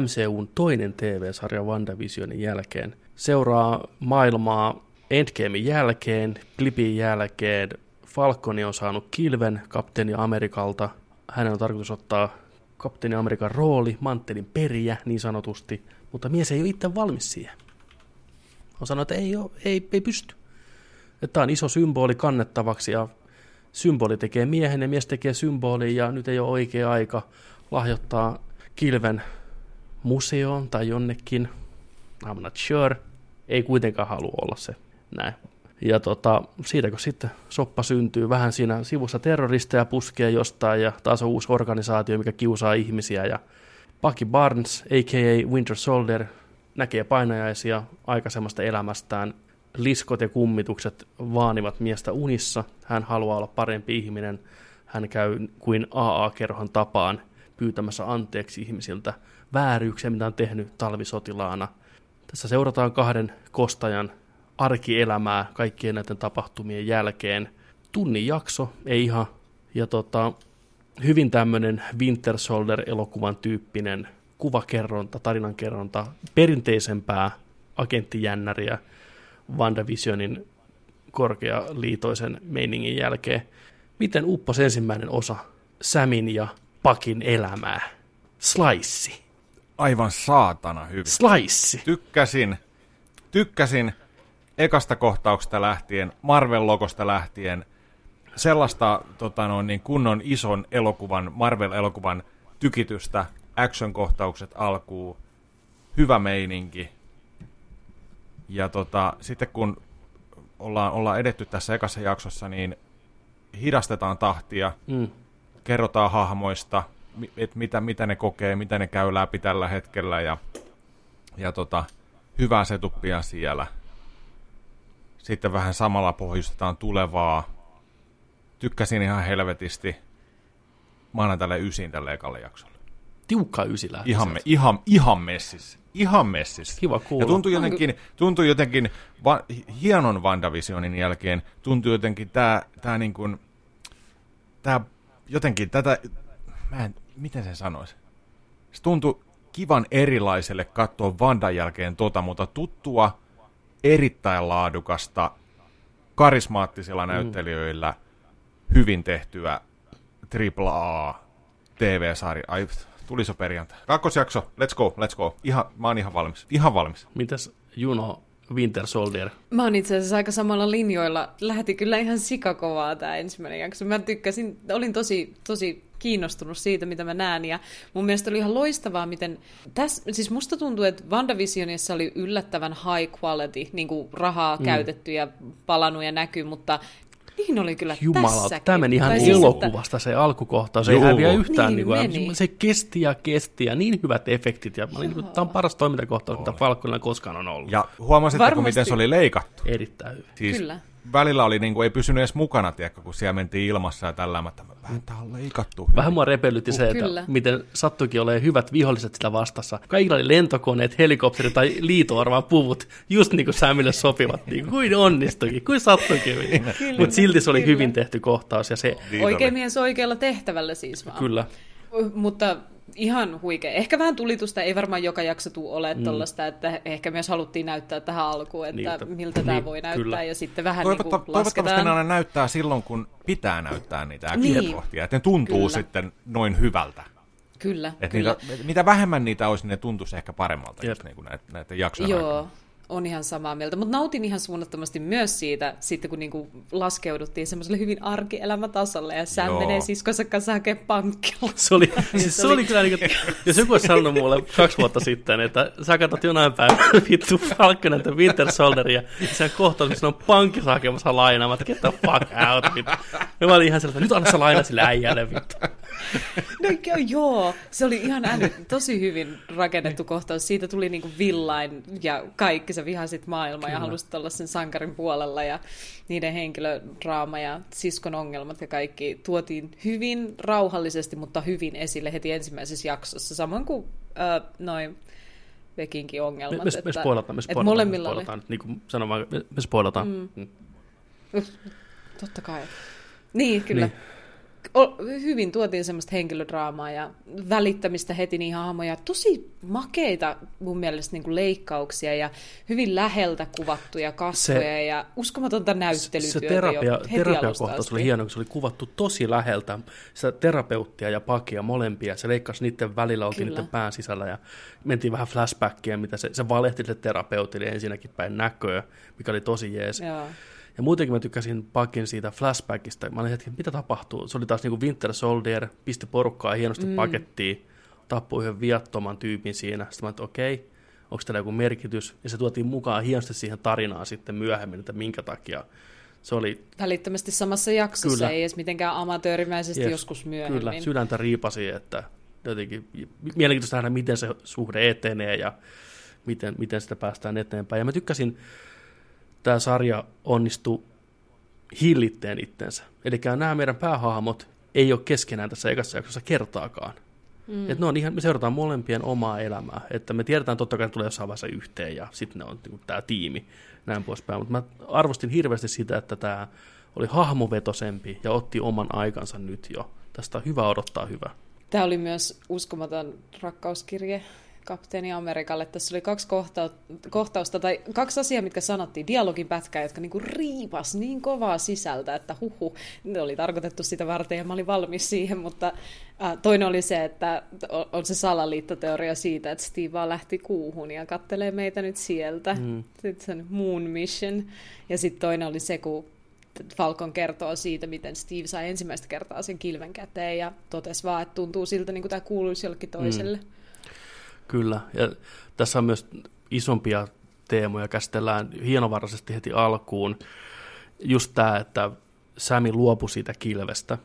MCUn toinen TV-sarja WandaVisionin jälkeen. Seuraa maailmaa Endgamein jälkeen, klipin jälkeen. Falconi on saanut kilven kapteeni Amerikalta. Hänen on tarkoitus ottaa kapteeni Amerikan rooli, manttelin periä niin sanotusti, mutta mies ei ole itse valmis siihen. On sanonut, että ei, ole, ei, ei pysty. Tämä on iso symboli kannettavaksi ja symboli tekee miehen ja mies tekee symbolin ja nyt ei ole oikea aika lahjoittaa kilven museoon tai jonnekin. I'm not sure. Ei kuitenkaan halua olla se näin. Ja tota, siitä kun sitten soppa syntyy, vähän siinä sivussa terroristeja puskee jostain ja taas on uusi organisaatio, mikä kiusaa ihmisiä ja Bucky Barnes, a.k.a. Winter Soldier, näkee painajaisia aikaisemmasta elämästään. Liskot ja kummitukset vaanivat miestä unissa. Hän haluaa olla parempi ihminen. Hän käy kuin AA-kerhon tapaan pyytämässä anteeksi ihmisiltä vääryyksiä, mitä on tehnyt talvisotilaana. Tässä seurataan kahden kostajan arkielämää kaikkien näiden tapahtumien jälkeen. Tunnin jakso, ei ihan. Ja tota, hyvin tämmöinen Winter Soldier-elokuvan tyyppinen kuvakerronta, tarinankerronta, perinteisempää agenttijännäriä WandaVisionin korkealiitoisen meiningin jälkeen. Miten uppos ensimmäinen osa Samin ja Pakin elämää? Slice. Aivan saatana hyvin. Slice. Tykkäsin, tykkäsin ekasta kohtauksesta lähtien, Marvel-logosta lähtien, sellaista tota noin, niin kunnon ison elokuvan, Marvel-elokuvan tykitystä, action-kohtaukset alkuu, hyvä meininki. Ja tota, sitten kun ollaan, ollaan edetty tässä ekassa jaksossa, niin hidastetaan tahtia, Mm. kerrotaan hahmoista, mi- et mitä, mitä ne kokee, mitä ne käy läpi tällä hetkellä ja, ja tota, hyvää setupia siellä. Sitten vähän samalla pohjustetaan tulevaa. Tykkäsin ihan helvetisti. Mä annan tälle ysin tälle ekalle jaksolle. Tiukka ysi lähti Ihan, me, ihan, ihan messissä. Ihan messissä. Kiva kuulla. Ja tuntui jotenkin, tuntui jotenkin va, hienon WandaVisionin jälkeen, tuntui jotenkin tää, tää niin kuin, tää jotenkin tätä, mä en, miten sen sanoisi? Se tuntui kivan erilaiselle katsoa Vandan jälkeen tota, mutta tuttua, erittäin laadukasta, karismaattisilla näyttelijöillä, hyvin tehtyä AAA TV-sarja. Ai, tuli se perjantai. Kakkosjakso, let's go, let's go. Ihan, mä oon ihan valmis, ihan valmis. Mitäs Juno Winter Soldier? Mä oon itse asiassa aika samalla linjoilla. Lähti kyllä ihan sikakovaa tämä ensimmäinen jakso. Mä tykkäsin, olin tosi, tosi kiinnostunut siitä, mitä mä näen. Ja mun mielestä oli ihan loistavaa, miten... Tässä, siis musta tuntuu, että WandaVisionissa oli yllättävän high quality, niin kuin rahaa mm. käytetty ja palannut ja näkyy, mutta niin oli kyllä Jumala, tässäkin. tämä meni ihan Tai siis, elokuvasta se alkukohtaus. Se ei Joo. häviä yhtään. Niin Niin kuin, se kesti ja kesti ja niin hyvät efektit. Ja mä olin, tämä on paras toimintakohtaus, mitä Falconilla koskaan on ollut. Ja huomasitteko, Varmasti. miten se oli leikattu? Erittäin hyvin. Siis Kyllä. Välillä oli niin kuin, ei pysynyt edes mukana, tiedätkö, kun siellä mentiin ilmassa ja tällä, mä että vähän tää on leikattu. Vähän mua repellytti se, että Kyllä. miten sattuikin olemaan hyvät viholliset sitä vastassa. Kaikilla oli lentokoneet, helikopterit tai liitoarvaan puvut, just niin kuin Samille sopivat. Niin kuin onnistuikin, kuin sattuikin. Mutta silti se oli Kyllä. hyvin tehty kohtaus ja se, Oikein mies oikealla tehtävällä siis vaan. kyllä. Mutta ihan huikea. Ehkä vähän tulitusta, ei varmaan joka jakso tule ole mm. tollasta, että ehkä myös haluttiin näyttää tähän alkuun, että Niin, niin, että- miltä tämä niin, voi näyttää, kyllä. ja sitten vähän Toivotta, niin kuin toivottavasti ne näyttää silloin, kun pitää näyttää niitä Niin. action-kohtia, että ne tuntuu Kyllä. sitten noin hyvältä. Kyllä, Et kyllä. niitä, mitä vähemmän niitä olisi, niin ne tuntuisi ehkä paremmalta Jep. just niin kuin näitä, näitä jaksoja. Joo, on ihan samaa mieltä. Mutta nautin ihan suunnattomasti myös siitä, sitten kun niinku laskeuduttiin semmoiselle hyvin arkielämätasolle, ja Sam Joo. menee siskonsa kanssa hakemaan pankkilla. Se oli, (laughs) siis se oli kyllä niin kuin, jos joku olisi sanonut mulle kaksi vuotta sitten, että sä katsot jonain päivänä (laughs) vittu Falcon the Winter Soldieria, ja sen kohtaus, missä on pankissa hakemassa lainaa, mä get the fuck out, vittu. Ja mä olin ihan sellainen, nyt anna se laina sille äijälle, vittu. (laughs) No joo, joo, se oli ihan äly, tosi hyvin rakennettu kohtaus. Siitä tuli niinku villain ja kaikki, sä vihasit maailmaa ja Kyllä. halusit olla sen sankarin puolella ja niiden henkilödraama ja siskon ongelmat ja kaikki tuotiin hyvin rauhallisesti, mutta hyvin esille heti ensimmäisessä jaksossa. Samoin kuin äh, noin Vekinkin Me, ongelmat. me, me spoilataan, me että spoilataan, molemmilla me oli. spoilataan. Niin kuin sanon vaan, me, me spoilataan. Mm. Mm. Totta kai. Niin, kyllä. Niin. Hyvin tuotiin semmoista henkilödraamaa ja välittämistä heti niihin hahmoja. Tosi makeita mun mielestä niin kuin leikkauksia ja hyvin läheltä kuvattuja kasvoja Se- ja uskomatonta Se, näyttelytyötä se terapia, terapiakohtaus oli hieno, kun se oli kuvattu tosi läheltä. Sitä terapeuttia ja pakia molempia. Se leikkasi niiden välillä, oltiin Kyllä. niiden pään sisällä ja mentiin vähän flashbackia, mitä se, se valehti terapeutille ensinnäkin päin näköä, mikä oli tosi jees. Joo. Ja muutenkin mä tykkäsin Pakin siitä flashbackista. Mä olin hetki, mitä tapahtuu? Se oli taas niinku Winter Soldier, pisti porukkaa hienosti mm. pakettiin, tappoi yhden viattoman tyypin siinä. Sitten mä että okei, onko tällä joku merkitys? Ja se tuotiin mukaan hienosti siihen tarinaan sitten myöhemmin, että minkä takia. Se oli Välittömästi samassa jaksossa, Kyllä. ei edes mitenkään amatöörimäisesti Yes, joskus myöhemmin. Kyllä, sydäntä riipasi, että jotenkin mielenkiintoista nähdä, miten se suhde etenee ja miten, miten sitä päästään eteenpäin. Ja mä tykkäsin, tämä sarja onnistui hillitteen itsensä. Eli nämä meidän päähahmot ei ole keskenään tässä ekassa jaksossa kertaakaan. Mm. Et ne on ihan, me seurataan molempien omaa elämää. Että me tiedetään totta kai, että tulee jossain vaiheessa yhteen ja sitten ne on niin tämä tiimi, näin poispäin. Mutta mä arvostin hirveästi sitä, että tämä oli hahmovetosempi ja otti oman aikansa nyt jo. Tästä on hyvä odottaa hyvä. Tämä oli myös uskomaton rakkauskirje kapteeni Amerikalle. Tässä oli kaksi kohta- kohtausta, tai kaksi asiaa, mitkä sanottiin, dialogin pätkää, jotka niinku riipas niin kovaa sisältä, että huhu, ne oli tarkoitettu sitä varten ja mä olin valmis siihen, mutta äh, toinen oli se, että on- se salaliittoteoria siitä, että Steve vaan lähti kuuhun ja kattelee meitä nyt sieltä. Mm. Sitten se on Moon Mission. Ja sitten toinen oli se, kun Falcon kertoo siitä, miten Steve sai ensimmäistä kertaa sen kilven käteen ja totesi vaan, että tuntuu siltä, niin kuin tämä kuuluisi jollekin toiselle. Mm. Kyllä, ja tässä on myös isompia teemoja, käsitellään hienovaraisesti heti alkuun. Just tämä, että Sami luopui siitä kilvestä,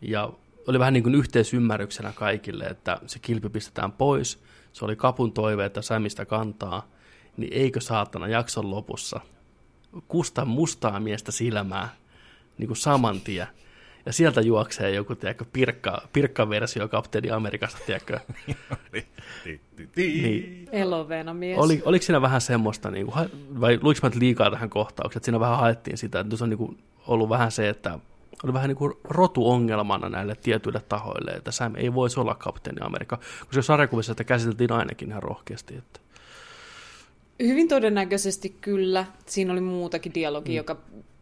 ja oli vähän niin kuin yhteisymmärryksenä kaikille, että se kilpi pistetään pois. Se oli kapun toive, että Samista kantaa, niin eikö saatana jakson lopussa kusta mustaa miestä silmää niin kuin saman tien. Ja sieltä juoksee joku, tiedätkö, pirkka, pirkka-versio Kapteeni Amerikasta, tiedätkö, (laughs) Niin. Eloveena mies. Oli, oliko siinä vähän semmoista, niin kuin, vai luiks mä liikaa tähän kohtaukseen, että siinä vähän haettiin sitä, että se on niin kuin, ollut vähän se, että oli vähän niin kuin rotuongelmana näille tietyille tahoille, että Sam ei voisi olla kapteeni Amerikka, koska sarjakuvissa sitä käsiteltiin ainakin ihan rohkeasti. Että. Hyvin todennäköisesti kyllä. Siinä oli muutakin dialogi, mm. joka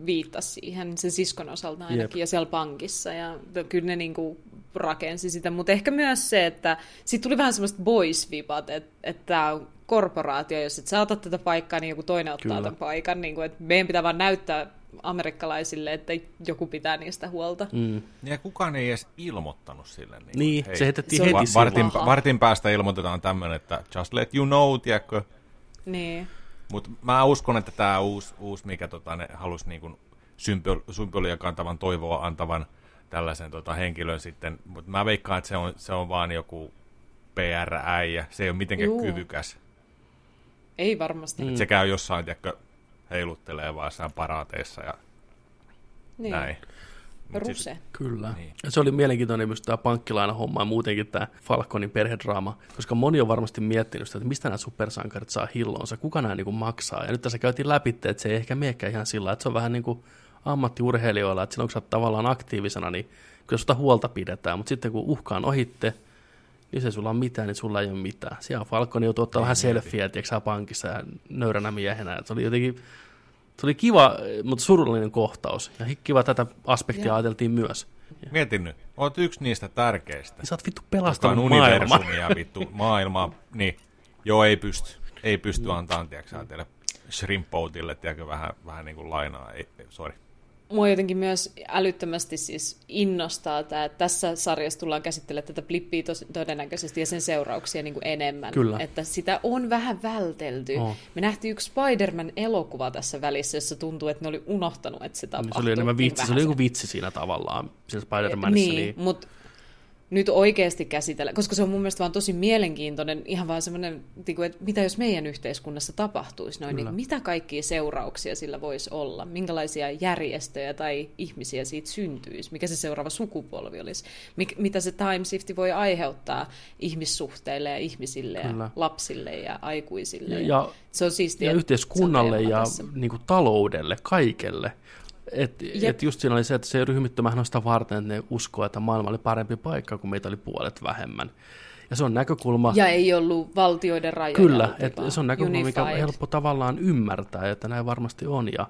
viittasi siihen sen siskon osalta ainakin, Jep. ja siellä pankissa. Ja kyllä ne niinku rakensi sitä, mutta ehkä myös se, että siitä tuli vähän semmoista boys-vipat, että, että tämä on korporaatio, jos et sä otat tätä paikkaa, niin joku toinen ottaa Kyllä. tämän paikan. Niin kuin, että meidän pitää vaan näyttää amerikkalaisille, että joku pitää niistä huolta. Mm. Ja kukaan ei edes ilmoittanut sille. Niin, Niin, hei, se heitettiin heti va- vartin, vartin päästä ilmoitetaan tämmöinen, että just let you know, tiedätkö? Niin. Mutta mä uskon, että tämä uusi, uusi, mikä tota, ne halusi niin symbol, symbolia kantavan, toivoa antavan tällaisen tota, henkilön sitten, mutta mä veikkaan, että se on, se on vaan joku PR-äijä, se ei ole mitenkään Juu. kyvykäs. Ei varmasti. Mm. Se käy jossain, tiedätkö, heiluttelee vaan jossain paraateissa ja Niin. näin. Sit- Ruse. Kyllä. Niin. Se oli mielenkiintoinen myös tämä pankkilaina-homma ja muutenkin tämä Falconin perhedraama, koska moni on varmasti miettinyt sitä, että mistä nämä supersankarit saa hillonsa, kuka nämä niin kuin maksaa. Ja nyt tässä käytiin läpi, että se ei ehkä miekään ihan sillä, että se on vähän niin kuin ammattiurheilijoilla, että silloin kun sä tavallaan aktiivisena, niin kyllä sitä huolta pidetään, mutta sitten kun uhka on ohitte, niin se sulla on mitään, niin sulla ei ole mitään. Siellä Falcon joutui ottaa vähän selfieä, tiedätkö sä, pankissa ja nöyränä miehenä. Et Se oli jotenkin, se oli kiva, mutta surullinen kohtaus. Ja kiva tätä aspektia Joo. ajateltiin myös. Mietin nyt, oot yksi niistä tärkeistä. Niin sä oot vittu pelastanut maailman. universumia vittu maailmaa. Niin, joo ei pysty. Ei pysty antaa, tiedätkö teille shrimpoutille, tiedätkö, vähän, vähän niin kuin lainaa. Ei, ei, sorry. Mua jotenkin myös älyttömästi siis innostaa tämä, että tässä sarjassa tullaan käsittelemään tätä blippiä tos, todennäköisesti ja sen seurauksia niin kuin enemmän. Kyllä. Että sitä on vähän vältelty. On. Me nähtiin yksi Spider-Man-elokuva tässä välissä, jossa tuntuu, että ne oli unohtanut, että se Niin tapahtuu. se oli enemmän niin vitsi, se oli joku vitsi siinä tavallaan, siinä Spider-Manissa. Niin, niin. mutta nyt oikeasti käsitellä, koska se on mun mielestä vaan tosi mielenkiintoinen, ihan vaan semmoinen, niinku, että mitä jos meidän yhteiskunnassa tapahtuisi noin, niin mitä kaikkia seurauksia sillä voisi olla, minkälaisia järjestöjä tai ihmisiä siitä syntyisi, mikä se seuraava sukupolvi olisi, Mik, mitä se time shifti voi aiheuttaa ihmissuhteille ja ihmisille Kyllä. ja lapsille ja aikuisille. Ja- se on siistiä, ja yhteiskunnalle se on ja tässä. niin kuin, taloudelle, kaikelle. Et, Jep. et just siinä oli se, että se ryhmittymähän on sitä varten, että ne uskoo, että maailma oli parempi paikka, kun meitä oli puolet vähemmän. Ja se on näkökulma, Ja ei ollut valtioiden rajoja. Kyllä, vaan se on näkökulma, mikä on unified. helppo tavallaan ymmärtää, että näin varmasti on. Ja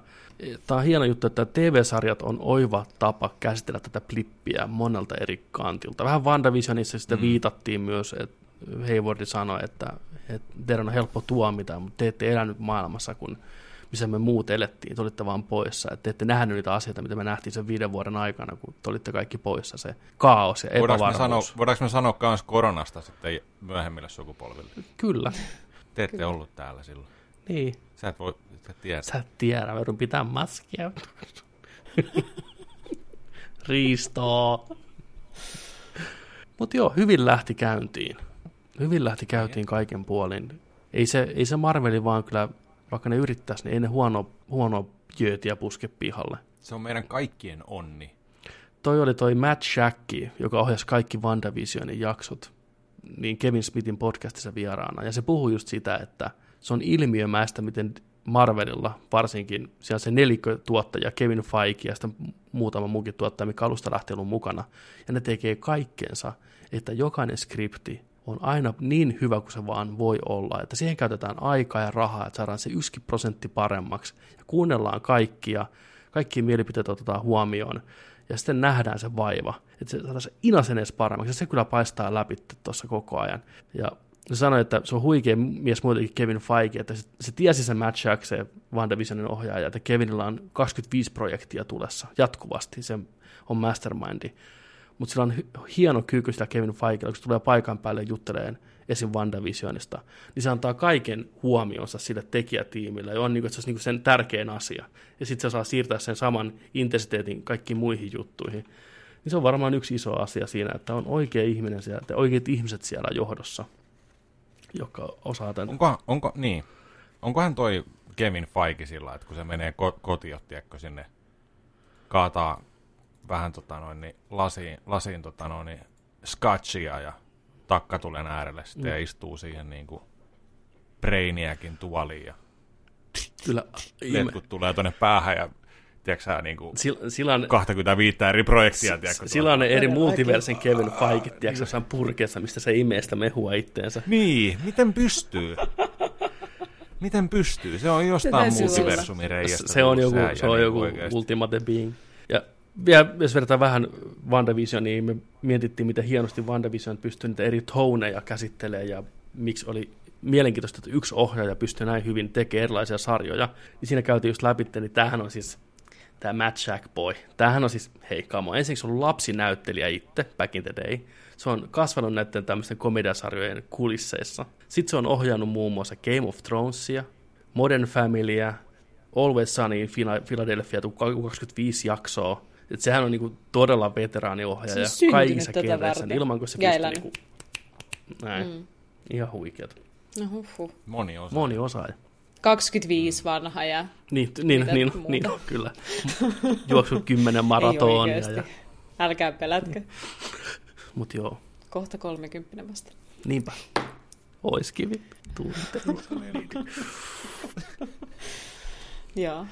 tämä on hieno juttu, että TV-sarjat on oiva tapa käsitellä tätä plippiä monelta eri kantilta. Vähän WandaVisionissa sitä mm. viitattiin myös, että Haywardi sanoi, että, että teidän on helppo tuomita, mutta te ette elänyt maailmassa, kun missä me muut elettiin, te olitte vaan poissa. Että te ette nähnyt niitä asioita, mitä me nähtiin sen viiden vuoden aikana, kun te olitte kaikki poissa. Se kaos ja Voidaanko me, sanoa, epävarmuus. voidaanko me sanoa myös koronasta sitten myöhemmille sukupolville? Kyllä, Te ette ollut täällä silloin. niin. Sä et voi sä et tiedä. Sä et tiedä, mä joudun pitää maskia. (laughs) Riistoa. Mutta joo, hyvin lähti käyntiin. Hyvin lähti käyntiin kaiken puolin. Ei se, ei se Marveli vaan kyllä, vaikka ne yrittäisi, niin ei ne huono, huono jöötiä puske pihalle. Se on meidän kaikkien onni. Toi oli toi Matt Shacki, joka ohjasi kaikki WandaVisionin jaksot, niin Kevin Smithin podcastissa vieraana. Ja se puhuu just sitä, että se on ilmiömäistä, miten Marvelilla, varsinkin siellä se nelikkötuottaja Kevin Feige ja sitten muutama muukin tuottaja, mikä alusta lähtien ollut mukana. Ja ne tekee kaikkensa, että jokainen skripti on aina niin hyvä kuin se vaan voi olla, että siihen käytetään aikaa ja rahaa, että saadaan se yksi prosentti paremmaksi ja kuunnellaan kaikkia, kaikki mielipiteet otetaan huomioon ja sitten nähdään se vaiva, että se saataisiin inasen edes paremmaksi, ja se kyllä paistaa läpi tuossa koko ajan. Ja se sanoi, että se on huikea mies muutenkin Kevin Feige, että se, se tiesi sen se WandaVisionin ohjaaja, että Kevinillä on 25 projektia tulessa jatkuvasti, se on mastermindi. Mutta sillä on hieno kyky sitä Kevin Feigella, kun se tulee paikan päälle jutteleen esim. WandaVisionista, niin se antaa kaiken huomionsa sille tekijätiimille, ja on niin kuin, että se olisi niin sen tärkein asia. Ja sitten se saa siirtää sen saman intensiteetin kaikkiin muihin juttuihin. Niin se on varmaan yksi iso asia siinä, että on oikea ihminen siellä, että oikeat ihmiset siellä johdossa, jotka osaa tämän. Onko, onko, niin. Onkohan toi Kevin Feige sillä, että kun se menee ko- kotiin, sinne kaataa vähän tota noin, niin lasiin, lasiin tota noin, niin scotchia ja takkatulen äärelle sitten mm. ja istuu siihen niin kuin Brainiakin tuoliin ja Kyllä, letkut tulee tuonne päähän ja tiedätkö niin kuin sillä on, 25 eri projektia, tiedätkö, sillä on ne eri multiversin Kevin Feige, tiedätkö, jossain purkeessa, mistä se imee sitä mehua itteensä. Niin, miten pystyy? Miten pystyy? Se on jostain reiästä. Se on joku, se on niin joku ultimate being. Ja vielä, jos verrataan vähän WandaVisioniin, me mietittiin, miten hienosti WandaVision pystyy niitä eri toneja käsittelemään ja miksi oli mielenkiintoista, että yksi ohjaaja pystyy näin hyvin tekemään erilaisia sarjoja. Niin siinä käytiin just läpi, niin tämähän on siis tämä Matt Shack Boy. Tämähän on siis, hei kamo, ensiksi on lapsinäyttelijä itse, back in the day. Se on kasvanut näiden tämmöisten komediasarjojen kulisseissa. Sitten se on ohjannut muun muassa Game of Thronesia, Modern Familya, Always Sunny in Phila- Philadelphia, tuu 25 jaksoa. Et sehän on niinku todella veteraaniohjaaja syntynyt kaikissa varten. niin ilman kuin se pystyy niinku, näin. Mm. Ihan huikeeta. No huhhuh. Moni osa. Moni osaaja. 25 vanha ja Niin, niin, niin, muuta? niin, kyllä. Juoksu kymmenen maratonia. Ja, Älkää pelätkö. mut joo, Kohta 30 vasta. niinpä. Ois kivi tunteissa. (laughs) Joo.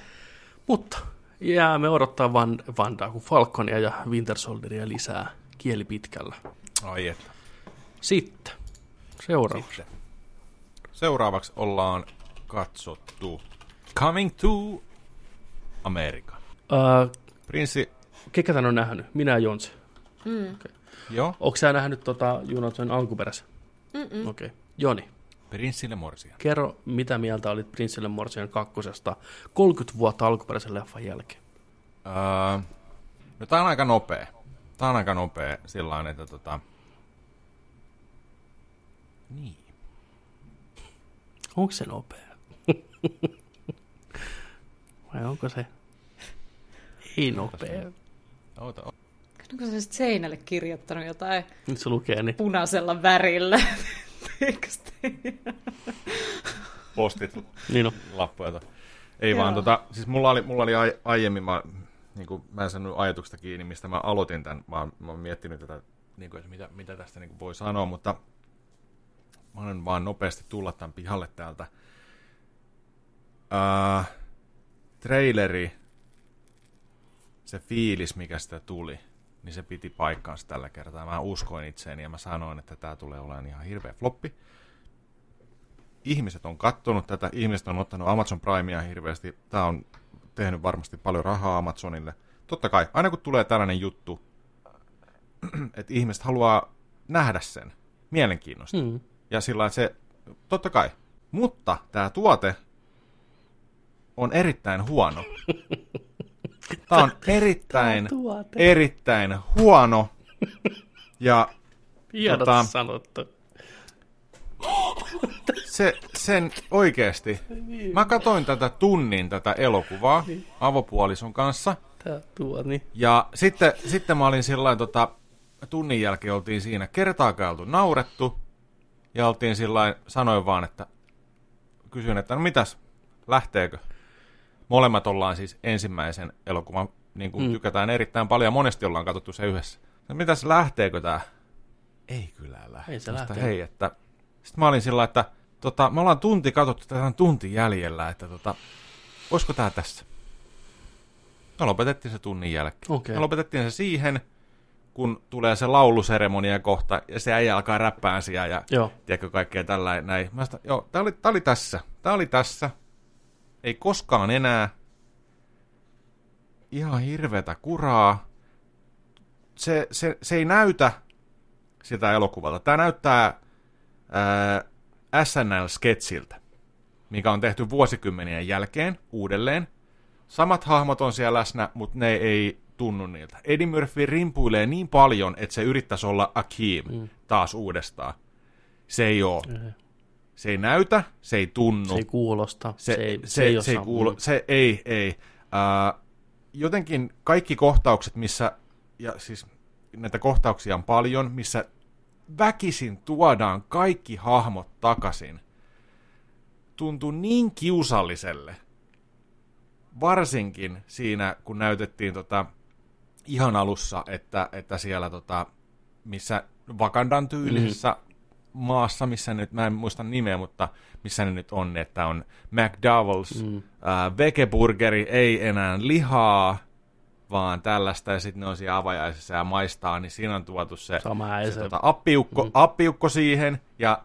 Mutta jäämme odottaa Van, Vandaa kuin Falconia ja Winter Soldieria lisää kieli pitkällä. Ai että. Sitten, seuraava. Sitten. Seuraavaksi ollaan katsottu Coming to America. Uh, Prinssi, kekä tän on nähnyt? Minä ja Jonse. Mm. Joo, Onko sä nähnyt tota Junosen alkuperäisen? Okei. Okay. Joni, Prinssille morsia. kerro mitä mieltä olit Prinssille Morsian kakkosesta 30 vuotta alkuperäisen leffan jälkeen. Öö, no tää on aika nopea. Tää on aika nopea sillä lailla, että tota... Niin. Onko se nopea? (laughs) Vai onko se? Ei nopea. Oota, oota. Onko sit seinälle kirjoittanut jotain Nyt se lukee, niin punaisella värillä? Tekstiä. (laughs) Postit niin on. lappuja. Ei Joo. vaan tota, siis mulla oli, mulla oli ai, aiemmin, mä, niin kuin, mä en saanut ajatuksesta kiinni, mistä mä aloitin tämän. Mä, oon- mä oon miettinyt tätä, niin kuin, että mitä, mitä tästä niin kuin voi sanoa, mutta mä olen vaan nopeasti tulla tämän pihalle täältä. Uh, traileri, se fiilis, mikä sitä tuli, niin se piti paikkaansa tällä kertaa. Mä uskoin itseeni ja mä sanoin, että tämä tulee olemaan ihan hirveä floppi ihmiset on kattonut tätä, ihmiset on ottanut Amazon Primea hirveästi, tämä on tehnyt varmasti paljon rahaa Amazonille. Totta kai, aina kun tulee tällainen juttu, (clears throat) että ihmiset haluaa nähdä sen mielenkiinnosta. Mm. Ja sillä se, totta kai. Mutta tämä tuote on erittäin huono. (laughs) Tämä on erittäin, tuote. erittäin huono. Ja Hienot tota- sanottu. se, sen oikeesti. Mä katoin tätä tunnin tätä elokuvaa avopuolison kanssa. Tää tuo, niin. Ja sitten, sitten mä olin sillä tota, tunnin jälkeen oltiin siinä kertaakaan oltu naurettu. Ja oltiin sillä sanoin vaan, että kysyin, että no mitäs, lähteekö? Molemmat ollaan siis ensimmäisen elokuvan, niin kuin Mm. tykätään erittäin paljon, ja monesti ollaan katsottu se yhdessä. No mitäs, lähteekö tää? Ei kyllä lähte. Ei se lähtenyt. Hei, että... Sitten mä olin sillä että tota, me ollaan tunti katsottu, tätä on tunti jäljellä, että tota, olisiko tää tässä? Me lopetettiin se tunnin jälkeen. Okei. Me lopetettiin se siihen, kun tulee se lauluseremonia kohta, ja se äijä alkaa räppään siellä, ja Joo. tiedätkö kaikkea tällä näin. Mä sitä, joo, tää oli, tää oli tässä. Tää oli tässä. Ei koskaan enää. Ihan hirvetä kuraa. Se, se, se ei näytä sitä elokuvalta. Tää näyttää ää, SNL-sketsiltä, mikä on tehty vuosikymmenien jälkeen uudelleen. Samat hahmot on siellä läsnä, mutta ne ei tunnu niiltä. Eddie Murphy rimpuilee niin paljon, että se yrittäisi olla Akeem Mm. taas uudestaan. Se ei oo. Se Se ei näytä, se ei tunnu. ei kuulosta. se, se, ei, se, se, ei, se ei. Mm. Se ei, ei. Uh, jotenkin kaikki kohtaukset, missä, ja siis näitä kohtauksia on paljon, missä väkisin tuodaan kaikki hahmot takaisin, tuntuu niin kiusalliselle. Varsinkin siinä, kun näytettiin tota, ihan alussa, että, että siellä tota, missä Vakandan tyylisessä mm. Maassa, missä nyt, mä en muista nimeä, mutta missä ne nyt on, että on McDowell's, mm. äh, vegeburgeri, ei enää lihaa, vaan tällaista, ja sitten ne on siellä avajaisissa ja maistaa, niin siinä on tuotu se, Sama se äisä. tota, appiukko, mm. appiukko siihen, ja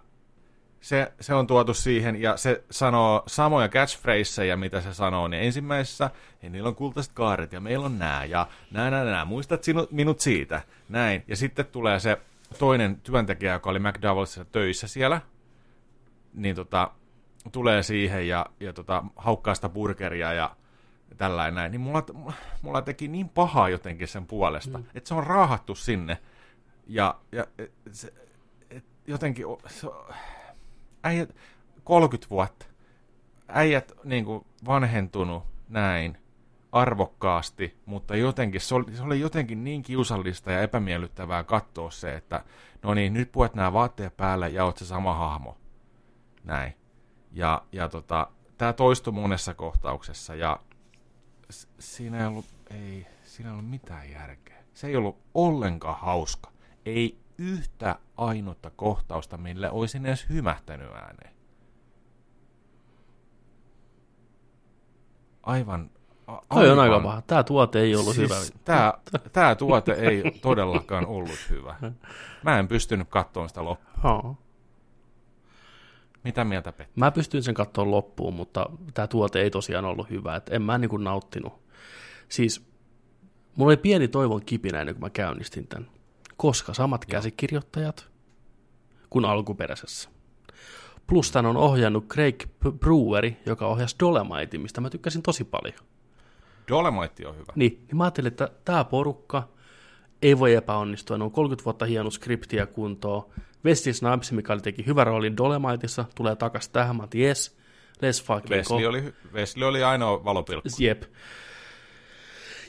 se, se on tuotu siihen, ja se sanoo samoja catchphraseja, mitä se sanoo, niin ensimmäisessä, ja niillä on kultaiset kaaret, ja meillä on nää, ja nää, nää, nää, muistat sinut, minut siitä, näin. Ja sitten tulee se toinen työntekijä, joka oli McDowellsissa töissä siellä, niin tota, tulee siihen ja, ja tota, haukkaa sitä burgeria ja tällainen näin, niin mulla, mulla teki niin pahaa jotenkin sen puolesta, mm. että se on raahattu sinne, ja, ja et, se, et, jotenkin, se, äijät, 30 vuotta, äijät niin kuin vanhentunut näin arvokkaasti, mutta jotenkin se oli, se oli jotenkin niin kiusallista ja epämiellyttävää katsoa se, että no niin, nyt puet nämä vaatteet päälle ja oot se sama hahmo. Näin. Ja, ja tota, tämä toistui monessa kohtauksessa ja siinä ei ollut, ei, siinä ei ollut mitään järkeä. Se ei ollut ollenkaan hauska. Ei yhtä ainutta kohtausta, millä olisin edes hymähtänyt ääneen. Aivan. Toi on aika paha. Tää tuote ei ollut siis hyvä. Tää, tää tuote ei todellakaan ollut hyvä. Mä en pystynyt katsomaan sitä loppuun. Haa. Mitä mieltä Petti? Mä pystyin sen katsoa loppuun, mutta tämä tuote ei tosiaan ollut hyvä. Et en mä niinku nauttinut. Siis mulla oli pieni toivon kipinä ennen kuin mä käynnistin tämän. koska samat käsikirjoittajat kuin alkuperäisessä. Plus tämän on ohjannut Craig Breweri, joka ohjasi Dolemite, mistä mä tykkäsin tosi paljon. Dolemite on hyvä. Niin, niin mä ajattelin, että tämä porukka ei voi epäonnistua. Ne on 30 vuotta hieno skriptiä kuntoon. Wesley Snipes, mikä oli teki hyvä roolin Dolemiteissa, tulee takaisin tähän. Mä oon, yes, let's fucking Wesley go. oli, Wesley oli ainoa valopilkku. Jep.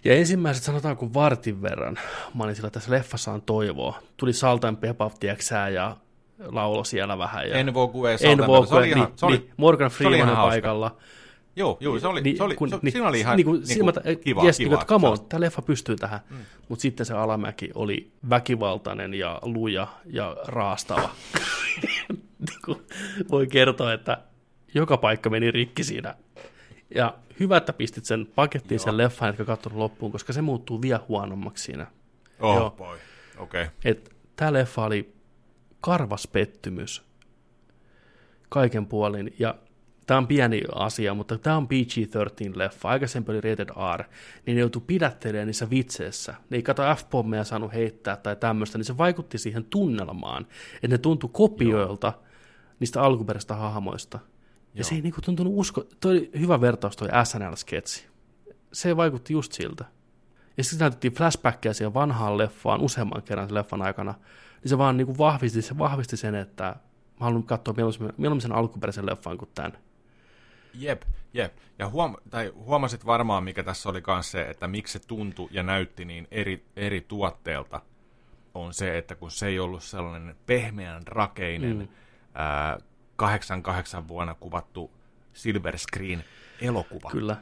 Ja ensimmäiset sanotaanko vartin verran, mä olin sillä tässä leffassa on toivoa. Tuli Saltan Pepaf, tieksää, ja laulo siellä vähän. Ja En voi kuin ei en voi, ihan, niin, se oli, niin, Morgan Freeman on hauska. Joo, joo, se oli, Niin, se oli, kun- se, niin, siinä oli ihan niin kuin niin silmät, kuin, kiva, yes, kiva. Niin, että come on, tämä leffa pystyy tähän. Mm. Mutta sitten se alamäki oli väkivaltainen ja luja ja raastava. (laughs) niin kuin voi kertoa, että joka paikka meni rikki siinä. Ja hyvä, että pistit sen pakettiin sen leffan, etkä katsonut loppuun, koska se muuttuu vielä huonommaksi siinä. Oh Joo. boy, okei. Okay. Tämä leffa oli karvas pettymys kaiken puolin. Ja tämä on pieni asia, mutta tämä on PG-13-leffa. Aikaisemmin oli rated R, niin ne joutui pidättelemään niissä vitseissä. Ne ei kato F-pommeja saanut heittää tai tämmöistä, niin se vaikutti siihen tunnelmaan. Että ne tuntui kopioilta niistä alkuperäisistä hahmoista. Ja Joo. se ei niinku tuntunut usko... Toi oli hyvä vertaus toi SNL-sketsi. Se vaikutti just siltä. Ja sitten näytettiin flashbackia siihen vanhaan leffaan useamman kerran sen leffan aikana. Niin se vaan niinku vahvisti, se vahvisti sen, että mä haluan katsoa mieluummin sen alkuperäisen leffan kuin tämän. Jep, jep. Ja huom, tai huomasit varmaan, mikä tässä oli myös se, että miksi se tuntui ja näytti niin eri, eri tuotteelta, on se, että kun se ei ollut sellainen pehmeän rakeinen mm. ää, 88 vuonna kuvattu silver screen elokuva, Kyllä,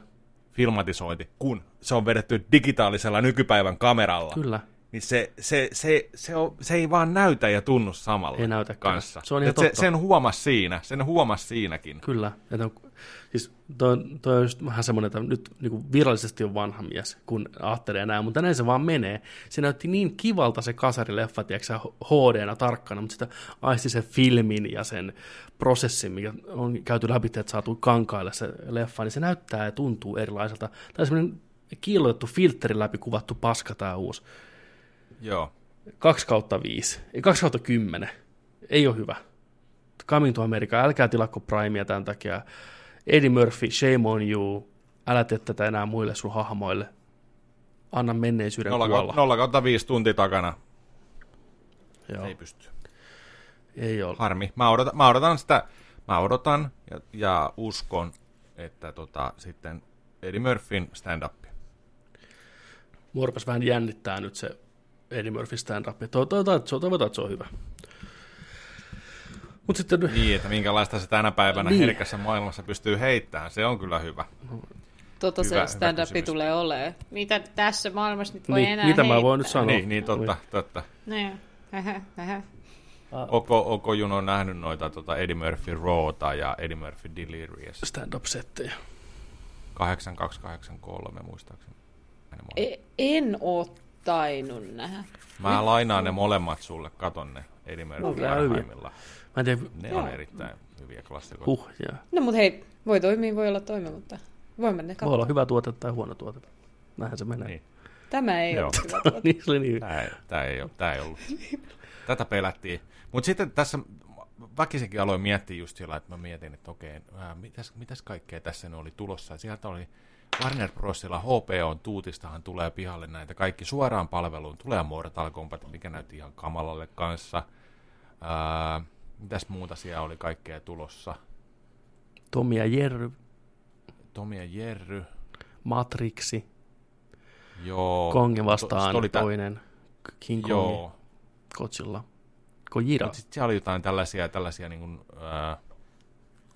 filmatisointi, kun se on vedetty digitaalisella nykypäivän kameralla, kyllä. niin se, se, se, se, on, se ei vaan näytä ja tunnu samalla Ei näytäkään. kanssa. Se on ihan totta. sen huomas siinä, sen huomas siinäkin. Kyllä. Että on, siis toi, toi on just vähän semmoinen, että nyt niin kuin virallisesti on vanha mies, kun ajattelee näin, mutta näin se vaan menee. Se näytti niin kivalta se kasarileffa, tiedätkö hd tarkkana, mutta sitä aisti sen filmin ja sen prosessin, mikä on käyty läpi, että saatu kankaille se leffa, niin se näyttää ja tuntuu erilaiselta. Tämä on semmoinen kiillotettu filterin läpi kuvattu paska tämä uusi. Joo. 2 kautta 5, ei 2 kautta 10, ei ole hyvä. Coming to America, älkää tilakko Primea tämän takia. Eddie Murphy, shame on you, älä tee tätä enää muille sun hahmoille. Anna menneisyyden 0, kuolla. 0 kautta 5 tuntia takana. Joo, Ei pysty. ei ole. Harmi. Mä odotan, mä odotan sitä, mä odotan ja, ja uskon, että tota, sitten Eddie Murphyn stand-up. Mua vähän jännittää nyt se Eddie Murphy stand-up. Toivotaan, että se on hyvä. Mutta sitten Niin, että minkälaista se tänä päivänä Niin. niin. herkässä maailmassa pystyy heittämään, se on kyllä hyvä. Tota se stand-up kysymys. tulee olemaan. Mitä tässä maailmassa nyt voi niin, enää mitä mä voin heittää? nyt sanoa? Niin, niin totta, totta. Niin. Hähä, hähä. Oko, Oko Juno on nähnyt noita tota Eddie Murphy Rawta ja Eddie Murphy Delirious. Stand-up-settejä. 8283 muistaakseni. E- en oo tainnut nähdä. Mä lainaan ne molemmat sulle, katon ne Eddie Murphy No, hyviä. parhaimmillaan. Mä tiedä, Ne Joo. on erittäin hyviä klassikoita. huh, jää. No mut hei, voi toimia, voi olla toimimatta. Voimme ne Voi katsoa. olla hyvä tuote tai huono tuote. Näinhän se menee. Niin. Tämä ei Joo. ole hyvä (laughs) tuote. niin, se oli niin. Tää ei, tää ei, ole, tää ei ollut. Tätä pelättiin. Mutta sitten tässä väkisinkin aloin miettiä just sillä, että mä mietin, että okei, ää, mitäs, mitäs kaikkea tässä oli tulossa. Ja Sieltä oli Warner Brosilla HBOn tuutistahan tulee pihalle näitä kaikki suoraan palveluun. Tulee Mortal Kombat, mikä näytti ihan kamalalle kanssa. Ää, mitäs muuta siellä oli kaikkea tulossa? Tomi ja Jerry, Tomi ja Jerry. Matrixi, Joo. Kongi To- vastaan sit oli tä- toinen, King Kongi, Joo. Godzilla, Gojira. Mutta sitten siellä oli jotain tällaisia, tällaisia niin kuin, ää,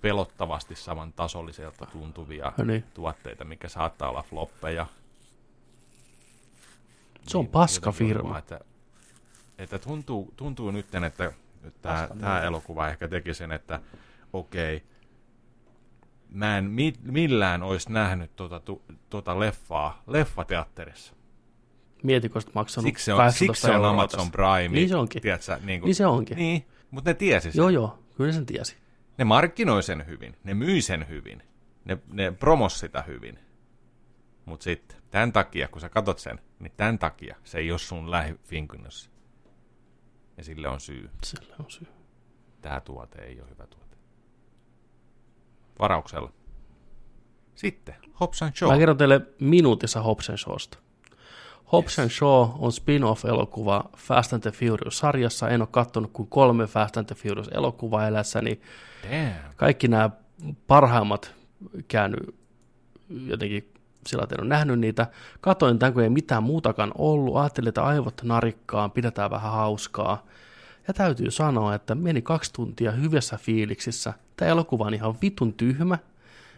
pelottavasti saman tasolliselta tuntuvia No niin. tuotteita, mikä saattaa olla floppeja. Se on Niin, paska firma. Että, että tuntuu, tuntuu nyt, että tämä, tämä elokuva ehkä teki sen, että okei, mä en mi, millään olisi nähnyt tota, tu, tota leffaa leffateatterissa. Mieti, kun olisit maksanut Siksi se on, 18 siksi se on Amazon. Prime. Niin se onkin. Tiedätkö, niin, kuin, Niin se onkin. Niin, mutta ne tiesi sen. Joo, joo, kyllä sen tiesi. Ne markkinoi sen hyvin, ne myi sen hyvin, ne, ne promos sitä hyvin. Mutta sitten, tämän takia, kun sä katot sen, niin tämän takia se ei ole sun lähifinkunnossa. Ja sille on syy. Sillä on syy. Tämä tuote ei ole hyvä tuote. Varauksella. Sitten, Hobbs and Shaw. Mä kerron teille minuutissa Hobbs and Shawsta. Hobbs and Shaw on spin-off-elokuva Fast and the Furious-sarjassa. En ole katsonut kuin kolme Fast and the Furious-elokuvaa elässäni. Damn. Kaikki nämä parhaimmat käynyt jotenkin sillä en ole nähnyt niitä. Katoin tämän, kun ei mitään muutakaan ollut. Ajattelin, että aivot narikkaan, pidetään vähän hauskaa. Ja täytyy sanoa, että meni kaksi tuntia hyvässä fiiliksissä. Tämä elokuva on ihan vitun tyhmä,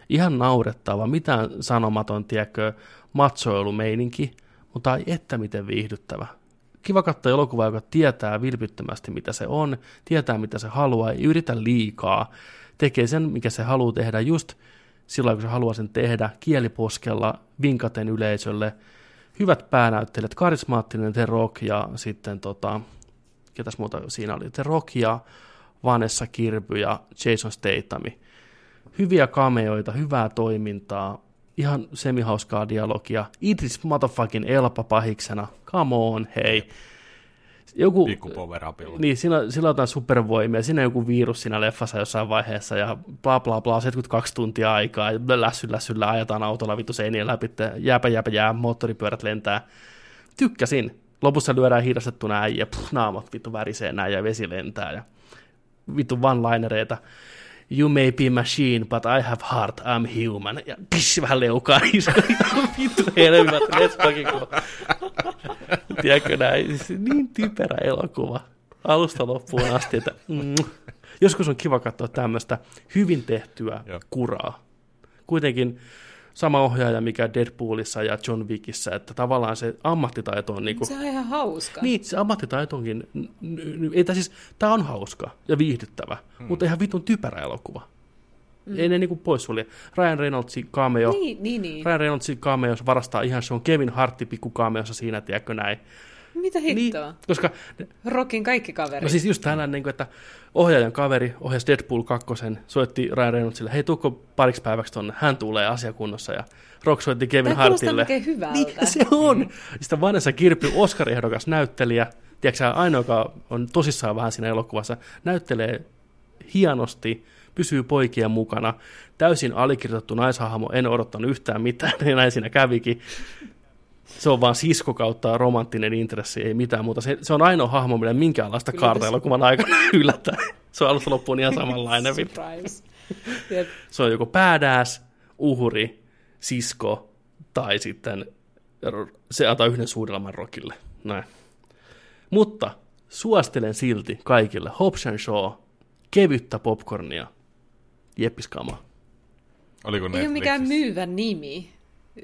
ihan naurettava, mitään sanomaton, tiedätkö, matsoilumeininki, mutta ei että miten viihdyttävä. Kiva katsoa elokuvaa, joka tietää vilpittömästi, mitä se on, tietää, mitä se haluaa, ei yritä liikaa, tekee sen, mikä se haluaa tehdä just silloin, kun se haluaa sen tehdä, kieliposkella, vinkaten yleisölle, hyvät päänäyttelijät, karismaattinen The Rock ja sitten tota, ketäs muuta siinä oli, The Rock ja Vanessa Kirby ja Jason Statami. Hyviä kameoita, hyvää toimintaa, ihan semihauskaa dialogia. Idris motherfucking Elpa pahiksena, come on, hei. Joku, Pikku power upilla. niin, sillä, sillä on jotain supervoimia, siinä on joku virus siinä leffassa jossain vaiheessa ja bla bla bla, 72 tuntia aikaa ja lässy lässyllä ajetaan autolla vittu seinien läpi, jääpä jääpä jää, moottoripyörät lentää. Tykkäsin. Lopussa lyödään hidastettuna äijä, puh, naamat vittu värisee näin ja vesi lentää ja vittu one-linereita. You may be machine, but I have heart, I'm human. Ja pish, vähän leukaa (laughs) iskoi. vittu helmät, let's fucking go. Tiedätkö näin? Siis Niin typerä elokuva. Alusta loppuun asti, että mm. joskus on kiva katsoa tämmöistä hyvin tehtyä Joo. kuraa. Kuitenkin sama ohjaaja, mikä Deadpoolissa ja John Wickissä, että tavallaan se ammattitaito on niinku... Se on ihan hauska. Niin, se ammattitaito onkin... n- n- Ei, siis, tää on hauska ja viihdyttävä, hmm. mutta ihan vitun typerä elokuva. Mm. Ei ne niinku poissulje. Ryan Reynoldsin cameo, Niin, niin, niin. Ryan Reynoldsin cameo varastaa ihan, se on Kevin Hartti pikku cameossa siinä, tiedätkö näin. Mitä Niin, hittoa? koska, Rockin kaikki kaverit. no siis just tällainen, niin kuin, että ohjaajan kaveri ohjasi Deadpool 2, soitti Ryan Reynoldsille, hei tuukko pariksi päiväksi tonne, hän tulee asiakunnassa ja Rock soitti Kevin Tämä Hartille. oikein hyvältä. Niin se on. Mm. Sitten Vanessa Kirpy, Oscar-ehdokas näyttelijä, tiedätkö ainoa, joka on tosissaan vähän siinä elokuvassa, näyttelee hienosti, pysyy poikien mukana, täysin alikirjoitettu naishahmo, en odottanut yhtään mitään, (laughs) ja näin siinä kävikin. Se on vaan sisko kautta romanttinen intressi, ei mitään muuta. Se, se on ainoa hahmo, millä minkäänlaista Kyllä kaarta tässä- elokuvan aikana (laughs) yllättää. Se on alusta loppuun ihan samanlainen. Jep. Se on joko badass, uhri, sisko tai sitten se antaa yhden suudelman rockille. Näin. Mutta suosittelen silti kaikille Hobbs and Shaw, kevyttä popcornia, jeppiskamaa. Oliko Ei ole mikään myyvä nimi.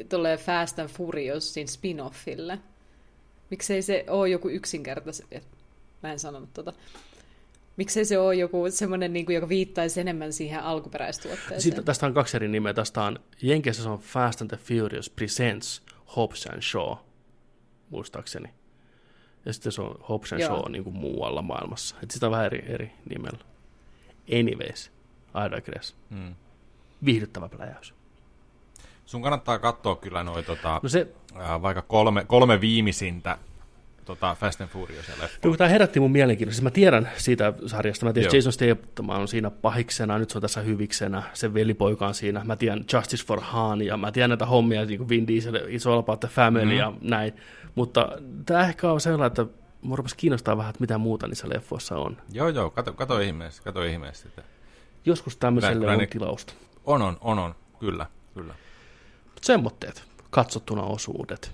Tulee Fast and Furiousin spin-offille. Miksei se ole joku yksinkertais... Mä en sanonut tota. Miksei se ole joku semmoinen, niin kuin, joka viittaisi enemmän siihen alkuperäistuotteeseen? Sitten tästä on kaksi eri nimeä. Tästä on, Jenkeissä se on Fast and the Furious Presents Hobbs and Shaw, muistaakseni. Ja sitten se on Hobbs and Joo. Shaw niin kuin muualla maailmassa. Et sitä on vähän eri, eri nimellä. Anyways, I digress. Hmm. Viihdyttävä pläjäys. Sun kannattaa katsoa kyllä noin tota, No se, ää, vaikka kolme, kolme viimeisintä tota Fast and Furious leffoa. kun tämä herätti mun mielenkiinnon, siis mä tiedän siitä sarjasta, mä tiedän, Joo. Jason Statham on siinä pahiksena, nyt se on tässä hyviksenä, sen velipoika on siinä, mä tiedän Justice for Han, ja mä tiedän näitä hommia, niin kuin Vin Diesel, It's All About the Family Mhm. ja näin, mutta tämä ehkä on sellainen, että mua rupesi kiinnostaa vähän, että mitä muuta niissä leffoissa on. Joo, joo, kato, kato ihmeessä, kato ihmeessä sitä. Joskus tämmöiselle Kyllä, on tilausta. On, on, on, on, kyllä, kyllä. Mutta semmoitteet, katsottuna osuudet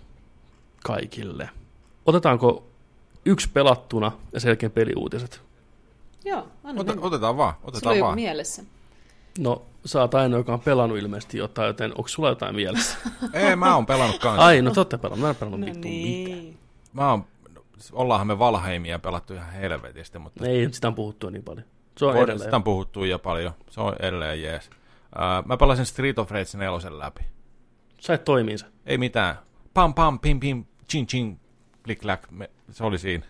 kaikille. Otetaanko yksi pelattuna ja sen jälkeen peliuutiset? Joo, anna Ota, mennä. otetaan vaan, Sulla on otetaan joku vaan. mielessä. No, sä oot ainoa, joka on pelannut ilmeisesti jotain, joten onko sulla jotain mielessä? (laughs) Ei, mä oon pelannut kanssa. Ai, no te ootte pelannut, mä en No pelannut vittu mitään. niin. Mä oon, ollaanhan me Valheimia pelattu ihan helvetisti, mutta Ei, sitä on puhuttu niin paljon. Se on edelleen. Sitä on puhuttu jo paljon. Se on edelleen jees. Uh, mä pelasin Street of Rage 4 läpi. Sä et toimii se. Ei mitään. Pam pam, pim pim, chin chin, klik kläk. Me- Se oli siinä.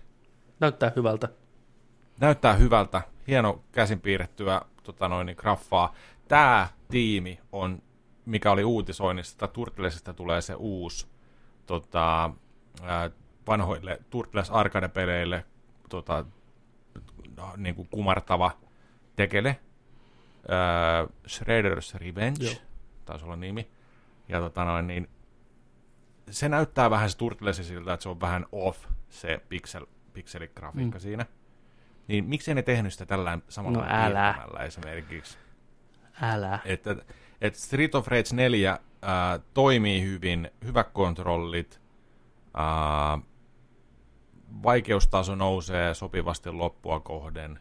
Näyttää hyvältä. Näyttää hyvältä. Hieno käsin piirrettyä tota noin, niin graffaa. Tää tiimi on, mikä oli uutisoinnista, Turtlesista tulee se uusi tota, vanhoille Turtles arcade-peleille tota, niin kuin kumartava tekele. Öö, Shredder's Revenge, Joo. taisi olla nimi. Ja tota noin, niin se näyttää vähän se Turtlesi siltä, että se on vähän off se pixel, pikseligrafiikka mm. siinä. Niin miksei ne tehnyt sitä tällä samalla No älä. esimerkiksi? Älä. Että, että Street of Rage 4 ää, toimii hyvin, hyvät kontrollit, ää, vaikeustaso nousee sopivasti loppua kohden,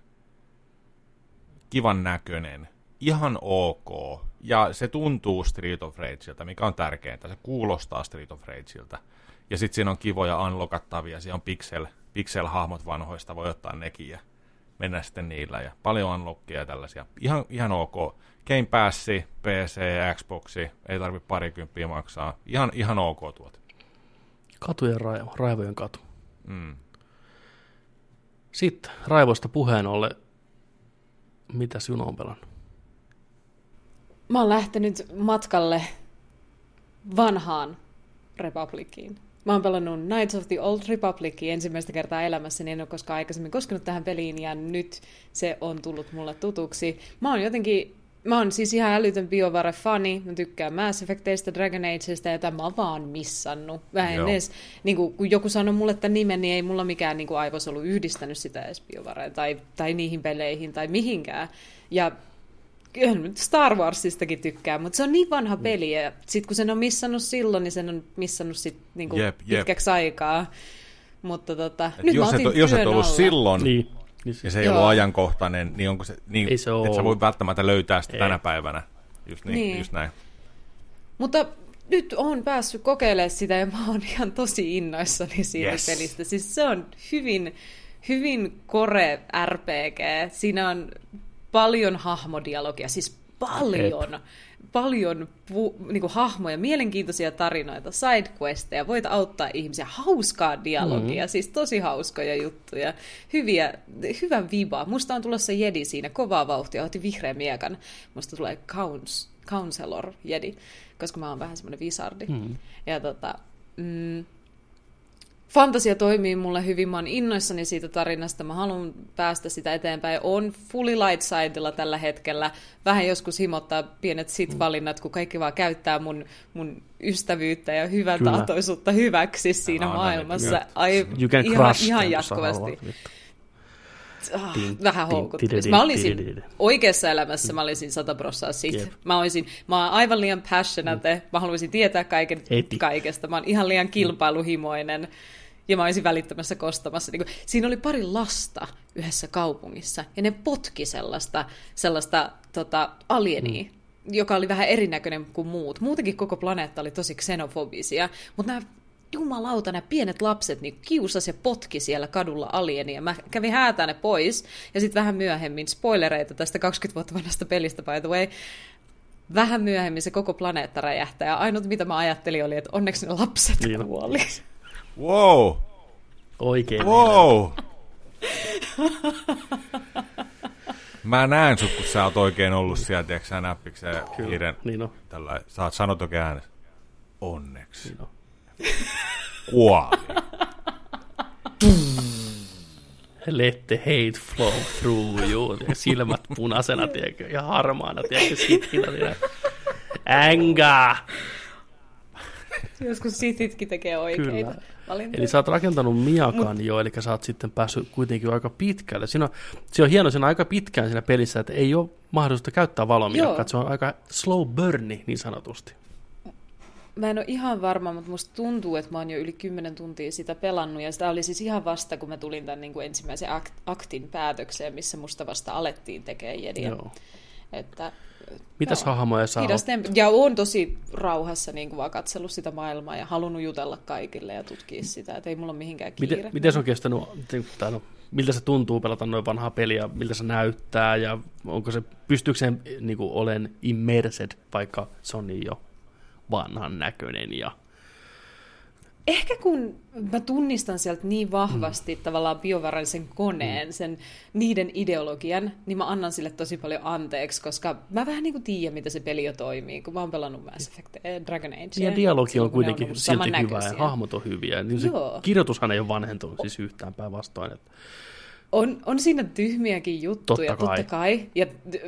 kivan näköinen, ihan ok, ja se tuntuu Street of Rageilta, mikä on tärkeintä, se kuulostaa Street of Rageilta. Ja sitten siinä on kivoja unlockattavia, siinä on pixel, pixel-hahmot vanhoista, voi ottaa nekin ja mennä sitten niillä, ja paljon unlockia ja tällaisia. Ihan, ihan ok. Game Passi, PC, Xboxi, ei tarvitse parikymppiä maksaa. Ihan, ihan ok tuot. Katujen raivo, raivojen katu. Mm. Sitten raivoista puheen ollen, mitä Juno on pelannut? Mä oon lähtenyt matkalle vanhaan Republiciin. Mä oon pelannut Knights of the Old Republicia ensimmäistä kertaa elämässäni, en ole koskaan aikaisemmin koskenut tähän peliin, ja nyt se on tullut mulle tutuksi. Mä oon jotenkin, mä oon siis ihan älytön BioVare-fani, mä tykkään Mass Effecteista, Dragon Ageista, ja tämä mä oon vaan missannut. Mä en Joo. edes, niin kuin, kun joku sanoi mulle tämän nimen, niin ei mulla mikään niin kuin, aivos ollut yhdistänyt sitä edes BioVareen, tai, tai niihin peleihin, tai mihinkään. Ja kyllä nyt Star Warsistakin tykkää, mutta se on niin vanha peli, ja sit kun sen on missannut silloin, niin sen on missannut sit niinku Jep, jep. pitkäksi aikaa. Mutta tota, Et nyt mä jos, et, otin jos et ollut alla. silloin, Niin. Niin ja se, se ei Joo. ollut ajankohtainen, niin onko se, niin, Ei se oo et sä voi välttämättä löytää sitä Ei. tänä päivänä. Just, niin, Niin. just näin. Mutta nyt on päässyt kokeilemaan sitä ja mä oon ihan tosi innoissani siitä Yes. pelistä. Siis se on hyvin, hyvin kore RPG. Siinä on paljon hahmodialogia, siis paljon. Paljon pu, niinku hahmoja, mielenkiintoisia tarinoita, sidequesteja, voit auttaa ihmisiä, hauskaa dialogia, mm. siis tosi hauskoja juttuja, hyviä, hyvä viba. Musta on tulossa jedi siinä, kovaa vauhtia, otin vihreän miekan. Musta tulee Counts, Counselor jedi, koska mä oon vähän semmoinen visardi. Mm. Ja tota, mm, fantasia toimii mulle hyvin, mä oon innoissani siitä tarinasta, mä haluan päästä sitä eteenpäin. On fully light sidella tällä hetkellä, vähän joskus himottaa pienet sit-valinnat, kun kaikki vaan käyttää mun, mun ystävyyttä ja hyvän Kyllä. tahtoisuutta hyväksi siinä Älä anna maailmassa. niitä. Ai, you can ihan, ihan jatkuvasti. Ah, vähän houkuttelisi. Mä olisin oikeassa elämässä, mä olisin sata prossaa sit. Jep. Mä, olisin, mä oon aivan liian passionate, mä haluaisin tietää kaiken, kaikesta. Mä oon ihan liian kilpailuhimoinen. Ja mä olisin välittämässä kostamassa. Niin kuin, siinä oli pari lasta yhdessä kaupungissa, ja ne potki sellaista, sellaista tota, alienia, mm. joka oli vähän erinäköinen kuin muut. Muutenkin koko planeetta oli tosi xenofobisia, mutta nämä jumalauta, nämä pienet lapset niin kiusas ja potki siellä kadulla alienia. Mä kävin häätää ne pois, ja sitten vähän myöhemmin, spoilereita tästä 20 vuotta vanhasta pelistä, by the way, vähän myöhemmin se koko planeetta räjähtää, ja ainut mitä mä ajattelin oli, että onneksi ne lapset Niin on. kuoli. Wow! Oikein. Wow! (laughs) Mä näen sut, kun sä oot oikein ollut siellä, tiedätkö sä näppikseen hiiren Niin on. tällä, sä oot sanot oikein äänessä. Onneksi. Niin on. Kuoli. Let the hate flow through you. Silmät punaisena, tiedätkö, ja harmaana, tiedätkö, sitkinä, tiedätkö. Änga! (laughs) Joskus sithitkin tekee oikeita Kyllä. valintoja. Eli sä oot rakentanut Miakan jo, eli sä oot sitten päässyt kuitenkin aika pitkälle. Siinä on, se on hieno siinä aika pitkään siinä pelissä, että ei ole mahdollisuutta käyttää valomiakkaa, se on aika slow burni niin sanotusti. Mä en ole ihan varma, mutta musta tuntuu, että mä oon jo yli 10 tuntia sitä pelannut. Ja sitä oli siis ihan vasta, kun mä tulin tämän niin kuin ensimmäisen akt- aktin päätökseen, missä musta vasta alettiin tekemään jediä. Joo. Että, Mitäs joo. hahmoja sä Hidas oot? tempo. Ja oon tosi rauhassa niin kuin vaan katsellut sitä maailmaa ja halunnut jutella kaikille ja tutkia sitä, että ei mulla ole mihinkään kiire. Miten, miten se on kestänyt, tai no, miltä se tuntuu pelata noin vanhaa peliä, miltä se näyttää, ja onko se, pystyykö se niin kuin, olen immersed, vaikka se on niin jo vanhan näköinen ja Ehkä kun mä tunnistan sieltä niin vahvasti mm. tavallaan biovaraisen koneen, mm. sen niiden ideologian, niin mä annan sille tosi paljon anteeksi, koska mä vähän niin kuin tiedän, mitä se peli jo toimii, kun mä oon pelannut Mass Effect eh, Dragon Age. ja dialogi on kuitenkin ollut silti hyvä ja hahmot on hyviä. Niin se Joo. kirjoitushan ei ole vanhentunut siis yhtään päinvastoin. Että On, on siinä tyhmiäkin juttuja, Totta kai. totta kai. Ja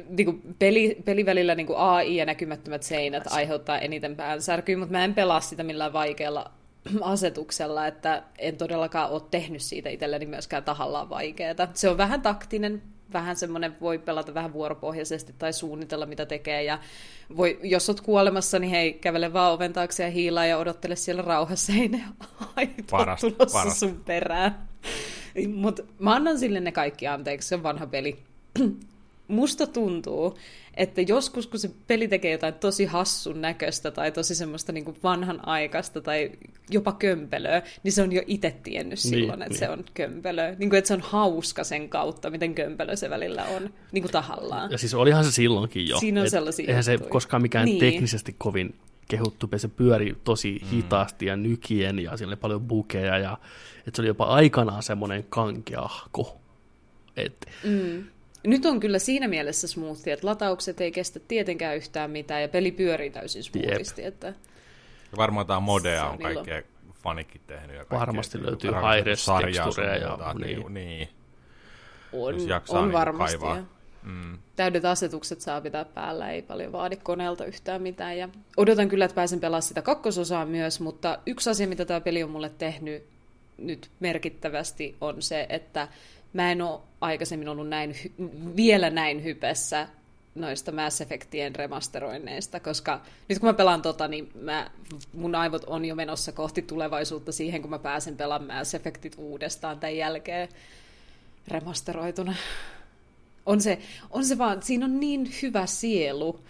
niin kuin peli, pelivälillä niin kuin AI ja näkymättömät seinät aiheuttaa eniten päänsärkyä, mutta mä en pelaa sitä millään vaikealla (clears throat) asetuksella, että en todellakaan ole tehnyt siitä itselleni myöskään tahallaan vaikeaa. Se on vähän taktinen, vähän semmoinen, voi pelata vähän vuoropohjaisesti tai suunnitella, mitä tekee. Ja voi, jos oot kuolemassa, niin hei, kävele vaan oven taakse ja hiilaa ja odottele siellä rauhassa. Ei ne aito Parasta, tulossa parasta. sun perään. Mutta mä annan sille ne kaikki anteeksi, se on vanha peli. (clears throat) Musta tuntuu, että joskus kun se peli tekee jotain tosi hassun näköistä tai tosi semmoista niin kuin vanhan aikaista tai jopa kömpelöä, niin se on jo itse tiennyt silloin, että niin. se on kömpelöä. Niin kuin, että se on hauska sen kautta, miten kömpelö se välillä on, niin kuin tahallaan. Ja siis olihan se silloinkin jo. Siinä on sellaisia Eihän se juttuja. koskaan mikään Niin. teknisesti kovin kehuttu, se pyöri tosi hitaasti ja nykien ja siellä oli paljon bukeja ja että se oli jopa aikanaan semmoinen kankeahko. Et, Mm. Nyt on kyllä siinä mielessä smoothia, että lataukset ei kestä tietenkään yhtään mitään ja peli pyörii täysin smoothisti. Että Ja varmaan jotain modea on on kaikkea fanikin tehnyt. Ja kaikkea, Varmasti että löytyy sarjaa sun tekstureja ja muuta, niin. niin. niin. on, Jos jaksaa on niinku varmasti. kaivaa. ja Mm. Täydet asetukset saa pitää päällä, ei paljon vaadi koneelta yhtään mitään. Ja odotan kyllä, että pääsen pelaamaan sitä kakkososaa myös, mutta yksi asia, mitä tämä peli on mulle tehnyt nyt merkittävästi, on se, että mä en ole aikaisemmin ollut näin, vielä näin hypessä noista Mass Effectien remasteroinneista, koska nyt kun mä pelaan tota, niin mä, mun aivot on jo menossa kohti tulevaisuutta siihen, kun mä pääsen pelaamaan Mass Effectit uudestaan tämän jälkeen remasteroituna. On se, on se vaan, siinä on niin hyvä sielu.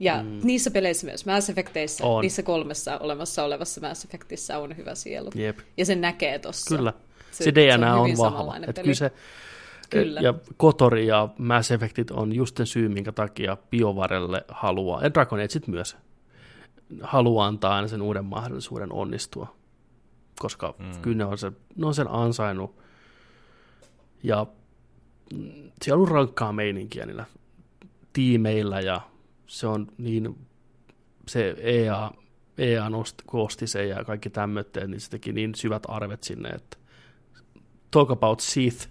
Ja mm. niissä peleissä myös, Mass Effecteissä, On. niissä kolmessa olemassa olevassa Mass Effectissä on hyvä sielu. jep, Ja sen näkee tossa. kyllä. Se, Se- DNA se on on, vahva. Et peli. kyllä se, Kyllä. Ja Kotori ja Mass Effectit on just sen syy, minkä takia BioVarelle haluaa, ja Dragon Ageit myös, haluaa antaa aina sen uuden mahdollisuuden onnistua. Koska mm. kyllä ne on, se, ne on sen ansainnut. Ja siellä on rankkaa meininkiä niillä tiimeillä ja se on niin, se EA, EA nosti, koosti sen ja kaikki tämmöitteet, niin se teki niin syvät arvet sinne, että talk about Sith,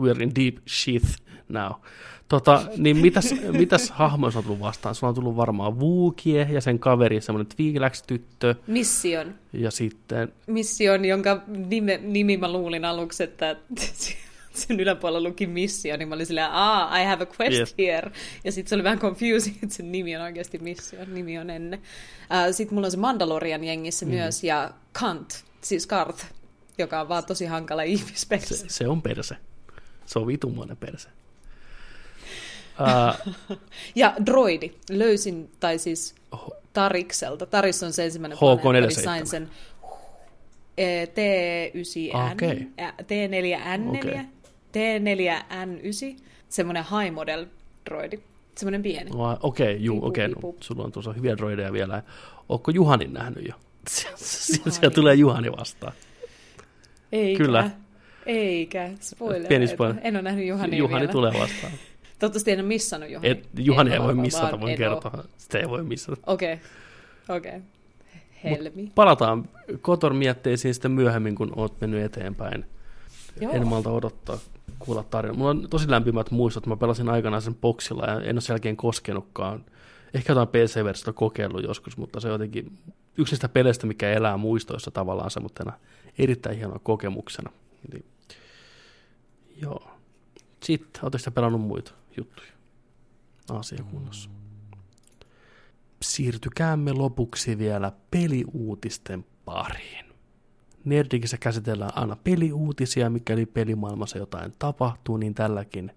we're in deep shit now. Tota, niin mitäs, (laughs) mitäs hahmoja on tullut vastaan? Sulla on tullut varmaan Vuukie ja sen kaveri, semmoinen Twi'leks-tyttö, Mission. ja sitten, Mission, jonka nime, nimi mä luulin aluksi, että (laughs) sen yläpuolella luki Mission, niin mä olin silleen, ah, I have a quest Yes. here. Ja sitten se oli vähän confusing, (laughs) että sen nimi on oikeasti Mission, nimi on ennen. Uh, sitten mulla on se Mandalorian jengissä mm. myös, ja Kant, siis Karth, joka on vaan tosi hankala ihmisperse. se, se on perse. Se on vitummoinen perse. (laughs) Uh, Ja droidi, löysin, tai siis Tarikselta. Taris on se ensimmäinen HK47. planeetta, niin sain sen eh, T9N, Okei. ä, T4N4, Okei. T4N9, semmoinen high model droidi, semmoinen pieni. Vai- Okei, okay, juu, okei, okay, no, sulla on tuossa hyviä droideja vielä. Ootko Juhanin nähnyt jo? (laughs) Siellä, siellä Juhani. tulee Juhani vastaan. Eikä. Kyllä. Eikä, spoilereita. Pieni spoiler. En ole nähnyt Juhania Juhani vielä. tulee vastaan. Toivottavasti en ole missannut Juhani. Et, Juhani En ei voi missata, voin kertoa. Sitä ei voi missata. Okei, okei. Helmi. Palataan Kotor mietteisiin sitten myöhemmin, kun oot mennyt eteenpäin. Joo. En malta odottaa kuulla tarinaa. Mulla on tosi lämpimät muistot. Mä pelasin aikanaan sen boksilla ja en ole sen jälkeen koskenutkaan. Ehkä jotain PC-versiota kokeillut joskus, mutta se on jotenkin yksi niistä peleistä, mikä elää muistoissa tavallaan semmoisena erittäin hienona kokemuksena. Eli, joo. Sitten, ootteko te pelannut muita juttuja asiakunnassa? Siirtykäämme lopuksi vielä peliuutisten pariin. Nerdikissä käsitellään aina peliuutisia, mikäli pelimaailmassa jotain tapahtuu, niin tälläkin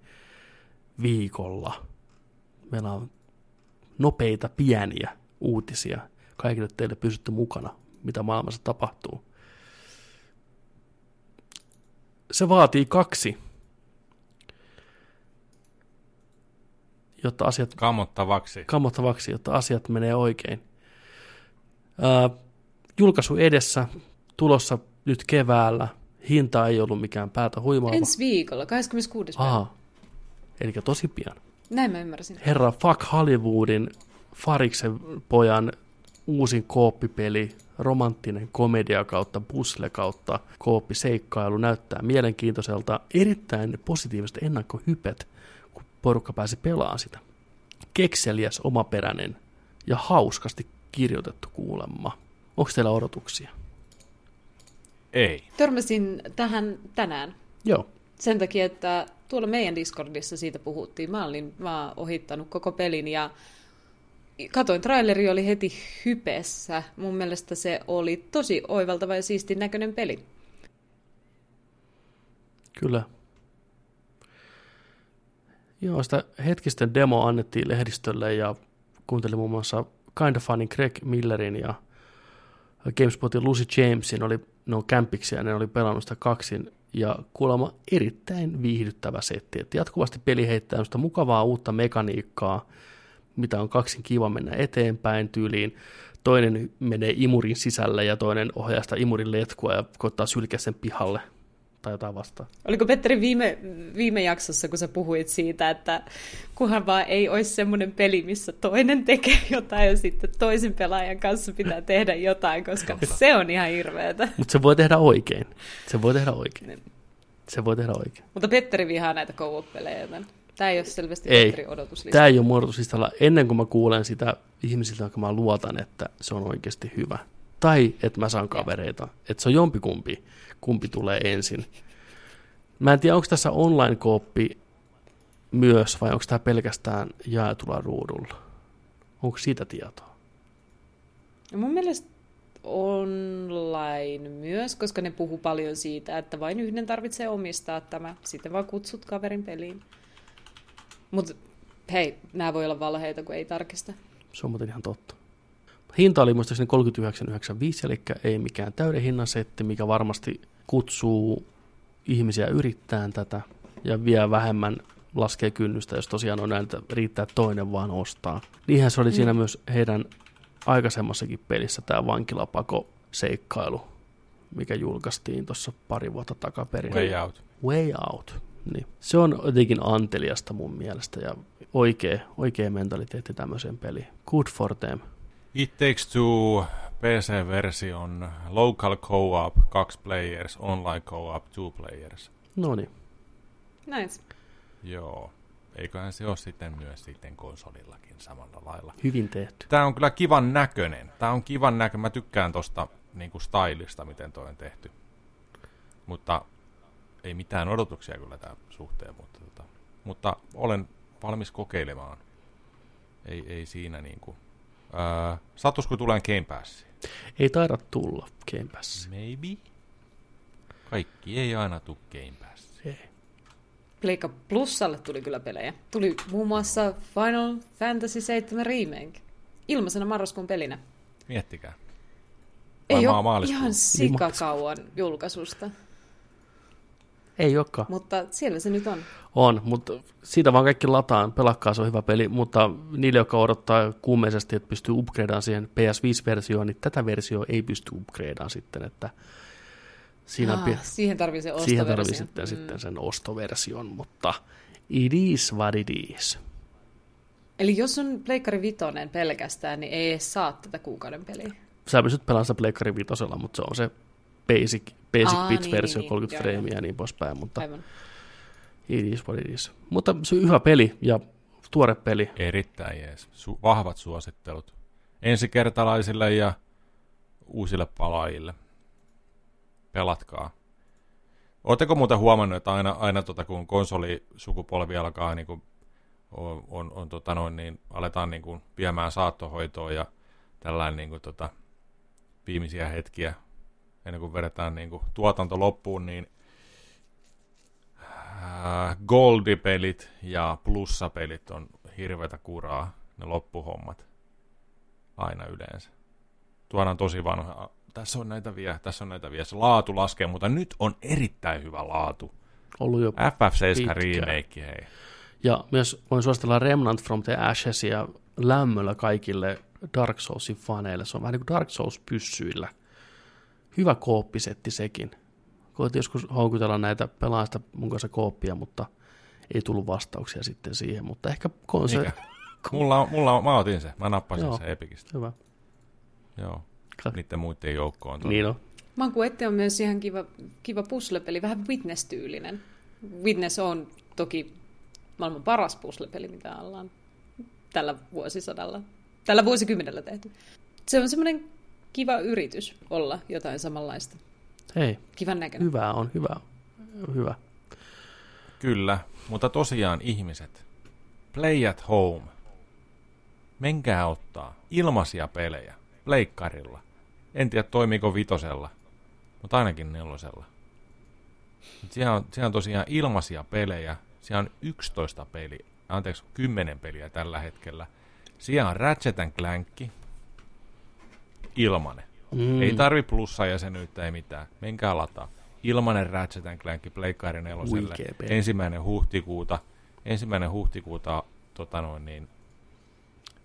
viikolla meillä on nopeita, pieniä uutisia kaikille teille pysytte mukana, mitä maailmassa tapahtuu. Se vaatii kaksi, jotta asiat Kammottavaksi. kammottavaksi, jotta asiat menee oikein. Ää, julkaisu edessä, tulossa nyt keväällä. Hinta ei ollut mikään päätä huimaava. Ensi viikolla, 26. päivä. Aha. Eli tosi pian. Näin mä ymmärsin. Herra Fuck Hollywoodin Fariksen pojan uusin kooppipeli romanttinen komedia kautta puzzle kautta kooppiseikkailu näyttää mielenkiintoiselta. Erittäin positiiviset ennakkohypet, kun porukka pääsi pelaamaan sitä. Kekseliäs, omaperäinen ja hauskasti kirjoitettu kuulemma. Onko teillä odotuksia? Ei. Törmäsin tähän tänään. Joo. Sen takia, että tuolla meidän Discordissa siitä puhuttiin. Mä olin vaan ohittanut koko pelin ja katoin traileri oli heti hypessä. Mun mielestä se oli tosi oivaltava ja siistin näköinen peli. Kyllä. Joo, sitä hetkisten demo annettiin lehdistölle ja kuuntelin muun muassa Kind of Greg Millerin ja GameSpotin Lucy Jamesin oli, ne on kämpiksi ja ne oli pelannut sitä kaksin ja kuulemma erittäin viihdyttävä setti. Että jatkuvasti peli heittää mukavaa uutta mekaniikkaa, mitä on kaksin kiva mennä eteenpäin tyyliin. Toinen menee imurin sisälle ja toinen ohjaa sitä imurin letkua ja koittaa sylkeä sen pihalle tai jotain vastaan. Oliko Petteri viime, viime jaksossa, kun sä puhuit siitä, että kunhan vaan ei olisi semmoinen peli, missä toinen tekee jotain ja sitten toisen pelaajan kanssa pitää tehdä jotain, koska se on ihan hirveetä. Mutta se voi tehdä oikein. Se voi tehdä oikein. Se voi tehdä oikein. Mutta Petteri vihaa näitä joten tämä ei ole selvästi Ei. Odotuslista. Tämä ei ole odotuslistalla ennen kuin mä kuulen sitä ihmisiltä, jotka mä luotan, että se on oikeasti hyvä. Tai että mä saan kavereita. Että se on jompikumpi, kumpi tulee ensin. Mä en tiedä, onko tässä online-kooppi myös, vai onko tämä pelkästään jaetulla ruudulla. Onko siitä tietoa? Ja mun mielestä online myös, koska ne puhuu paljon siitä, että vain yhden tarvitsee omistaa tämä. Sitten vaan kutsut kaverin peliin. Mutta hei, nämä voi olla valheita, kun ei tarkista. Se on muuten ihan totta. Hinta oli muistaakseni 39,95, eli ei mikään täyden hinnan setti, mikä varmasti kutsuu ihmisiä yrittämään tätä ja vielä vähemmän laskee kynnystä, jos tosiaan on näin, että riittää toinen vaan ostaa. Niinhän se oli mm. siinä myös heidän aikaisemmassakin pelissä tämä vankilapako seikkailu, mikä julkaistiin tuossa pari vuotta takaperin. Way out. Way Out. Niin. Se on jotenkin anteliasta mun mielestä ja oikea, oikea mentaliteetti tämmöiseen peliin. Good for them. It Takes Two PC-version local co-op, kaksi players, online co-op, two players. No niin. Nice. Joo. Eiköhän se ole sitten myös sitten konsolillakin samalla lailla. Hyvin tehty. Tämä on kyllä kivan näköinen. Tämä on kivan näkö. Mä tykkään tosta niinku stylista, miten toi on tehty. Mutta ei mitään odotuksia kyllä tämän suhteen, mutta, tota, mutta olen valmis kokeilemaan. Ei, ei siinä niinku. Öö, sattuisiko tulee Game Passiin? Ei taida tulla Game Pass. Maybe. Kaikki ei aina tule Game Passiin. Ei. Pleikka Plusalle tuli kyllä pelejä. Tuli muun muassa Final Fantasy 7 Remake. Ilmaisena marraskuun pelinä. Miettikää. Ei Varmaan ole ihan sikakauan julkaisusta, Ei olekaan. mutta siellä se nyt on. On, mutta siitä vaan kaikki lataan. Pelakkaa, se on hyvä peli, mutta niille, jotka odottaa kuumeisesti, että pystyy upgradeaan siihen PS5-versioon, niin tätä versiota ei pysty upgradeaan sitten, että siinä Ah, pi- siihen tarvii se ostoversio. siihen tarvii sitten, mm. sitten sen ostoversion, mutta it is what it is. Eli jos on Pleikkari Vitoinen pelkästään, niin ei edes saa tätä kuukauden peliä. Sä pystyt pelaamaan sitä Pleikkari vitosella, mutta se on se basic, basic Aa, bits-versio, niin, niin, 30 joo, freimiä joo. ja niin poispäin, mutta Aivan. it is what it is. Mutta se on hyvä peli ja tuore peli. Erittäin jees. Su- vahvat suosittelut. Ensikertalaisille ja uusille palaajille. Pelatkaa. Oletteko muuten huomannut, että aina, aina tota, kun konsolisukupolvi alkaa, niin kuin on, on, on tota noin, niin aletaan niin kuin viemään saattohoitoa ja tällainen niin kuin, tota, viimeisiä hetkiä ennen kuin vedetään niin kuin, tuotanto loppuun, niin äh, Goldi-pelit ja plussapelit on hirveätä kuraa, ne loppuhommat. Aina yleensä. Tuodaan tosi vanha. Tässä on näitä vielä, tässä on näitä vielä. Se laatu laskee, mutta nyt on erittäin hyvä laatu. Ollut jo FF7 Pitkään. remake, hei. Ja myös voin suositella Remnant from the Ashesia lämmöllä kaikille Dark Soulsin faneille. Se on vähän niin kuin Dark Souls pyssyillä. Hyvä kooppisetti sekin. Koitin joskus houkutella näitä pelaajista mun kanssa kooppia, mutta ei tullut vastauksia sitten siihen. Mutta ehkä konsoli... Mikä? (laughs) Mulla, on- mulla, on- mä otin se. Mä nappasin Joo. se Epikistä. Hyvä. Joo. niiden muiden joukkoon. Tuonne. Niin on. Mankuette on myös ihan kiva, kiva puzzle-peli, vähän Witness-tyylinen. Witness on toki maailman paras puzzle-peli, mitä ollaan tällä vuosisadalla, tällä vuosikymmenellä tehty. Se on semmoinen kiva yritys olla jotain samanlaista. Hei, Kivan näköinen. hyvä on, hyvä. Hyvä. Kyllä, mutta tosiaan ihmiset, play at home. Menkää ottaa ilmaisia pelejä pleikkarilla. En tiedä toimiiko vitosella, mutta ainakin nelosella. Siellä on, siellä on tosiaan ilmaisia pelejä. Siellä on 11 peli, anteeksi, 10 peliä tällä hetkellä. Siellä on Ratchet Clank, ilmanen. Mm. Ei tarvi plussajäsenyyttä, ei mitään. Menkää lataa. Ilmanen Ratchet Clank Pleikkari neloselle. Ensimmäinen huhtikuuta, ensimmäinen huhtikuuta tota noin niin,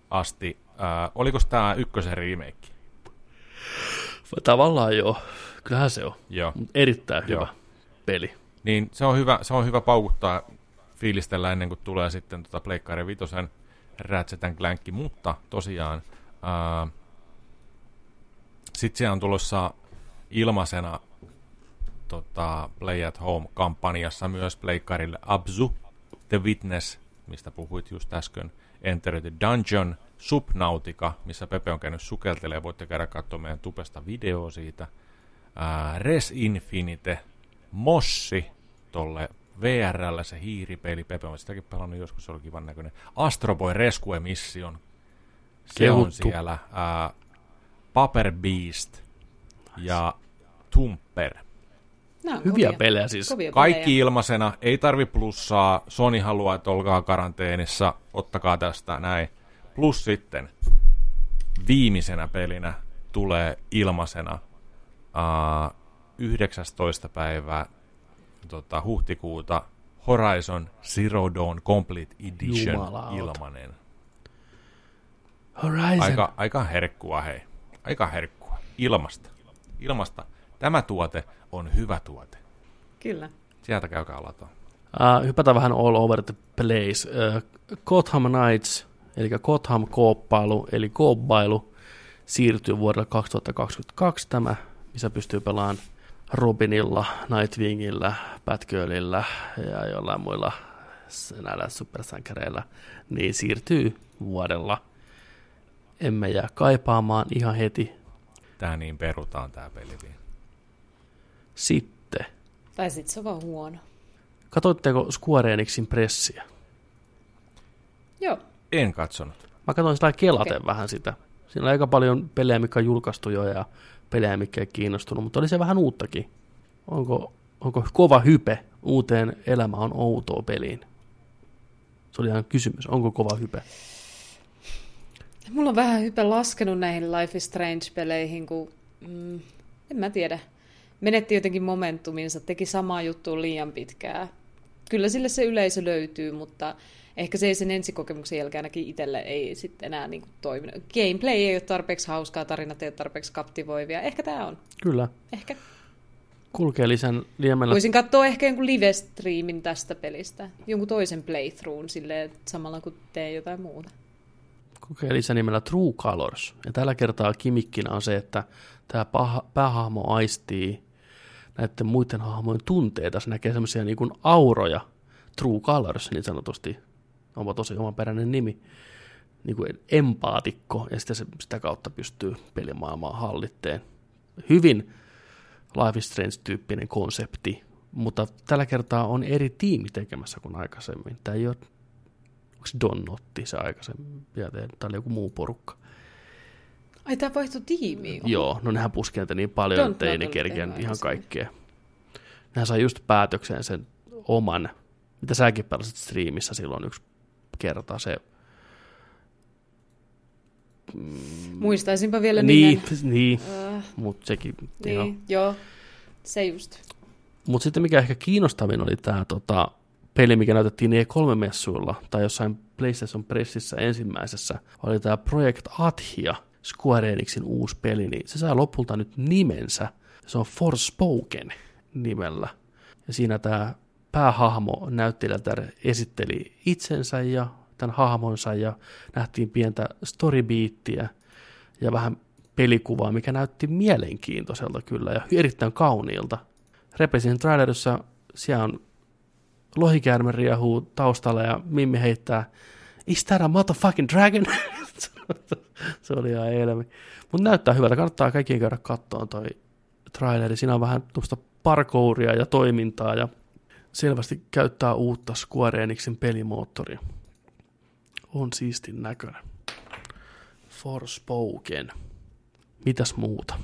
asti. Ää, oliko tämä ykkösen remake? Tavallaan joo. Kyllähän se on. Joo. Erittäin hyvä Joo. peli. Niin se on hyvä, se on hyvä paukuttaa fiilistellä ennen kuin tulee sitten tota Pleikkari Vitosen Ratchet Clank, mutta tosiaan ää, sitten siellä on tulossa ilmaisena tota, Play at Home-kampanjassa myös Pleikkarille Abzu, The Witness, mistä puhuit just äsken, Enter the Dungeon, Subnautica, missä Pepe on käynyt sukeltelee, voitte käydä katsoa meidän tupesta videoa siitä, ää, Res Infinite, Mossi, tolle VRllä se hiiripeli, Pepe on sitäkin pelannut joskus, se oli kivan näköinen, Astro Boy Rescue Mission, se on Kehuttu. siellä, ää, Paper Beast ja Tumper. On Hyviä kovia. pelejä siis. Kovia Kaikki pelejä. ilmaisena, ei tarvi plussaa. Sony haluaa, että olkaa karanteenissa, ottakaa tästä näin. Plus sitten viimeisenä pelinä tulee ilmaisena uh, 19. päivää tota, huhtikuuta Horizon Zero Dawn Complete Edition Jumalauta. ilmanen. Horizon. Aika, aika herkkua, hei. Aika herkkua. Ilmasta. Ilmasta. Tämä tuote on hyvä tuote. Kyllä. Sieltä käykää lataa. Uh, hypätään vähän all over the place. Uh, Gotham Knights, eli Gotham kooppailu, eli kooppailu, siirtyy vuodelle 2022 tämä, missä pystyy pelaamaan Robinilla, Nightwingillä, Batgirlillä ja jollain muilla näillä supersankareilla, niin siirtyy vuodella. Emme jää kaipaamaan ihan heti. Tää niin perutaan tää peli vielä. Sitten, Tai sitten se on vaan huono. katoitteko Square Enixin pressiä? Joo. En katsonut. Mä katsoin sitä kelaten Okei. vähän sitä. Siinä on aika paljon pelejä, mikä on julkaistu jo ja pelejä, mikä ei kiinnostunut, mutta oli se vähän uuttakin. Onko, onko kova hype uuteen Elämä on outoa peliin? Se oli ihan kysymys. Onko kova hype? Mulla on vähän hype laskenut näihin Life is Strange-peleihin, kun mm, en mä tiedä. Menetti jotenkin momentuminsa, teki samaa juttua liian pitkään. Kyllä sille se yleisö löytyy, mutta ehkä se ei sen ensikokemuksen jälkeen ainakin itselle ei sitten enää niin kuin toiminut. Gameplay ei ole tarpeeksi hauskaa, tarinat ei ole tarpeeksi kaptivoivia. Ehkä tämä on. Kyllä. Ehkä. Kulkee lisän liemellä. Voisin katsoa ehkä jonkun live-streamin tästä pelistä. Jonkun toisen playthroughin silleen, samalla kun teen jotain muuta. Lisän nimellä True Colors. Ja tällä kertaa kimikkinä on se, että tämä päähahmo aistii näiden muiden hahmojen tunteita. Se näkee semmoisia niin kuin auroja. True Colors niin sanotusti. Onpa tosi omaperäinen nimi. Niin kuin empaatikko. Ja sitten se, sitä kautta pystyy pelimaailmaa hallitteen. Hyvin Life is Strange-tyyppinen konsepti. Mutta tällä kertaa on eri tiimi tekemässä kuin aikaisemmin. Tämä ei ole onko se Don otti se aikaisemmin, ja te- tai oli joku muu porukka. Ai, tämä vaihtui tiimiin. Joo, no nehän puski niin paljon, Don't että ei ne kerkeä ihan kaikkea. Nehän sai just päätökseen sen oman, mitä säkin pelasit striimissä silloin yksi kerta, se Muistaisinpa vielä niin, nimen. niin, Äh, mutta sekin niin, ihan. joo. Se just. Mutta sitten mikä ehkä kiinnostavin oli tämä tota, peli, mikä näytettiin E3-messuilla tai jossain PlayStation Pressissä ensimmäisessä, oli tämä Project Athia, Square Enixin uusi peli, niin se saa lopulta nyt nimensä. Se on Forspoken nimellä. Ja siinä tämä päähahmo näyttelijältä esitteli itsensä ja tämän hahmonsa ja nähtiin pientä storybeattiä ja vähän pelikuvaa, mikä näytti mielenkiintoiselta kyllä ja erittäin kauniilta. Repesin trailerissa siellä on lohikäärme riehuu taustalla ja Mimmi heittää Is that a motherfucking dragon? (laughs) se oli ihan elmi. Mutta näyttää hyvältä. Kannattaa kaikkien käydä kattoon toi traileri. Siinä on vähän tuosta parkouria ja toimintaa ja selvästi käyttää uutta Square Enixin pelimoottoria. On siistin näköinen. Forspoken. Mitäs muuta?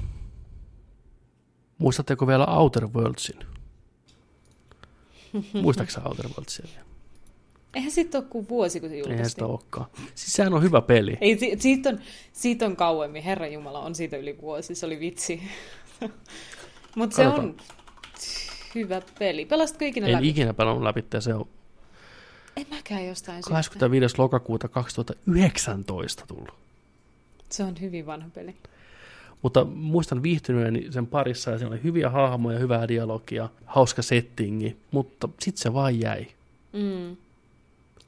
Muistatteko vielä Outer Worldsin? (laughs) Muistaaksä Outer Worldsia vielä? Eihän siitä ole kuin vuosi, kun se julkaistiin. Eihän sitä olekaan. Siis sehän on hyvä peli. Ei, si- siitä, on, siitä on kauemmin, Herran Jumala, on siitä yli vuosi, se oli vitsi. (laughs) Mutta se on hyvä peli. Pelastiko ikinä En läpi? ikinä pelannut läpi, se on En mäkään jostain syystä. 25. lokakuuta 2019 tullut. Se on hyvin vanha peli. Mutta muistan viihtyneeni sen parissa ja siellä oli hyviä hahmoja, hyvää dialogia, hauska settingi, mutta sitten se vaan jäi. Mm.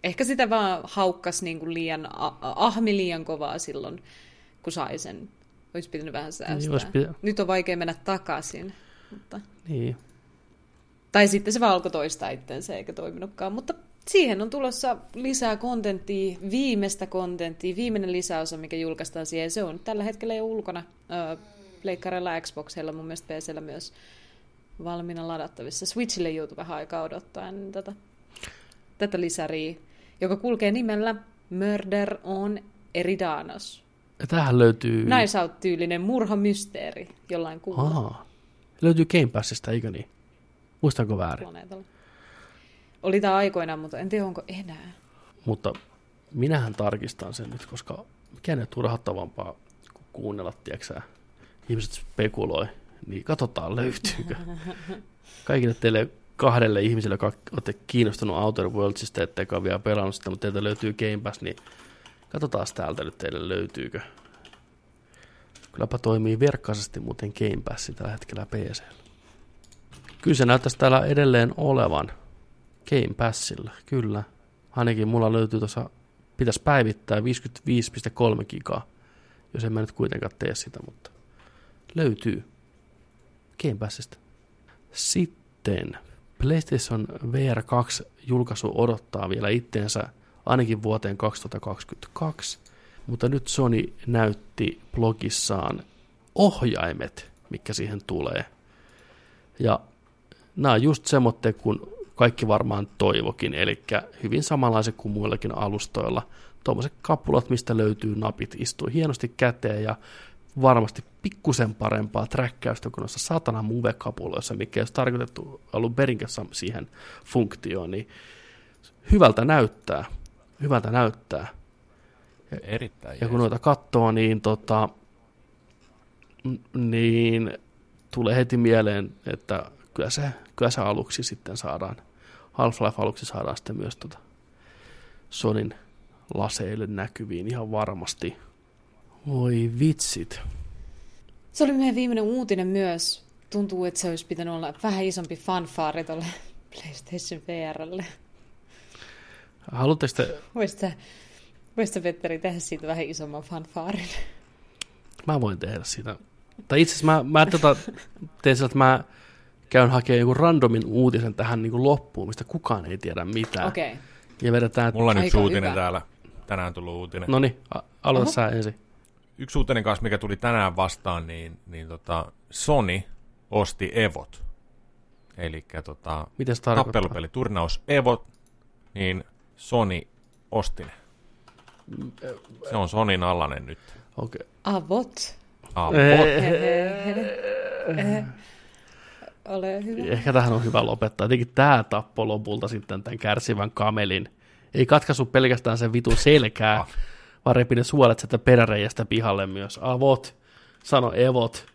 Ehkä sitä vaan haukkas niin kuin liian, ahmi liian kovaa silloin, kun sai sen. Olisi pitänyt vähän säästää. olisi pitä- Nyt on vaikea mennä takaisin. Mutta... Niin. Tai sitten se vaan alkoi toistaa itsensä eikä toiminutkaan. Mutta siihen on tulossa lisää kontenttia, viimeistä kontenttia, viimeinen lisäosa, mikä julkaistaan siihen. Se on tällä hetkellä jo ulkona ö, Pleikkarilla, Xboxilla, mun mielestä PCllä myös valmiina ladattavissa. Switchille joutui vähän aikaa odottaa ennen tätä, tätä lisäriä, joka kulkee nimellä Murder on Eridanos. Ja tämähän löytyy... Nice Out-tyylinen murhamysteeri jollain kuulla Ahaa. Löytyy Game Passista, eikö niin? Muistanko väärin? planeetalla. Oli tämä aikoinaan, mutta en tiedä onko enää. Mutta minähän tarkistan sen nyt, koska mikä nyt turhauttavampaa kuin kuunnella, tiedätkö ihmiset spekuloi, niin katsotaan löytyykö. (laughs) Kaikille teille kahdelle ihmiselle, jotka olette kiinnostunut Outer Worldsista, ettekä ole vielä pelannut sitä, mutta teiltä löytyy Game Pass, niin katsotaan täältä nyt teille löytyykö. Kylläpä toimii verkkaisesti muuten Game Pass tällä hetkellä PC. Kyllä se näyttäisi täällä edelleen olevan Game Passilla, kyllä. Ainakin mulla löytyy tuossa, pitäisi päivittää 55,3 gigaa, jos en mä nyt kuitenkaan tee sitä, mutta löytyy Game Passista. Sitten PlayStation VR 2 julkaisu odottaa vielä itteensä ainakin vuoteen 2022, mutta nyt Sony näytti blogissaan ohjaimet, mikä siihen tulee. Ja nämä on just semmoitteet, kun kaikki varmaan toivokin, eli hyvin samanlaiset kuin muillakin alustoilla. Tuommoiset kapulat, mistä löytyy napit, istuu hienosti käteen ja varmasti pikkusen parempaa träkkäystä kuin noissa satana move-kapuloissa, mikä ei olisi tarkoitettu alun perinkässä siihen funktioon, niin hyvältä näyttää. Hyvältä näyttää. Erittäin Ja kun jees. noita katsoo, niin, tota, niin tulee heti mieleen, että kyllä se, kyllä se aluksi sitten saadaan, Half-Life aluksi saadaan sitten myös tota Sonin laseille näkyviin ihan varmasti. Voi vitsit. Se oli meidän viimeinen uutinen myös. Tuntuu, että se olisi pitänyt olla vähän isompi fanfaari tuolle (laughs) PlayStation VRlle. Haluatteko te, Voisit sä, voisit sä, Petteri, tehdä siitä vähän isomman fanfaarin? mä voin tehdä sitä. Tai itse asiassa mä, mä tota, teen sillä, että mä käyn hakemaan joku randomin uutisen tähän niin kuin loppuun, mistä kukaan ei tiedä mitään. Okei. Okay. Ja vedetään, Mulla on yksi uutinen hyvä. täällä. Tänään tullut uutinen. no niin, aloita Oho. sä ensin. Yksi uutinen kanssa, mikä tuli tänään vastaan, niin, niin tota, Sony osti Evot. Eli tota, tarkoittaa? tappelupeliturnaus Evot, niin Sony osti ne. Se on Sonin alainen nyt. Okei. Avot. Ah, Ole hyvä. Ehkä tähän on hyvä lopettaa. Jotenkin tämä tappoi lopulta sitten tämän kärsivän kamelin. Ei katkaisu pelkästään sen vitun selkää, vaan repi ne suolet sieltä peräreijästä pihalle myös. Avot, sano evot.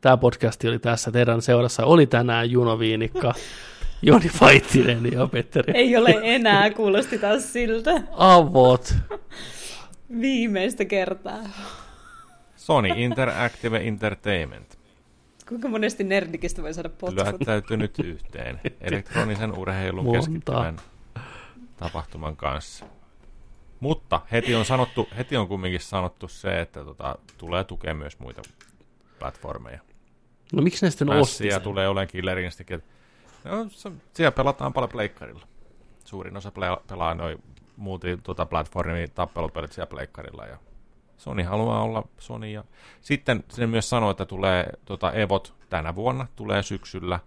Tämä podcasti oli tässä. Teidän seurassa oli tänään Juno Viinikka, (laughs) Joni Faittinen ja Petteri. Ei ole enää, kuulosti taas siltä. Avot. Viimeistä kertaa. Sony Interactive Entertainment. Kuinka monesti nerdikistä voi saada potkut? Lyhättäytynyt yhteen elektronisen urheilun Monta. keskittyvän tapahtuman kanssa. Mutta heti on, sanottu, heti on kumminkin sanottu se, että tota, tulee tukea myös muita platformeja. No miksi ne sitten osti Mässiä sen? tulee olemaan Killer Instinct. No, se, siellä pelataan paljon pleikkarilla. Suurin osa pelaa noin multi tota, platformin tappelupelit siellä pleikkarilla. Ja Sony haluaa olla Sony. Ja sitten se myös sanoi, että tulee tota Evot tänä vuonna, tulee syksyllä,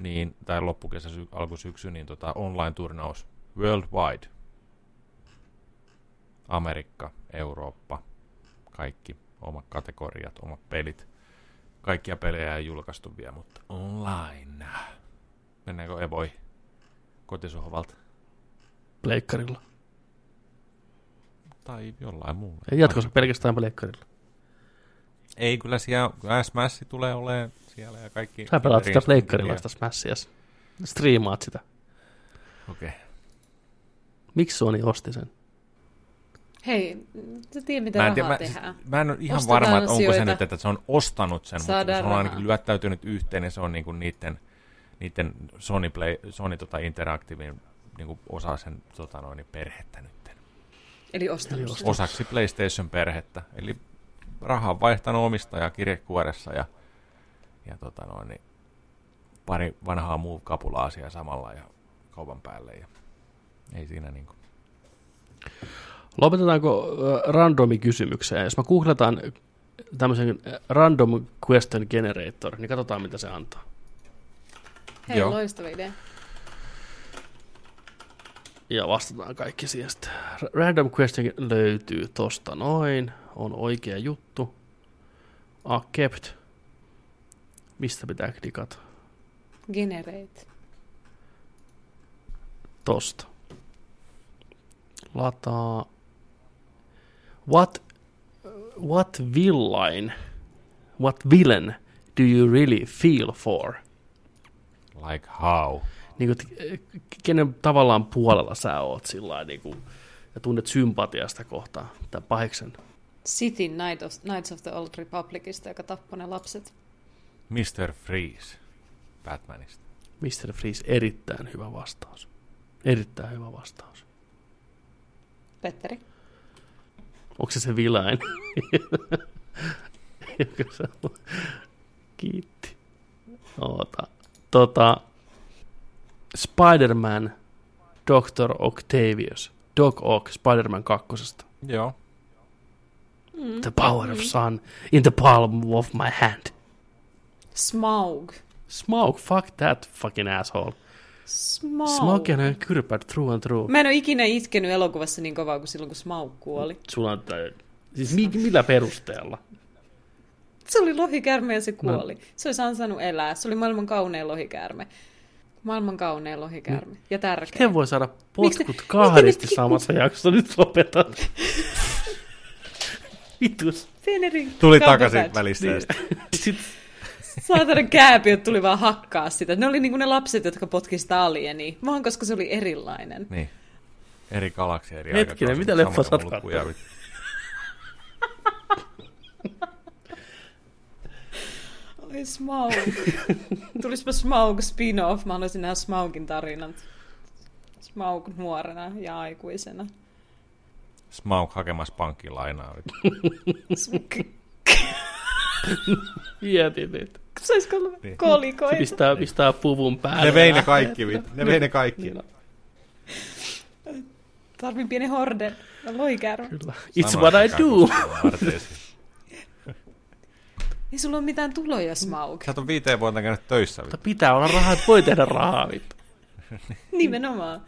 niin, tai loppukesä, sy- alkusyksy, niin tota online-turnaus worldwide. Amerikka, Eurooppa, kaikki omat kategoriat, omat pelit. Kaikkia pelejä ei julkaistu vielä, mutta online. Mennäänkö Evoi kotisohvalta? Pleikkarilla. Tai jollain muulla. Ja jatkossa pelkästään pleikkarilla. Ei, kyllä siellä Smash tulee olemaan siellä ja kaikki. Sä pelaat sitä ja- sitä Smashia. Striimaat sitä. Okei. Okay. Miksi Sony osti sen? Hei, sä tiedät mitä Mä, en rahaa tiedä, mä, tehdään. siis, mä en ole ihan Ostetaan varma, että onko se nyt, että se on ostanut sen, mutta Saadaan se on ainakin lyöttäytynyt yhteen ja se on niinku niiden, niiden Sony, Play, Sony tota Interactivein niinku osa sen tota noin, perhettä nyt. Eli ostanut Eli ostanut. Osaksi PlayStation-perhettä. Eli rahaa on vaihtanut omistaja kirjekuoressa ja, ja tota noin, niin pari vanhaa muu kapulaa siellä samalla ja kaupan päälle. Ja ei siinä niinku. Lopetetaanko äh, randomi kysymykseen? Jos mä googletaan tämmöisen random question generator, niin katsotaan mitä se antaa. Hei, Joo. loistava idea. Ja vastataan kaikki siihen sitten. Random question löytyy tosta noin. On oikea juttu. Accept. Mistä pitää klikata? Generate. Tosta. Lataa. What, what villain, what villain do you really feel for? Like how? Niin kuin, kenen tavallaan puolella sä oot sillä lailla, niin kuin, ja tunnet sympatiasta kohtaan, tämän pahiksen. City Night of, Knights of the Old Republicista, joka tappoi ne lapset. Mr. Freeze Batmanista. Mr. Freeze, erittäin hyvä vastaus. Erittäin hyvä vastaus. Petteri. Onko se se vilain? (laughs) Kiitti. Oota. Tota, Spider-Man, Dr. Octavius, Doc Ock, Spider-Man kakkosesta. Joo. Mm. The power of sun in the palm of my hand. Smaug. Smoke, fuck that fucking asshole. Smaug. Smoke on kyrpät through and through. Mä en ole ikinä itkenyt elokuvassa niin kovaa kuin silloin, kun Smaug kuoli. Sulla on tää, siis mi, millä perusteella? Se oli lohikäärme ja se No. kuoli. Se olisi ansainnut elää. Se oli maailman kaunein lohikäärme. Maailman kaunein lohikäärme. Ja tärkeä. Ken voi saada potkut te- kahdesti miten nyt- samassa jaksossa? Nyt lopetat. Vitus. Tuli takaisin välistä. Niin. Saatana kääpiöt tuli vaan hakkaa sitä. Ne oli niinku ne lapset, jotka potki sitä alienia. Vaan koska se oli erilainen. Niin. Eri galaksia, eri Hetkinen, mitä leffa sä Oi Smaug. Tulispa Smaug spin-off. Mä haluaisin nähdä Smaugin tarinan. Smaug nuorena ja aikuisena. Smaug hakemassa pankkilainaa. mietin nyt. Olisi ollut Niin. Se kolikoita. pistää, pistää puvun päälle. Ne vei ne kaikki, vit- ne vei ne kaikki. Niin Tarvin pieni horden. Loikäärme. Kyllä. It's Samaan what I do. Ei sulla ole mitään tuloja, Smaug. Sä oot viiteen vuotta käynyt töissä. Mutta pitää olla rahaa, että voi tehdä rahaa. Vittu. (laughs) Nimenomaan.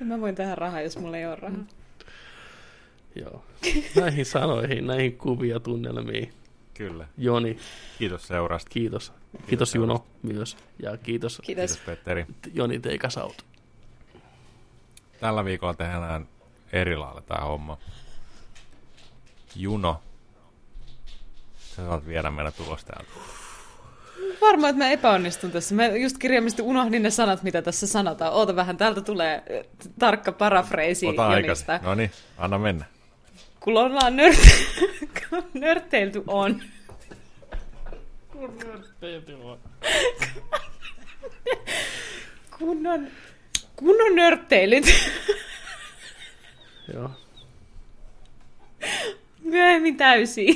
Ja Mä voin tehdä rahaa, jos mulla ei ole rahaa. Joo. Näihin sanoihin, näihin kuvia tunnelmiin. Kyllä. Joni, Kiitos seurasta. kiitos. Kiitos Juno myös. Ja kiitos Kiitos. Kiitos Petteri. Joni Teikasaut. Tällä viikolla tehdään eri lailla tää homma. Juno. Sä saat viedä meidän tulos täältä. Varmaan, että mä epäonnistun tässä. Mä just kirjaimisesti unohdin ne sanat, mitä tässä sanotaan. Oota vähän, täältä tulee tarkka parafreesi Ota aikasi. No niin, anna mennä. Kun ollaan nört... (laughs) kun nörtteilty on. Kun on, kun on nörtteilyt. Joo. meni täysin.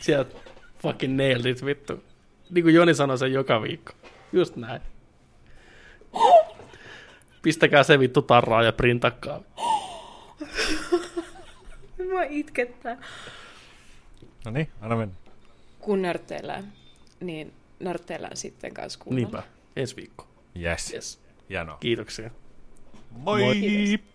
Sieltä fucking nailed it, vittu. Niin kuin Joni sanoi sen joka viikko. Just näin. Pistäkää se vittu tarraa ja printakkaa. (laughs) Mä itkettää. No niin, anna mennä. Kun nörtteillään, niin nörtteillään sitten kanssa kuunnella. Niinpä, ensi viikko. Yes. Yes. Hienoa. Kiitoksia. Moi! Kiitos.